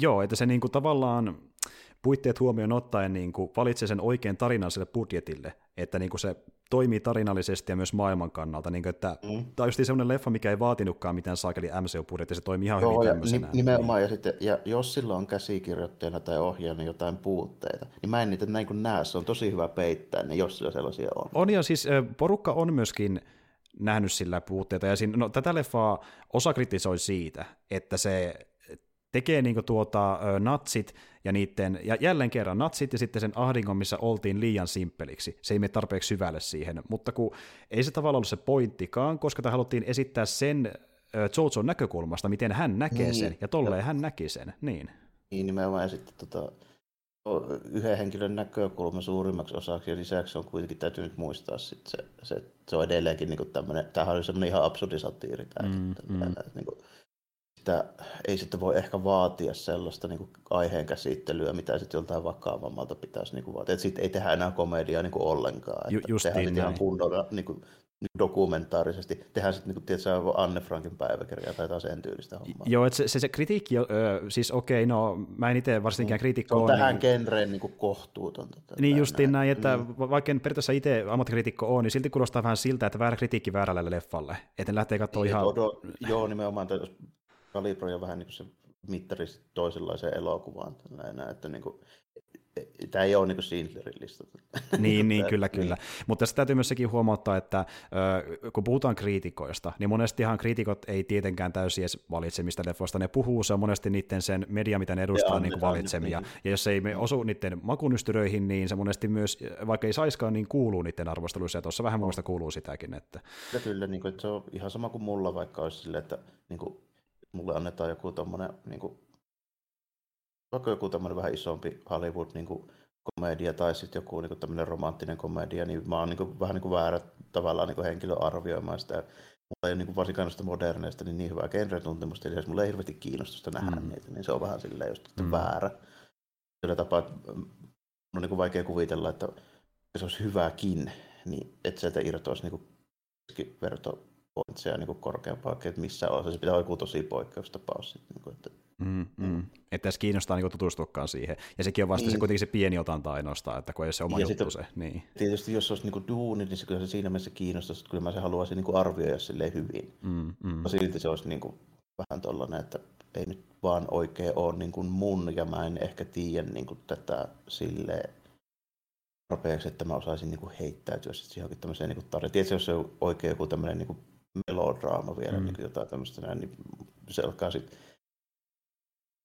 joo, että se niinku tavallaan puitteet huomioon ottaen niinku valitsee sen oikean tarinan sille budjetille, että niinku se toimii tarinallisesti ja myös maailman kannalta. Niin kuin, että mm. Tämä on just sellainen leffa, mikä ei vaatinutkaan mitään saakeli MCU-budjettia, se toimii ihan Joo, hyvin tämmöisenä. Nimenomaan, niin. ja, sitten, ja jos sillä on käsikirjoittajana tai ohjaajana jotain puutteita, niin mä en niitä näin kuin näe, se on tosi hyvä peittää, niin jos sillä sellaisia on. On, ja siis porukka on myöskin nähnyt sillä puutteita, ja siinä, no, tätä leffaa osa kritisoi siitä, että se tekee niinku tuota, ö, natsit ja niiden, ja jälleen kerran natsit ja sitten sen ahdingon, missä oltiin liian simppeliksi. Se ei mene tarpeeksi syvälle siihen, mutta kun ei se tavallaan ollut se pointtikaan, koska tämä haluttiin esittää sen Jojon näkökulmasta, miten hän näkee niin. sen, ja tolleen ja. hän näki sen, niin. Niin nimenomaan, ja sitten tota, yhden henkilön näkökulma suurimmaksi osaksi, ja lisäksi on kuitenkin täytyy nyt muistaa sit se, se, se on edelleenkin niin tämmöinen, tämähän oli semmoinen ihan absurdi satiiri, tämä, mm, mm. Niin kuin, sitä, ei sitten voi ehkä vaatia sellaista niin kuin aiheen käsittelyä, mitä sitten joltain vakavammalta pitäisi niin kuin vaatia. Sitten ei tehdä enää komediaa niin kuin ollenkaan. Ju, just tehdään ihan kunnolla niin kuin, dokumentaarisesti. Tehdään sitten, niin kuin, tiedätkö, Anne Frankin päiväkirja tai taas sen tyylistä hommaa. Joo, että se, se, se kritiikki, ö, siis okei, okay, no mä en itse varsinkaan mm. kriitikko Se on tähän niin, genreen niin kuin kohtuutonta. Niin justiin näin, että mm. vaikka en periaatteessa itse ammattikriitikko ole, niin silti kuulostaa vähän siltä, että väärä kritiikki väärälle leffalle. Että ne lähtee katsomaan niin, ihan... Odo, joo, nimenomaan, jos kalibroi vähän niin kuin se mittari toisenlaiseen elokuvaan. Tällainen, että niin kuin, tämä ei ole niin Schindlerin lista. Niin, niin, kyllä, kyllä. Mutta tässä täytyy myös sekin huomauttaa, että kun puhutaan kriitikoista, niin monestihan kriitikot ei tietenkään täysin edes valitse mistä leffoista ne puhuu, se on monesti niiden sen media, mitä ne edustaa, niin kuin valitsemia. Niin. Ja jos ei me osu niiden makunystyröihin, niin se monesti myös, vaikka ei saiskaan, niin kuuluu niiden arvosteluissa, ja tuossa vähän muista kuuluu sitäkin. Että... Ja kyllä, niin kuin, että se on ihan sama kuin mulla, vaikka olisi silleen, että niin kuin, mulle annetaan joku tommonen, niin kuin, vaikka joku tämmöinen vähän isompi Hollywood niin kuin, komedia tai sitten joku niin kuin tämmöinen romanttinen komedia, niin mä oon niin kuin, vähän niin kuin väärä tavallaan niin kuin henkilö arvioimaan sitä. Mulla ei ole niin kuin varsinkaan noista moderneista niin, niin hyvää genre-tuntemusta, eli jos mulla ei hirveästi kiinnostusta nähdä mm. niitä, niin se on vähän silleen just mm. väärä. Sillä tapaa, että on niin kuin vaikea kuvitella, että se olisi hyväkin, niin että sieltä irtoisi niin kuin verto pointseja niin korkeampaa, että missä on. Se pitää olla joku tosi poikkeustapaus. Niin kuin, että Mm, mm. Että tässä kiinnostaa niin tutustuakaan siihen. Ja sekin on vasta niin. se kuitenkin se pieni otanta ainoastaan, että kun ei se oma ja juttu se. Niin. Tietysti jos olisi niin duuni, niin se kyllä se siinä mielessä kiinnostaisi, että kyllä mä se haluaisin niin arvioida silleen hyvin. Mm, mm. Silti se olisi niin kuin vähän tollainen, että ei nyt vaan oikein ole niin kuin mun, ja mä en ehkä tiedä niin kuin tätä silleen tarpeeksi, että mä osaisin niin kuin heittäytyä sitten johonkin tämmöiseen niin tarinaan. Tiedätkö, jos se on oikein joku tämmöinen niin kuin melodraama vielä, mm. niin kuin jotain tämmöistä näin, niin se alkaa sitten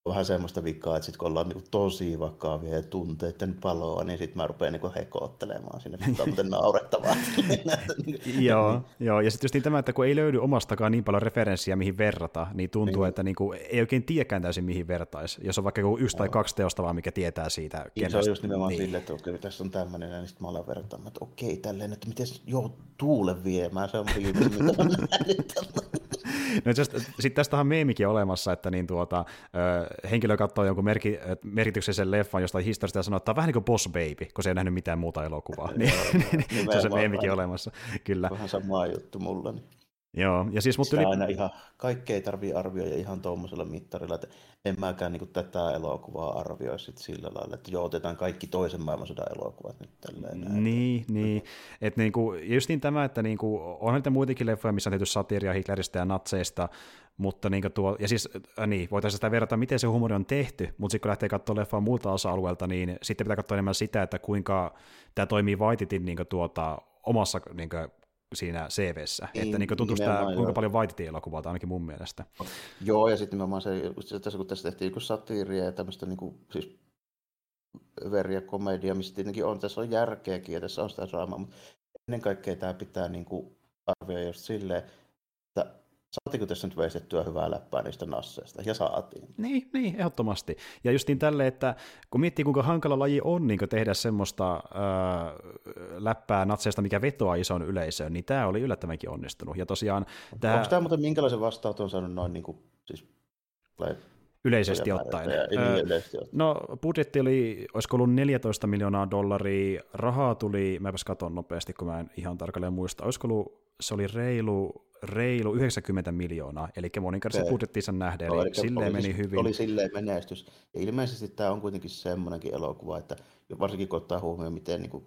vähän semmoista vikaa, että sitten kun ollaan niin tosi vakavia ja tunteiden paloa, niin sitten mä rupean niin hekottelemaan sinne, että on muuten [laughs] naurettavaa. [laughs] joo, joo, ja sitten just niin tämä, että kun ei löydy omastakaan niin paljon referenssiä, mihin verrata, niin tuntuu, niin. että niin kuin, ei oikein tiedäkään täysin, mihin vertaisi. Jos on vaikka joku yksi tai kaksi teosta vaan, mikä tietää siitä. Niin. Se on just nimenomaan niin. silleen, että okei, tässä on tämmöinen, ja niin sitten mä olen verrattuna, että okei, tälleen, että miten joo, tuule viemään, se on viimeinen, mitä mä [laughs] no sitten tästä on meemikin olemassa, että niin tuota, henkilö katsoo jonkun merki, merkityksellisen leffan jostain historiasta ja sanoo, että tämä on vähän niin kuin Boss Baby, kun se ei nähnyt mitään muuta elokuvaa. [laughs] niin, se on se meemikin olemassa, kyllä. Vähän sama juttu mulla. Niin. Joo, ja siis mutta yli... aina ihan, kaikkea ei tarvitse arvioida ihan tuommoisella mittarilla, että en mäkään niin tätä elokuvaa arvioi sit sillä lailla, että joo, otetaan kaikki toisen maailmansodan elokuvat nyt tälleen. Näin. Niin, niin. Et niinku, just niin tämä, että niinku, on niitä muitakin leffoja, missä on tehty satiria Hitleristä ja natseista, mutta niinku tuo, ja siis, äh, niin, voitaisiin sitä verrata, miten se humori on tehty, mutta sitten kun lähtee katsomaan leffaa muulta osa-alueelta, niin sitten pitää katsoa enemmän sitä, että kuinka tämä toimii Vaititin niinku tuota, omassa niinku, siinä CVssä, niin, että niin tutustaa kuinka joo. paljon Whiteitin elokuvaa, ainakin mun mielestä. Joo, ja sitten nimenomaan se, tässä, kun tässä tehtiin joku satiiria ja tämmöistä niin kuin, siis veriä komedia, missä tietenkin on, tässä on järkeäkin ja tässä on sitä draamaa, mutta ennen kaikkea tämä pitää niin kuin arvioida just silleen, Saatiinko tässä nyt veistettyä hyvää läppää niistä nasseista? Ja saatiin. Niin, niin ehdottomasti. Ja justiin tälle, että kun miettii kuinka hankala laji on niin tehdä semmoista äh, läppää natseista, mikä vetoaa ison yleisöön, niin tämä oli yllättävänkin onnistunut. Ja tosiaan, tämä... Onko tämä muuten minkälaisen vastaanoton saanut noin niin kuin, siis, Yleisesti ottaen. niin, yleisesti ottaen. No budjetti oli, olisiko ollut 14 miljoonaa dollaria, rahaa tuli, mäpäs katon nopeasti, kun mä en ihan tarkalleen muista, olisiko ollut, se oli reilu reilu 90 miljoonaa, eli moninkertaisen budjettinsa nähden, eli, eli silleen oli, meni hyvin. Oli silleen menestys. Ja ilmeisesti tämä on kuitenkin semmoinenkin elokuva, että varsinkin kun ottaa huomioon, miten niin kuin,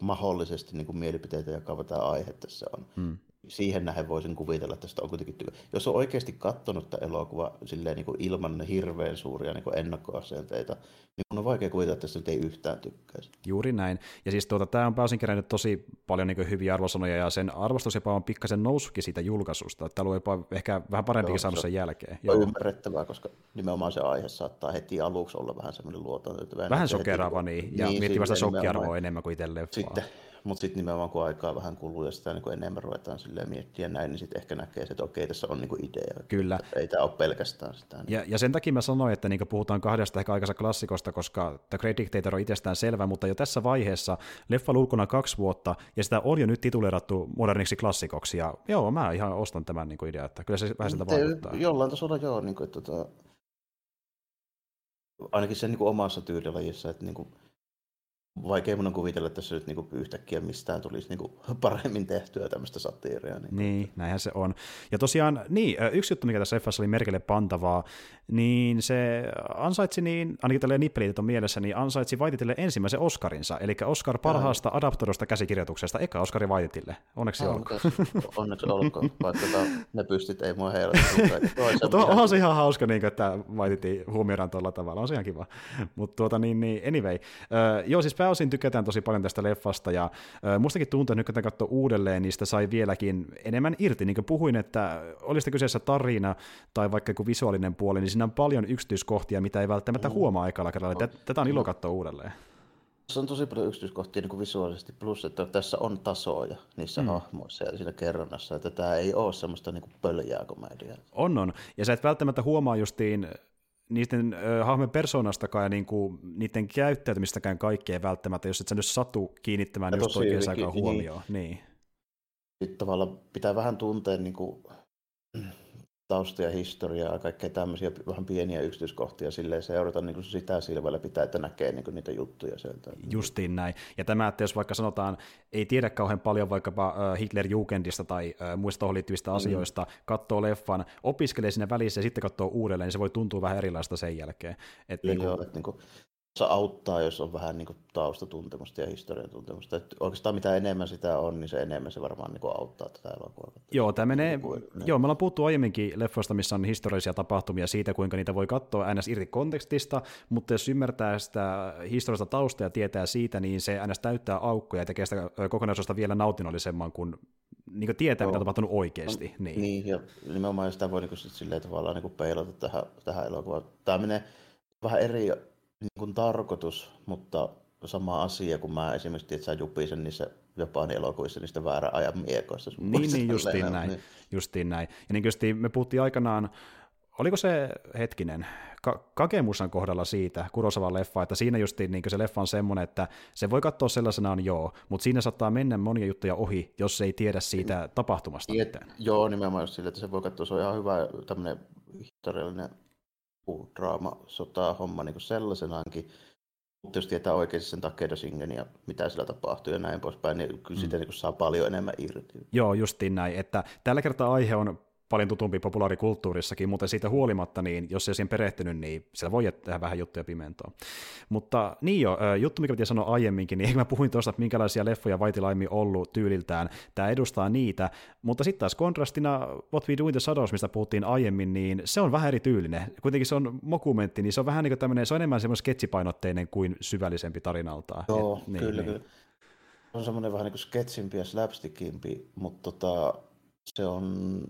mahdollisesti niin kuin mielipiteitä jakava tämä aihe tässä on, hmm siihen nähden voisin kuvitella, että tästä on kuitenkin tykkää. Jos on oikeasti katsonut tämä elokuva silleen niin kuin ilman hirveän suuria niin kuin ennakkoasenteita, niin on vaikea kuvitella, että tästä ei yhtään tykkäisi. Juuri näin. Ja siis tuota, tämä on pääosin kerännyt tosi paljon niin hyviä arvosanoja, ja sen arvostus jopa on pikkasen noussutkin siitä julkaisusta. Tämä on jopa ehkä vähän parempikin saanut sen jälkeen. Se on ymmärrettävää, koska nimenomaan se aihe saattaa heti aluksi olla vähän semmoinen luoton. Vähän sokeraava, niin, ja niin, miettii vasta shokkiarvoa enemmän kuin itse leffaa. Sitten mutta sitten nimenomaan kun aikaa vähän kuluu ja sitä niin enemmän ruvetaan miettiä näin, niin sitten ehkä näkee, että okei, tässä on niin idea. Kyllä. Ei tämä ole pelkästään sitä. Niin. Ja, ja sen takia mä sanoin, että niin puhutaan kahdesta ehkä aikaisesta klassikosta, koska The Great Dictator on itsestään selvä, mutta jo tässä vaiheessa leffa ulkona kaksi vuotta, ja sitä on jo nyt tituleerattu moderniksi klassikoksi, ja joo, mä ihan ostan tämän niin idean, että kyllä se vähän sitä vaikuttaa. Jollain tasolla joo, niin kuin, että, tota, ainakin sen niin kuin omassa tyylilajissa, että niin kuin, vaikea mun on kuvitella, että tässä nyt niinku yhtäkkiä mistään tulisi niinku paremmin tehtyä tämmöistä satiiria. Niin. niin, näinhän se on. Ja tosiaan, niin, yksi juttu, mikä tässä leffassa oli merkille pantavaa, niin se ansaitsi niin, ainakin tälleen nippelitit on mielessä, niin ansaitsi Vaititille ensimmäisen Oscarinsa, eli Oscar parhaasta Jaa. adaptoidusta käsikirjoituksesta, eka Oscari Vaititille. Onneksi Jaa, olkoon. Onneksi olkoon, vaikka tota, ne pystyt ei mua heillä. [laughs] Mutta onhan se ihan hauska, niin, että Vaititi huomioidaan tuolla tavalla, on se ihan kiva. Mutta tuota, niin, niin, anyway. Uh, joo, siis pääosin tykätään tosi paljon tästä leffasta, ja mustakin tuntuu, että nyt kun katsoo uudelleen, niin sitä sai vieläkin enemmän irti. Niin kuin puhuin, että olisi kyseessä tarina tai vaikka joku visuaalinen puoli, niin siinä on paljon yksityiskohtia, mitä ei välttämättä mm. huomaa aikalla kerralla. Tätä on ilo katsoa uudelleen. Tässä on tosi paljon yksityiskohtia niin kuin visuaalisesti, plus että tässä on tasoja niissä mm. hahmoissa ja siinä kerronnassa, että tämä ei ole semmoista niin kuin pöljää komediaa. On, on. Ja sä et välttämättä huomaa justiin niiden äh, hahmojen persoonastakaan ja niinku, niiden käyttäytymistäkään kaikkea välttämättä, jos et sä nyt satu kiinnittämään ja just oikein aikaan huomioon. Niin. niin. Sitten tavallaan pitää vähän tuntea niin kuin, tausta ja historiaa ja kaikkea tämmöisiä vähän pieniä yksityiskohtia silleen seurata niin kuin sitä silmällä pitää, että näkee niin kuin niitä juttuja sieltä. Justiin näin. Ja tämä, että jos vaikka sanotaan, ei tiedä kauhean paljon vaikkapa Hitler-Jugendista tai muista tuohon liittyvistä mm. asioista, katsoo leffan, opiskelee sinne välissä ja sitten katsoo uudelleen, niin se voi tuntua vähän erilaista sen jälkeen. Että niin, kuin... joo, että niin kuin, se auttaa, jos on vähän niin kuin taustatuntemusta ja historian tuntemusta. Että oikeastaan mitä enemmän sitä on, niin se enemmän se varmaan niin kuin auttaa tätä elokuvaa. Joo, tämä menee, kuin, niin. joo, me ollaan puhuttu aiemminkin leffoista, missä on historiallisia tapahtumia siitä, kuinka niitä voi katsoa ns. irti kontekstista, mutta jos ymmärtää sitä historiallista taustaa ja tietää siitä, niin se ns. täyttää aukkoja ja tekee sitä kokonaisuudesta vielä nautinnollisemman, kun niin kuin tietää, joo. mitä on tapahtunut oikeasti. No, niin. niin, ja nimenomaan sitä voi niin kuin, silleen tavallaan niin kuin peilata tähän, tähän elokuvaan. Tämä menee vähän eri niin kuin tarkoitus, mutta sama asia, kun mä esimerkiksi että sä jupisen niissä Japanin elokuvissa niistä väärän ajan miekoista. Niin, niin justiin näin, niin. justiin näin. Ja niin justiin me puhuttiin aikanaan, oliko se hetkinen, Ka- Kakemusan kohdalla siitä, Kurosavan leffa, että siinä justiin niin se leffa on semmoinen, että se voi katsoa sellaisenaan joo, mutta siinä saattaa mennä monia juttuja ohi, jos ei tiedä siitä tapahtumasta Et, mitään. Joo, nimenomaan just sille, että se voi katsoa, se on ihan hyvä tämmöinen historiallinen draama, sota, homma niin sellaisenaankin. Mutta jos tietää oikein sen Takeda Shingen ja mitä sillä tapahtuu ja näin poispäin, niin kyllä mm. sitä niin saa paljon enemmän irti. Joo, justiin näin. Että tällä kertaa aihe on paljon tutumpi populaarikulttuurissakin, mutta siitä huolimatta, niin jos ei siihen perehtynyt, niin siellä voi tehdä vähän juttuja pimentoon. Mutta niin jo, juttu, mikä piti sanoa aiemminkin, niin [laughs] mä puhuin tuosta, että minkälaisia leffoja Vaitilaimi ollut tyyliltään. Tämä edustaa niitä, mutta sitten taas kontrastina What We Do in the Shadows, mistä puhuttiin aiemmin, niin se on vähän eri tyylinen. Kuitenkin se on mokumentti, niin se on vähän niin kuin tämmöinen, se on enemmän semmoinen sketsipainotteinen kuin syvällisempi tarinaltaan. Joo, Et, niin, kyllä, niin. kyllä. On semmoinen vähän niin kuin sketsimpi ja slapstickimpi, mutta tota, se on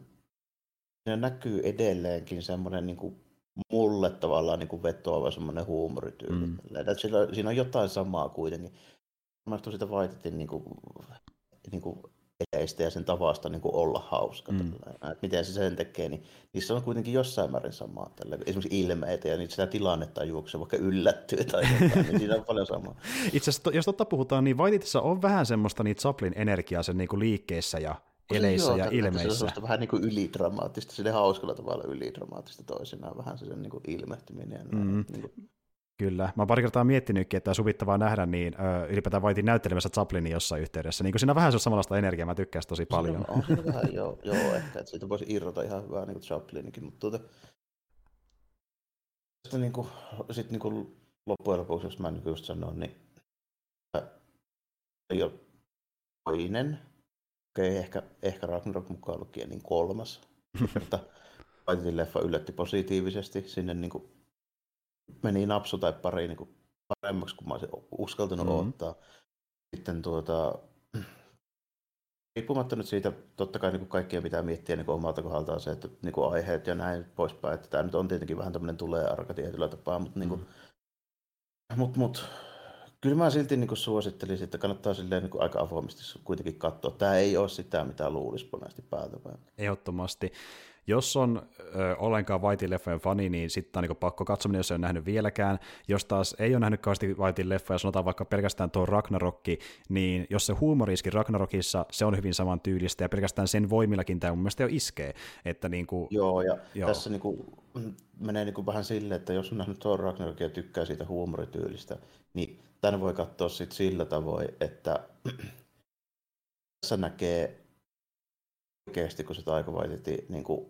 siinä näkyy edelleenkin semmoinen niin kuin mulle tavallaan niin kuin vetoava semmoinen huumorityyli. Mm. Siinä, siinä on jotain samaa kuitenkin. Mä sitä vaitettiin niin kuin, niin kuin eleistä ja sen tavasta niin kuin olla hauska. Mm. Että miten se sen tekee, niin niissä on kuitenkin jossain määrin samaa. Tällä. Esimerkiksi ilmeitä ja niitä sitä tilannetta juoksee, vaikka yllättyy tai jotain, niin siinä on [laughs] paljon samaa. Itse asiassa, jos totta puhutaan, niin Vaititissa on vähän semmoista niitä Chaplin energiaa sen niin kuin liikkeessä ja eleissä ja ilmeissä. Se on vähän niin kuin ylidramaattista, sille hauskalla tavalla ylidramaattista toisinaan, vähän se sen niin kuin ilmehtyminen. Mm. Niin kuin... Kyllä. Mä oon pari kertaa miettinytkin, että suvittavaa nähdä, niin ö, ylipäätään Vaitin näyttelemässä Chaplinin jossain yhteydessä. Niin siinä on vähän samanlaista energiaa, mä tykkään tosi paljon. On, on vähän, [laughs] joo, joo, ehkä, että siitä voisi irrota ihan hyvää niin Chaplinikin, mutta tuota, sitten niin kuin, sit niin kuin loppujen lopuksi, jos mä niin just sanon, niin ei ole toinen okei, ehkä, ehkä Ragnarok mukaan lukien niin kolmas, mutta Paitin leffa yllätti positiivisesti. Sinne niin kuin meni napsu tai pari niin kuin paremmaksi kuin mä olisin uskaltanut mm-hmm. ottaa. Sitten tuota, riippumatta nyt siitä, totta kai niin kuin kaikkien pitää miettiä niin kuin omalta kohdaltaan se, että niin kuin aiheet ja näin poispäin, että tämä nyt on tietenkin vähän tämmöinen tulee arka tietyllä tapaa, mutta niin kuin, mm. mut, mut, Kyllä mä silti niin kuin suosittelisin, että kannattaa silleen niin kuin aika avoimesti kuitenkin katsoa. Tämä ei ole sitä, mitä luulisi monesti päältä Ehdottomasti. Jos on ö, ollenkaan Whitein leffojen fani, niin sitten on niin pakko katsominen, jos ei ole nähnyt vieläkään. Jos taas ei ole nähnyt kauheasti Whitein leffoja, sanotaan vaikka pelkästään tuo Ragnarokki, niin jos se huumoriski Ragnarokissa, se on hyvin saman tyylistä, ja pelkästään sen voimillakin tämä mun mielestä jo iskee. Että niin kuin, joo, ja joo. tässä niin kuin, menee niin kuin vähän silleen, että jos on nähnyt tuo Ragnarokin ja tykkää siitä huumorityylistä, niin tämän voi katsoa sit sillä tavoin, että [clears throat] tässä näkee oikeasti, kun se Taika Waititi niin kuin,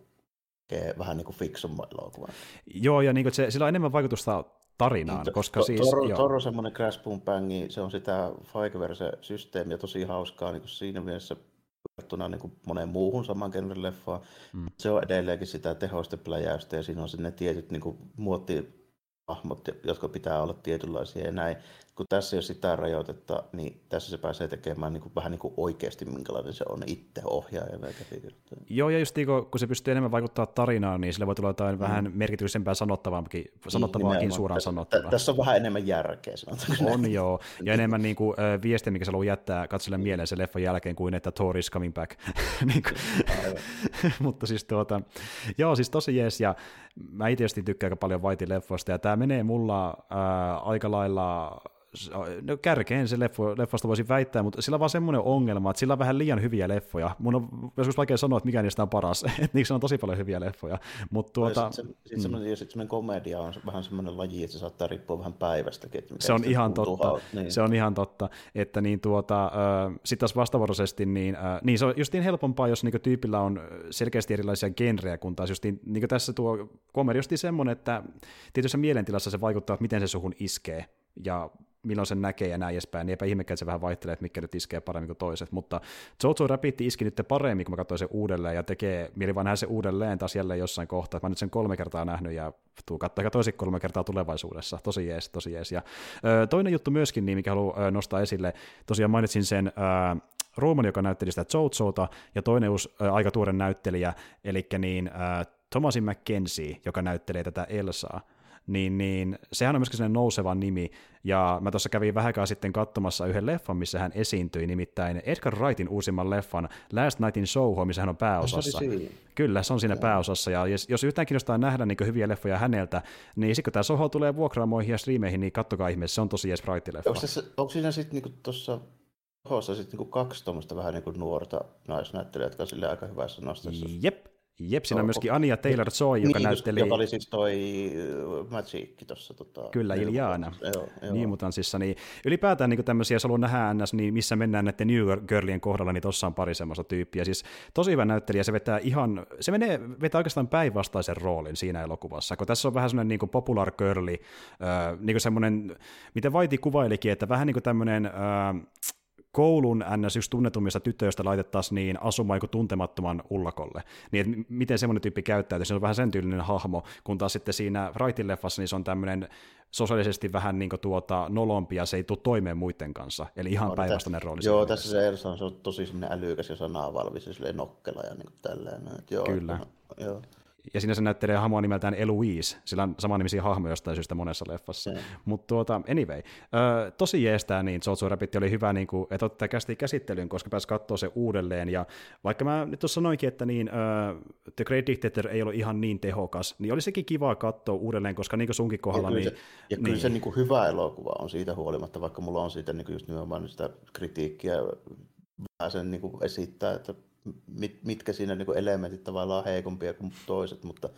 vähän niin kuin fiksumman elokuvan. Joo, ja niin kuin se, sillä on enemmän vaikutusta tarinaan, niin, koska to, siis... Toro, Toro semmoinen Crash Boom Bangi, se on sitä Fiveverse-systeemiä tosi hauskaa niin kuin siinä mielessä verrattuna niin kuin moneen muuhun saman genren leffaan. Mm. Se on edelleenkin sitä tehostepläjäystä ja siinä on sinne tietyt niin kuin, muotti hahmot, jotka pitää olla tietynlaisia ja näin. Kun tässä ei ole sitä rajoitetta, niin tässä se pääsee tekemään niin kuin, vähän niin kuin oikeasti, minkälainen se on itse ohjaajana ja käsikirjoittaja. Joo, ja just niin kun se pystyy enemmän vaikuttaa tarinaan, niin sillä voi tulla jotain mm. vähän merkityksellisempää sanottavaakin, niin, sanottavaakin niin, suoraan sanottuna. Tässä on vähän enemmän järkeä, sanotaan. On joo, ja enemmän niin kuin, äh, viestiä, mikä se haluaa jättää katselle mieleen sen leffan jälkeen, kuin että Thor is coming back. [laughs] niin kuin, [laughs] Mutta siis tuota, joo, siis tosi jees, ja mä itse tykkään aika paljon Whitein leffoista, ja tämä menee mulla äh, aika lailla no kärkeen se leffo, leffasta voisin väittää, mutta sillä on vaan semmoinen ongelma, että sillä on vähän liian hyviä leffoja. Mun on joskus vaikea sanoa, että mikä niistä on paras, [laughs] että niissä on tosi paljon hyviä leffoja. Mutta tuota, sitten se, sit semmoinen, mm. semmoinen komedia on vähän semmoinen laji, että se saattaa riippua vähän päivästäkin. Että se on ihan totta, niin. se on ihan totta, että niin tuota, äh, sitten taas vastavuoroisesti, niin, äh, niin se on justiin helpompaa, jos niinku tyypillä on selkeästi erilaisia genrejä, kun taas justiin, niin tässä tuo komedia justiin semmoinen, että tietyssä mielentilassa se vaikuttaa, että miten se suhun iskee, ja milloin sen näkee ja näin edespäin, niin eipä ihmekään, että se vähän vaihtelee, että mikä nyt iskee paremmin kuin toiset, mutta Jojo Rabbit iski nyt paremmin, kun mä katsoin sen uudelleen, ja tekee mieli vaan se uudelleen taas jälleen jossain kohtaa, mä nyt sen kolme kertaa nähnyt, ja tuu katsoa toisin kolme kertaa tulevaisuudessa, tosi jees, tosi jees. Ja, ö, toinen juttu myöskin, niin mikä haluan nostaa esille, tosiaan mainitsin sen ö, Roman, joka näytteli sitä Jojota, ja toinen uusi, ö, aika tuore näyttelijä, eli niin ö, Thomasin McKenzie, joka näyttelee tätä Elsaa, niin, niin sehän on myöskin sellainen nouseva nimi, ja mä tuossa kävin vähän sitten katsomassa yhden leffan, missä hän esiintyi, nimittäin Edgar Wrightin uusimman leffan Last Nightin Soho, missä hän on pääosassa. Se Kyllä, se on siinä ja. pääosassa, ja jos, yhtään kiinnostaa nähdä niin hyviä leffoja häneltä, niin sitten kun tämä Soho tulee vuokraamoihin ja striimeihin, niin kattokaa ihmeessä, se on tosi jees Wright-leffa. Onko, tässä, onko siinä sitten niin tuossa Sohossa sitten niin kaksi tuommoista vähän niin kuin nuorta naisnäyttelijää, jotka on sille aika hyvässä nostessa? Jep, Jep, siinä on myöskin Anja Taylor-Joy, joka niin, näytteli... Joka oli siis toi äh, Magic tuossa. Tota, Kyllä, Iljana. Joo. Niin mutanssissa. Niin ylipäätään niin tämmöisiä, jos haluaa nähdä NS, niin missä mennään näiden New Girlien kohdalla, niin tuossa on pari semmoista tyyppiä. Siis tosi hyvä näyttelijä, se vetää ihan, se menee, vetää oikeastaan päinvastaisen roolin siinä elokuvassa, kun tässä on vähän semmoinen niin popular girli, äh, niin kuin semmoinen, miten Vaiti kuvailikin, että vähän niin kuin tämmöinen, äh, koulun ns. yksi tunnetummista tytöistä laitettaisiin niin asumaan joku tuntemattoman ullakolle. Niin että miten semmoinen tyyppi käyttäytyy, se on vähän sen tyylinen hahmo, kun taas sitten siinä Wrightin leffassa niin se on tämmöinen sosiaalisesti vähän niin kuin tuota nolompi ja se ei tule toimeen muiden kanssa. Eli ihan no, päinvastainen rooli. Joo, tässä se Elsa on, se on tosi älykäs ja sanavalvis ja nokkela ja niin kuin tälleen. Joo, Kyllä. Että, joo ja siinä se näyttelee hahmoa nimeltään Eloise, sillä on nimisiä hahmoja jostain syystä monessa leffassa. Mm. Mutta tuota, anyway, ö, tosi jeestää, niin Jojo Rabbit oli hyvä, niin kuin, että ottaa kästi käsittelyyn, koska pääsi katsoa se uudelleen, ja vaikka mä nyt tuossa sanoinkin, että niin, uh, The Great Dictator ei ollut ihan niin tehokas, niin oli sekin kiva katsoa uudelleen, koska niin kuin sunkin kohdalla... Ja kyllä niin, se, ja kyllä niin, se niin kuin hyvä elokuva on siitä huolimatta, vaikka mulla on siitä niin kuin just nimenomaan sitä kritiikkiä vähän sen niin kuin esittää, että mit, mitkä siinä niin elementit tavallaan heikompia kuin toiset, mutta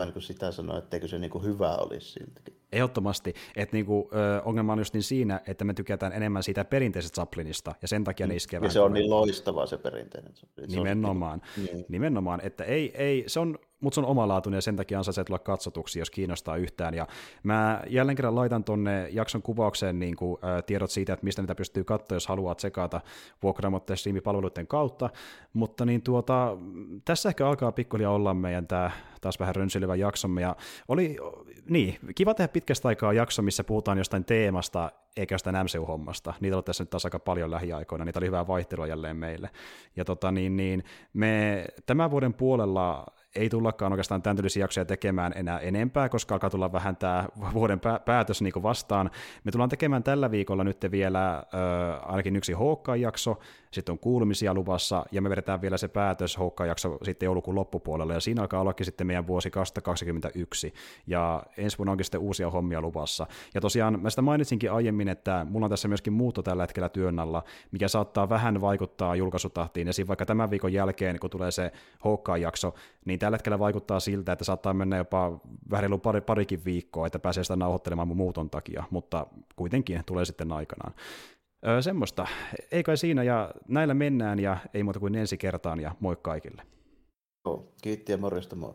en niin sitä sanoa, etteikö se niin hyvä olisi siltäkin. Ehdottomasti, että niinku, ö, ongelma on just niin siinä, että me tykätään enemmän siitä perinteisestä Chaplinista, ja sen takia ne iskee Ja se on niin loistava se perinteinen Chaplin. Nimenomaan, niin. nimenomaan, että ei, ei, se on mutta se on omalaatuinen ja sen takia ansaitsee tulla katsotuksi, jos kiinnostaa yhtään. Ja mä jälleen kerran laitan tonne jakson kuvaukseen niin kuin, ä, tiedot siitä, että mistä niitä pystyy katsoa, jos haluaa tsekata vuokraamotteen streamipalveluiden kautta. Mutta niin tuota, tässä ehkä alkaa pikkuhiljaa olla meidän tämä taas vähän rönsyilevä jaksomme. Ja oli niin, kiva tehdä pitkästä aikaa jakso, missä puhutaan jostain teemasta, eikä jostain MCU-hommasta. Niitä on tässä nyt taas aika paljon lähiaikoina, niitä oli hyvää vaihtelua jälleen meille. Ja tota, niin, niin, me tämän vuoden puolella ei tullakaan oikeastaan tämän tyylisiä jaksoja tekemään enää enempää, koska alkaa tulla vähän tämä vuoden päätös niin vastaan. Me tullaan tekemään tällä viikolla nyt vielä äh, ainakin yksi Hawkeye-jakso, sitten on kuulumisia luvassa, ja me vedetään vielä se päätös jakso sitten joulukuun loppupuolella, ja siinä alkaa ollakin sitten meidän vuosi 2021, ja ensi vuonna onkin sitten uusia hommia luvassa. Ja tosiaan mä sitä mainitsinkin aiemmin, että mulla on tässä myöskin muutto tällä hetkellä työn alla, mikä saattaa vähän vaikuttaa julkaisutahtiin, ja vaikka tämän viikon jälkeen, kun tulee se jakso, niin tällä hetkellä vaikuttaa siltä, että saattaa mennä jopa vähän pari, parikin viikkoa, että pääsee sitä nauhoittelemaan mun muuton takia, mutta kuitenkin tulee sitten aikanaan. Öö, semmoista. Ei kai siinä, ja näillä mennään, ja ei muuta kuin ensi kertaan, ja moi kaikille. Kiitti ja morjesta moi.